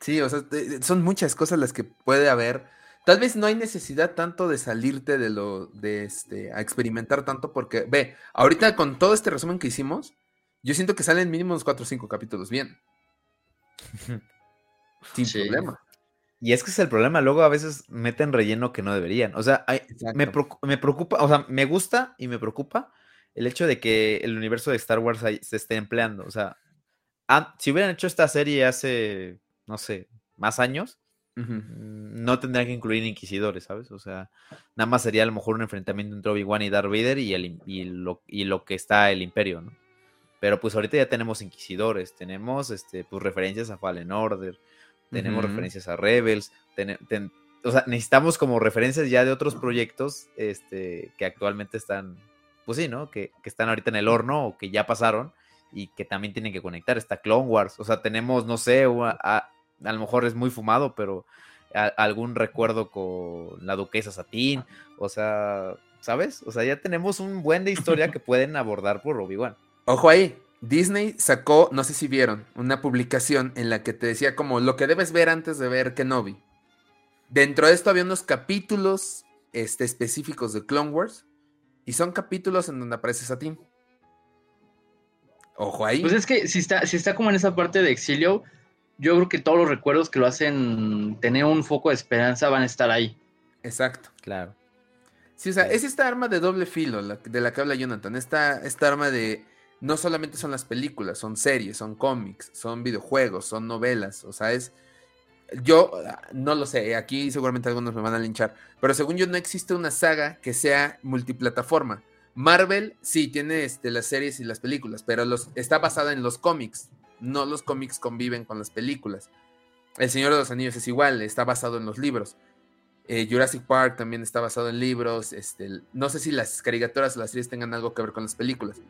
Sí, o sea, son muchas cosas las que puede haber. Tal vez no hay necesidad tanto de salirte de lo, de este, a experimentar tanto, porque, ve, ahorita con todo este resumen que hicimos, yo siento que salen mínimo unos 4 o 5 capítulos bien. Sin problema. Y es que es el problema, luego a veces meten relleno que no deberían. O sea, me, preocupa, o sea, me gusta y me preocupa el hecho de que el universo de Star Wars se esté empleando. O sea, si hubieran hecho esta serie hace, no sé, más años, mm, no tendrían que incluir inquisidores, ¿sabes? O sea, nada más sería a lo mejor un enfrentamiento entre Obi-Wan y Darth Vader y, el, y, lo, y lo que está el imperio, ¿no? Pero pues ahorita ya tenemos inquisidores, tenemos este, pues referencias a Fallen Order, tenemos referencias a Rebels, o sea, necesitamos como referencias ya de otros proyectos este, que actualmente están, pues sí, ¿no? Que, están ahorita en el horno o que ya pasaron y que también tienen que conectar. Está Clone Wars, o sea, tenemos, no sé, a, lo mejor es muy fumado, pero algún recuerdo con la duquesa Satín, o sea, ¿sabes? O sea, ya tenemos un buen de historia que pueden abordar por Obi-Wan. Ojo ahí, Disney sacó, no sé si vieron, una publicación en la que te decía como lo que debes ver antes de ver Kenobi. Dentro de esto había unos capítulos este, específicos de Clone Wars y son capítulos en donde aparece Satín. Ojo ahí. Pues es que si está, si está como en esa parte de exilio, yo creo que todos los recuerdos que lo hacen tener un foco de esperanza van a estar ahí. Exacto. Claro. Sí, o sea, es esta arma de doble filo de la que habla Jonathan. Esta, esta arma de no solamente son las películas, son series, son cómics, son videojuegos, son novelas, o sea, es... Yo no lo sé, aquí seguramente algunos me van a linchar, pero según yo no existe una saga que sea multiplataforma. Marvel sí tiene este, las series y las películas, pero los, está basada en los cómics, no los cómics conviven con las películas. El Señor de los Anillos es igual, está basado en los libros. Eh, Jurassic Park también está basado en libros. Este, no sé si las caricaturas o las series tengan algo que ver con las películas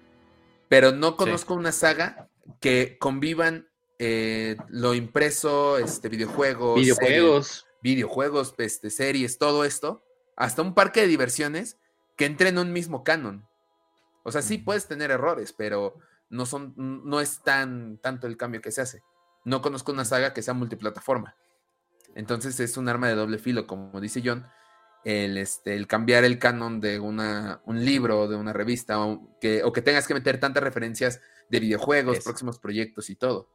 pero no conozco una saga que convivan eh, lo impreso, este, videojuegos, videojuegos, videojuegos, este, series, todo esto, hasta un parque de diversiones que entre en un mismo canon. O sea, sí puedes tener errores, pero no son, no es tan tanto el cambio que se hace. No conozco una saga que sea multiplataforma. Entonces es un arma de doble filo, como dice John. El, este, el cambiar el canon de una, un libro, de una revista, o que, o que tengas que meter tantas referencias de videojuegos, próximos proyectos y todo.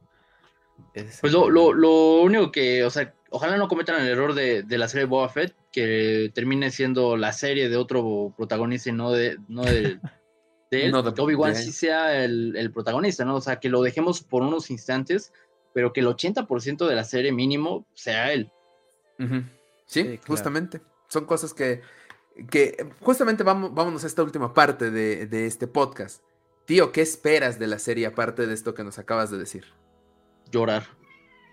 Pues lo, lo, lo, único que, o sea, ojalá no cometan el error de, de, la serie Boba Fett, que termine siendo la serie de otro protagonista y no de, no de, de él, no, que Obi-Wan sí sea el, el, protagonista, ¿no? O sea, que lo dejemos por unos instantes, pero que el 80% de la serie mínimo sea él. Uh -huh. sí, sí, justamente. Son cosas que, que justamente vamos, vámonos a esta última parte de, de este podcast. Tío, ¿qué esperas de la serie aparte de esto que nos acabas de decir? Llorar.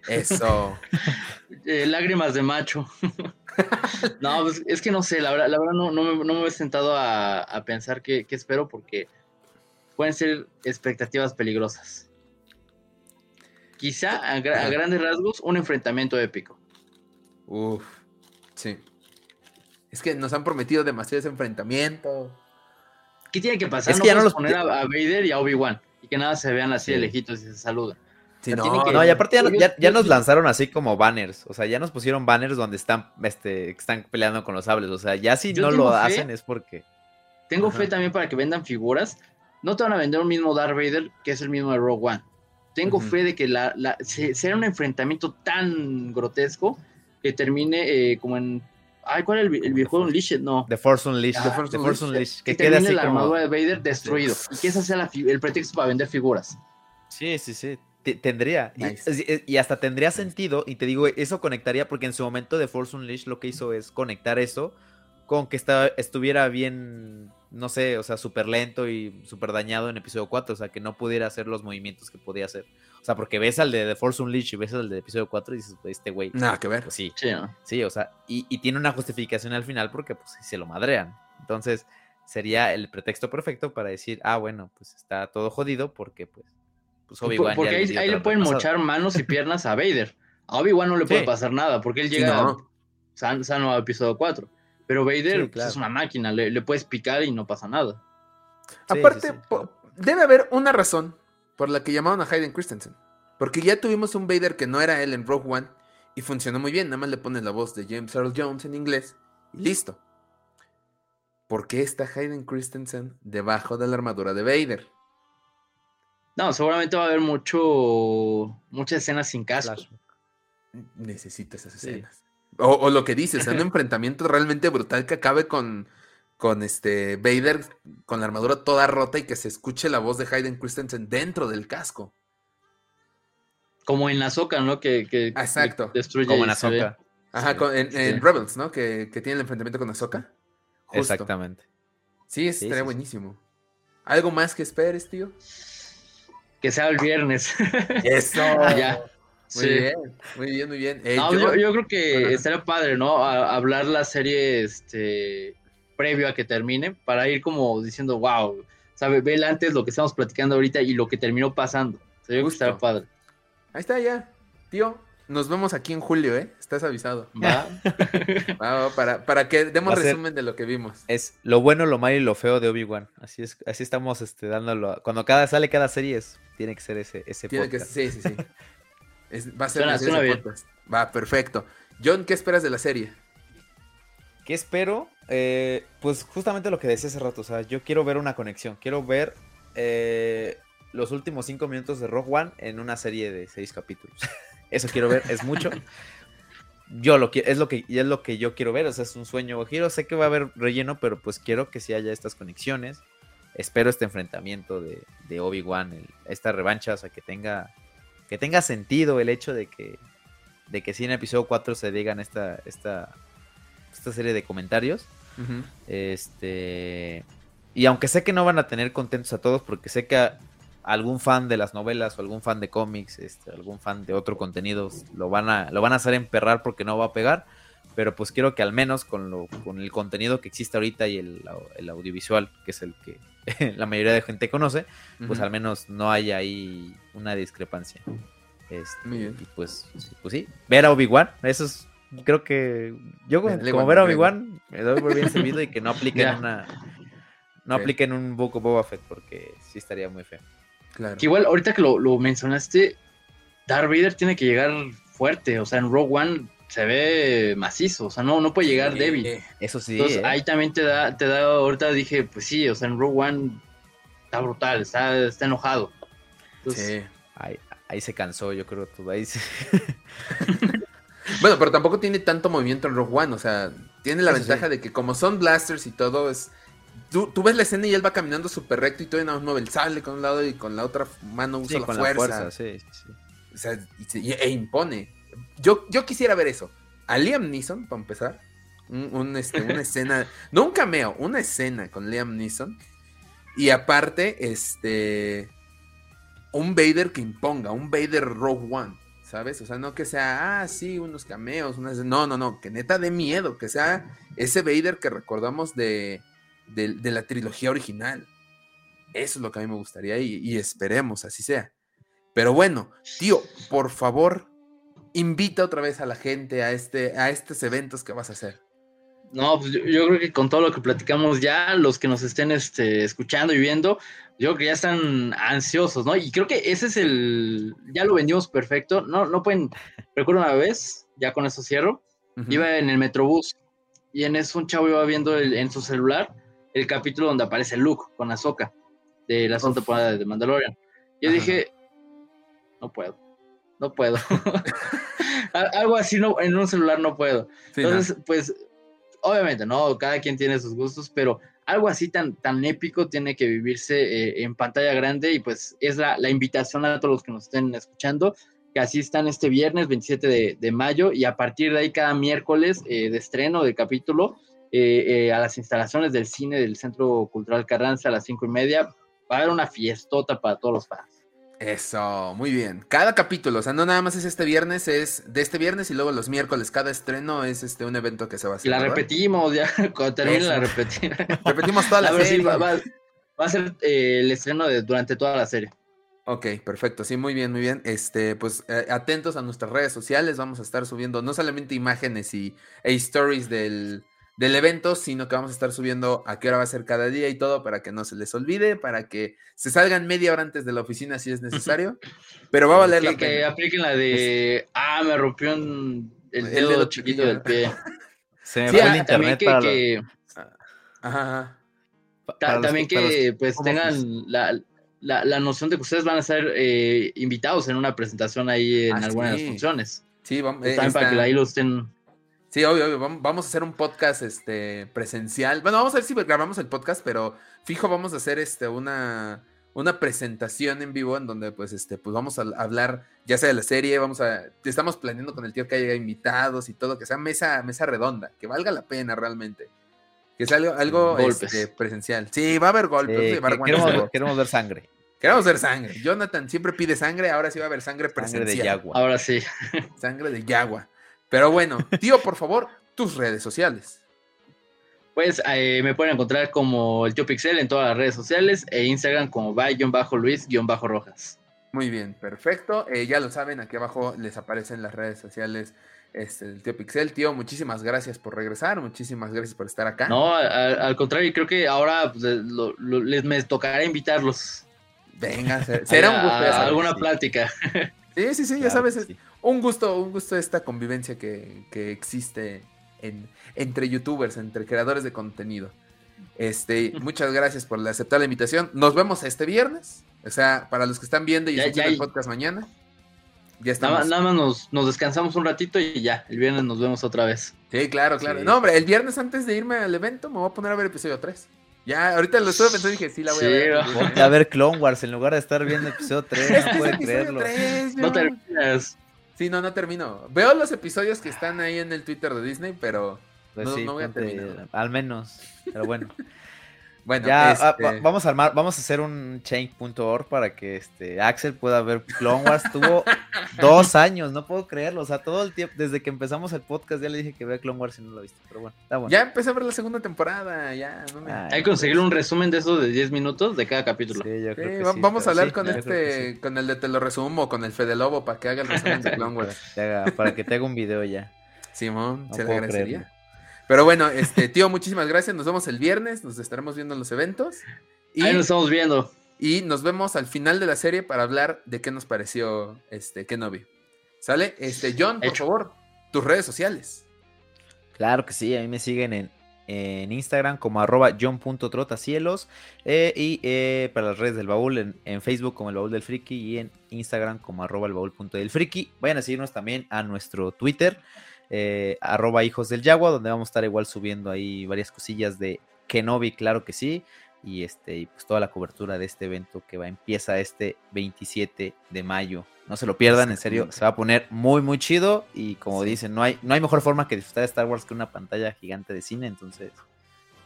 Eso. eh, lágrimas de macho. no, pues, es que no sé, la verdad, la verdad no, no, me, no, me, he sentado a, a pensar qué, qué, espero porque pueden ser expectativas peligrosas. Quizá a, a grandes rasgos un enfrentamiento épico. Uf, sí. Es que nos han prometido demasiado ese enfrentamiento. ¿Qué tiene que pasar? Es que no ya no los poner a, a Vader y a Obi-Wan y que nada se vean así sí. de lejitos y se saludan. Sí, no, que... no, y aparte ya, ya, ya, nos lanzaron así como banners, o sea, ya nos pusieron banners donde están, este, están peleando con los sables, o sea, ya si Yo no lo fe, hacen es porque... Tengo Ajá. fe también para que vendan figuras, no te van a vender un mismo Darth Vader que es el mismo de Rogue One. Tengo uh -huh. fe de que la, la, será un enfrentamiento tan grotesco que termine eh, como en... Ay, ¿cuál es el, el videojuego Unleashed? No. The Force Unleashed. Ah, The Force, The Force Unleashed. Que, que quede así la como... armadura de Vader destruido. Sí. Y que ese sea la, el pretexto para vender figuras. Sí, sí, sí tendría. Nice. Y, y, hasta tendría sentido. Y te digo, eso conectaría porque en su momento de Force Unleashed lo que hizo es conectar eso con que está, estuviera bien, no sé, o sea, súper lento y súper dañado en episodio 4. O sea, que no pudiera hacer los movimientos que podía hacer. O sea, porque ves al de, de Force Unleashed y ves al de episodio 4 y dices, este güey. Nada que ver. Pues sí, sí, ¿no? sí, o sea, y, y, tiene una justificación al final porque pues se lo madrean. Entonces, sería el pretexto perfecto para decir, ah, bueno, pues está todo jodido porque pues pues Obi-Wan porque ahí, ahí le pueden mochar manos y piernas a Vader. A Obi-Wan no le puede sí. pasar nada porque él llega sí, no. sano, sano a episodio 4. Pero Vader sí, claro. pues, es una máquina, le, le, puedes picar y no pasa nada. Aparte, debe haber una razón por la que llamaron a Hayden Christensen. Porque ya tuvimos un Vader que no era él en Rogue One y funcionó muy bien. Nada más le pones la voz de James Earl Jones en inglés y listo. ¿Por qué está Hayden Christensen debajo de la armadura de Vader? No, seguramente va a haber mucho muchas escenas sin casco. Necesita esas escenas. Sí. O, o, lo que dices, un enfrentamiento realmente brutal que acabe con, con este Vader con la armadura toda rota y que se escuche la voz de Hayden Christensen dentro del casco. Como en la soca, ¿no? Que, que ah, Exacto. destruye Como en Ahsoka. Ajá, con, en, en sí. Rebels, ¿no? Que, que, tiene el enfrentamiento con Ahsoka. Justo. Exactamente. Sí, estaría sí, buenísimo. ¿Algo más que esperes, tío? que sea el viernes. Eso. ya. Muy sí. bien, muy bien, muy bien. Eh, no, yo, yo, creo que Ajá. estaría padre, ¿no? A, hablar la serie este, previo a que termine, para ir como diciendo, wow, ¿sabe? Ve antes lo que estamos platicando ahorita y lo que terminó pasando. Yo creo que estaría padre. Ahí está, ya. Tío, nos vemos aquí en julio, ¿eh? Estás avisado. Va. va, va para, para que demos resumen de lo que vimos. Es lo bueno, lo malo y lo feo de Obi-Wan. Así es, así estamos este, dándolo. Cuando cada sale cada serie es, tiene que ser ese, ese tiene podcast. Que, sí, sí, sí. Es, va a ser suena, suena ese podcast. Va, perfecto. John, ¿qué esperas de la serie? ¿Qué espero? Eh, pues justamente lo que decía hace rato. O sea, yo quiero ver una conexión. Quiero ver eh, los últimos cinco minutos de Rogue One en una serie de seis capítulos. Eso quiero ver, es mucho. Yo lo quiero, es lo que es lo que yo quiero ver, o sea, es un sueño quiero, sé que va a haber relleno, pero pues quiero que sí haya estas conexiones. Espero este enfrentamiento de, de Obi-Wan, esta revancha, o sea, que tenga que tenga sentido el hecho de que de que sí en episodio 4 se digan esta esta esta serie de comentarios. Uh -huh. Este y aunque sé que no van a tener contentos a todos porque sé que algún fan de las novelas o algún fan de cómics, este, algún fan de otro contenido, lo van a, lo van a hacer emperrar porque no va a pegar. Pero pues quiero que al menos con, lo, con el contenido que existe ahorita y el, el audiovisual, que es el que la mayoría de gente conoce, pues uh -huh. al menos no haya ahí una discrepancia. Este, y pues, pues sí, ver a Obi-Wan, eso es, creo que yo como, como ver a Obi-Wan me doy por bien servido y que no apliquen yeah. una no apliquen un Book of Boba Fett porque sí estaría muy feo. Claro. Que igual, ahorita que lo, lo mencionaste, Darth Vader tiene que llegar fuerte. O sea, en Rogue One se ve macizo, o sea, no, no puede llegar débil. Eso sí. Entonces, ¿eh? ahí también te da, te da, ahorita dije, pues sí, o sea, en Rogue One está brutal, está, está enojado. sí. Ahí, se cansó, yo creo, todo ahí bueno, pero tampoco tiene tanto movimiento en Rogue One, o sea, tiene la ventaja de que como son blasters y todo, es... Tú, ves la escena y él va caminando súper recto y todavía no mueve el sable con un lado y con la otra mano usa la, fuerza. la fuerza. Sí, sí, O sea, e impone yo, yo quisiera ver eso. A Liam Neeson, para empezar. Un, este, una escena, no un cameo, una escena con Liam Neeson. Y aparte, este. Un Vader que imponga, un Vader Rogue One, ¿sabes? O sea, no que sea, ah, sí, unos cameos, unas... no, no, no, que neta de miedo, que sea ese Vader que recordamos de, de, la trilogía original. Eso es lo que a mí me gustaría y, esperemos, así sea. Pero bueno, tío, por favor, invita otra vez a la gente a, este, a estos eventos que vas a hacer. No, pues yo, creo que con todo lo que platicamos ya, los que nos estén este, escuchando y viendo, yo creo que ya están ansiosos, ¿no? Y creo que ese es el, ya lo vendimos perfecto, no, no pueden, recuerdo una vez, ya con eso cierro, iba en el Metrobús y en eso un chavo iba viendo en su celular el capítulo donde aparece Luke con Ahsoka de la segunda temporada de Mandalorian. Yo dije, no puedo no puedo. Algo así no, en un celular no puedo. Entonces, pues, obviamente, ¿no? Cada quien tiene sus gustos, pero algo así tan, tan épico tiene que vivirse eh, en pantalla grande y pues es la, invitación a todos los que nos estén escuchando que así están este viernes 27 de, mayo y a partir de ahí cada miércoles eh, de estreno del capítulo eh, a las instalaciones del cine del Centro Cultural Carranza a las cinco y media va a haber una fiestota para todos los fans. Eso, muy bien. Cada capítulo, o sea, no nada más es este viernes, es de este viernes y luego los miércoles. Cada estreno es este un evento que se va a hacer. Y la repetimos, ya, cuando termine la repetimos. Repetimos toda la serie. va, a ser eh, el estreno de, durante toda la serie. Ok, perfecto, sí, muy bien, muy bien. Este, pues eh, atentos a nuestras redes sociales, vamos a estar subiendo no solamente imágenes y e stories del, del evento, sino que vamos a estar subiendo a qué hora va a ser cada día y todo para que no se les olvide, para que se salgan media hora antes de la oficina si es necesario, pero va a valer la pena. Que apliquen la de, ah, me rompió el, dedo, chiquito del pie. Se me fue el internet para que, Ajá. también que pues tengan la, la, noción de que ustedes van a ser eh, invitados en una presentación ahí en ah, algunas de las funciones. Sí, vamos. Pues, también para que ahí lo estén Sí, obvio, obvio, Vamos a hacer un podcast este, presencial. Bueno, vamos a ver si grabamos el podcast, pero fijo, vamos a hacer este, una, una presentación en vivo en donde pues, este, pues vamos a hablar ya sea de la serie, vamos a, estamos planeando con el tío que haya invitados y todo, que sea mesa, mesa redonda, que valga la pena realmente. Que sea algo, algo este, presencial. Sí, va a haber golpes. queremos, ver sangre. Queremos ver sangre. Jonathan siempre pide sangre, ahora sí va a haber sangre presencial. Sangre de yagua. Ahora sí. Sangre de yagua. Pero bueno, tío, por favor, tus redes sociales. Pues eh, me pueden encontrar como el tío Pixel en todas las redes sociales e Instagram como by-luis-rojas. Muy bien, perfecto. Eh, ya lo saben, aquí abajo les aparecen las redes sociales este, del tío Pixel. Tío, muchísimas gracias por regresar, muchísimas gracias por estar acá. No, al, contrario, creo que ahora pues, les me tocará invitarlos. Venga, será un gusto. Alguna plática. Sí, sí, sí, ya sabes un gusto, un gusto esta convivencia que, existe en, entre youtubers, entre creadores de contenido. Este, muchas gracias por aceptar la invitación. Nos vemos este viernes. O sea, para los que están viendo y escuchan el podcast mañana. Ya estamos. Nada, más nos, nos, descansamos un ratito y ya, el viernes nos vemos otra vez. Sí, claro, claro. No, hombre, el viernes antes de irme al evento me voy a poner a ver episodio 3. Ya, ahorita lo estuve pensando y dije, sí, la voy a ver. Ponte a ver Clone Wars en lugar de estar viendo episodio 3, no puede creerlo. no terminas. Sí, no, no termino. Veo los episodios que están ahí en el Twitter de Disney, pero pues no, voy a terminar. Al menos, pero bueno. Bueno, ya ah, este vamos a armar, vamos a hacer un change.org para que este Axel pueda ver Clone Wars. Tuvo dos años, no puedo creerlo. O sea, todo el tiempo, desde que empezamos el podcast, ya le dije que vea Clone Wars y no lo ha visto. Pero bueno, está bueno. Ya empecé a ver la segunda temporada, ya. Hay que conseguir un resumen de eso de 10 minutos de cada capítulo. Sí, yo creo que sí, vamos a hablar con este, con el de Te lo resumo, con el Fede Lobo, para que haga el resumen de Clone Wars. para, que te haga un video ya. Simón, se le agradecería. Pero bueno, este, tío, muchísimas gracias. Nos vemos el viernes. Nos estaremos viendo en los eventos. Y, Ahí nos estamos viendo. Y nos vemos al final de la serie para hablar de qué nos pareció este Kenobi. ¿Sale? Este, John, por favor, tus redes sociales. Claro que sí, a mí me siguen en, en Instagram como arroba john.trotacielos eh, y eh, para las redes del baúl en, Facebook como el baúl del friki y en Instagram como arroba el baúl punto del friki. Vayan a seguirnos también a nuestro Twitter eh, arroba hijos del yagua donde vamos a estar igual subiendo ahí varias cosillas de Kenobi, claro que sí. Y este, y pues toda la cobertura de este evento que va, empieza este 27 de mayo. No se lo pierdan, en serio, se va a poner muy, muy chido. Y como dicen, no hay, no hay mejor forma que disfrutar de Star Wars que una pantalla gigante de cine. Entonces,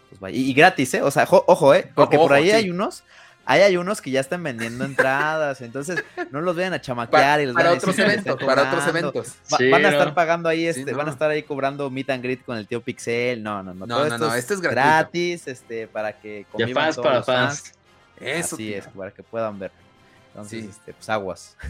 pues vaya. Y, gratis, ¿eh? O sea, ojo, ¿eh? Porque por ahí hay unos. Ahí hay unos que ya están vendiendo entradas, entonces no los vayan a chamaquear y los para, otros eventos, para otros eventos, van a estar pagando ahí, este, van a estar ahí cobrando meet and greet con el tío Pixel. No, no, no. No, no, no, esto es gratis, este, para que convivan todos para fans. Eso, Así es, para que puedan ver. Entonces, este, pues aguas.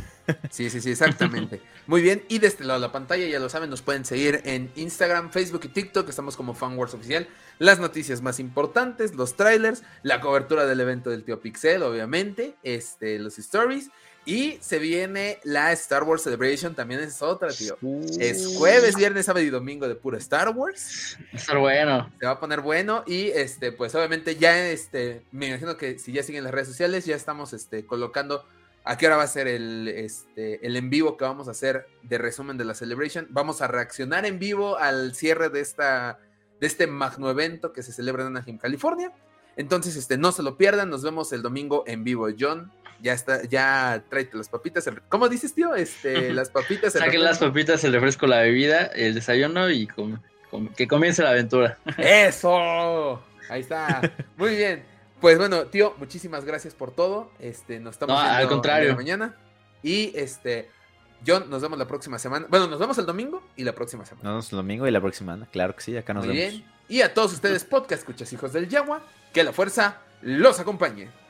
Sí, sí, sí, exactamente. Muy bien. Y de este lado de la pantalla, ya lo saben, nos pueden seguir en Instagram, Facebook y TikTok. Estamos como FanWars Oficial. Las noticias más importantes, los trailers, la cobertura del evento del tío Pixel, obviamente, este, los stories. Y se viene la Star Wars Celebration, también es otra, tío. Es jueves, viernes, sábado y domingo de pura Star Wars. Va a estar bueno. Se va a poner bueno y este, pues obviamente ya este, me imagino que si ya siguen las redes sociales, ya estamos este, colocando a qué hora va a ser el, este, el en vivo que vamos a hacer de resumen de la Celebration. Vamos a reaccionar en vivo al cierre de esta, de este magno evento que se celebra en Anaheim, California. Entonces, este, no se lo pierdan, nos vemos el domingo en vivo. John, ya está, ya tráete las papitas. ¿Cómo dices, tío? Este, las papitas. Saquen las papitas, el refresco, la bebida, el desayuno y que comience la aventura. ¡Eso! Ahí está. Muy bien. Pues bueno, tío, muchísimas gracias por todo. Este, nos estamos viendo al contrario. mañana. Y este, John, nos vemos la próxima semana. Bueno, nos vemos el domingo y la próxima semana. Nos vemos el domingo y la próxima semana. Claro que sí, acá nos Muy vemos. Bien. Y a todos ustedes, podcast escuchas hijos del Yagua, que la fuerza los acompañe.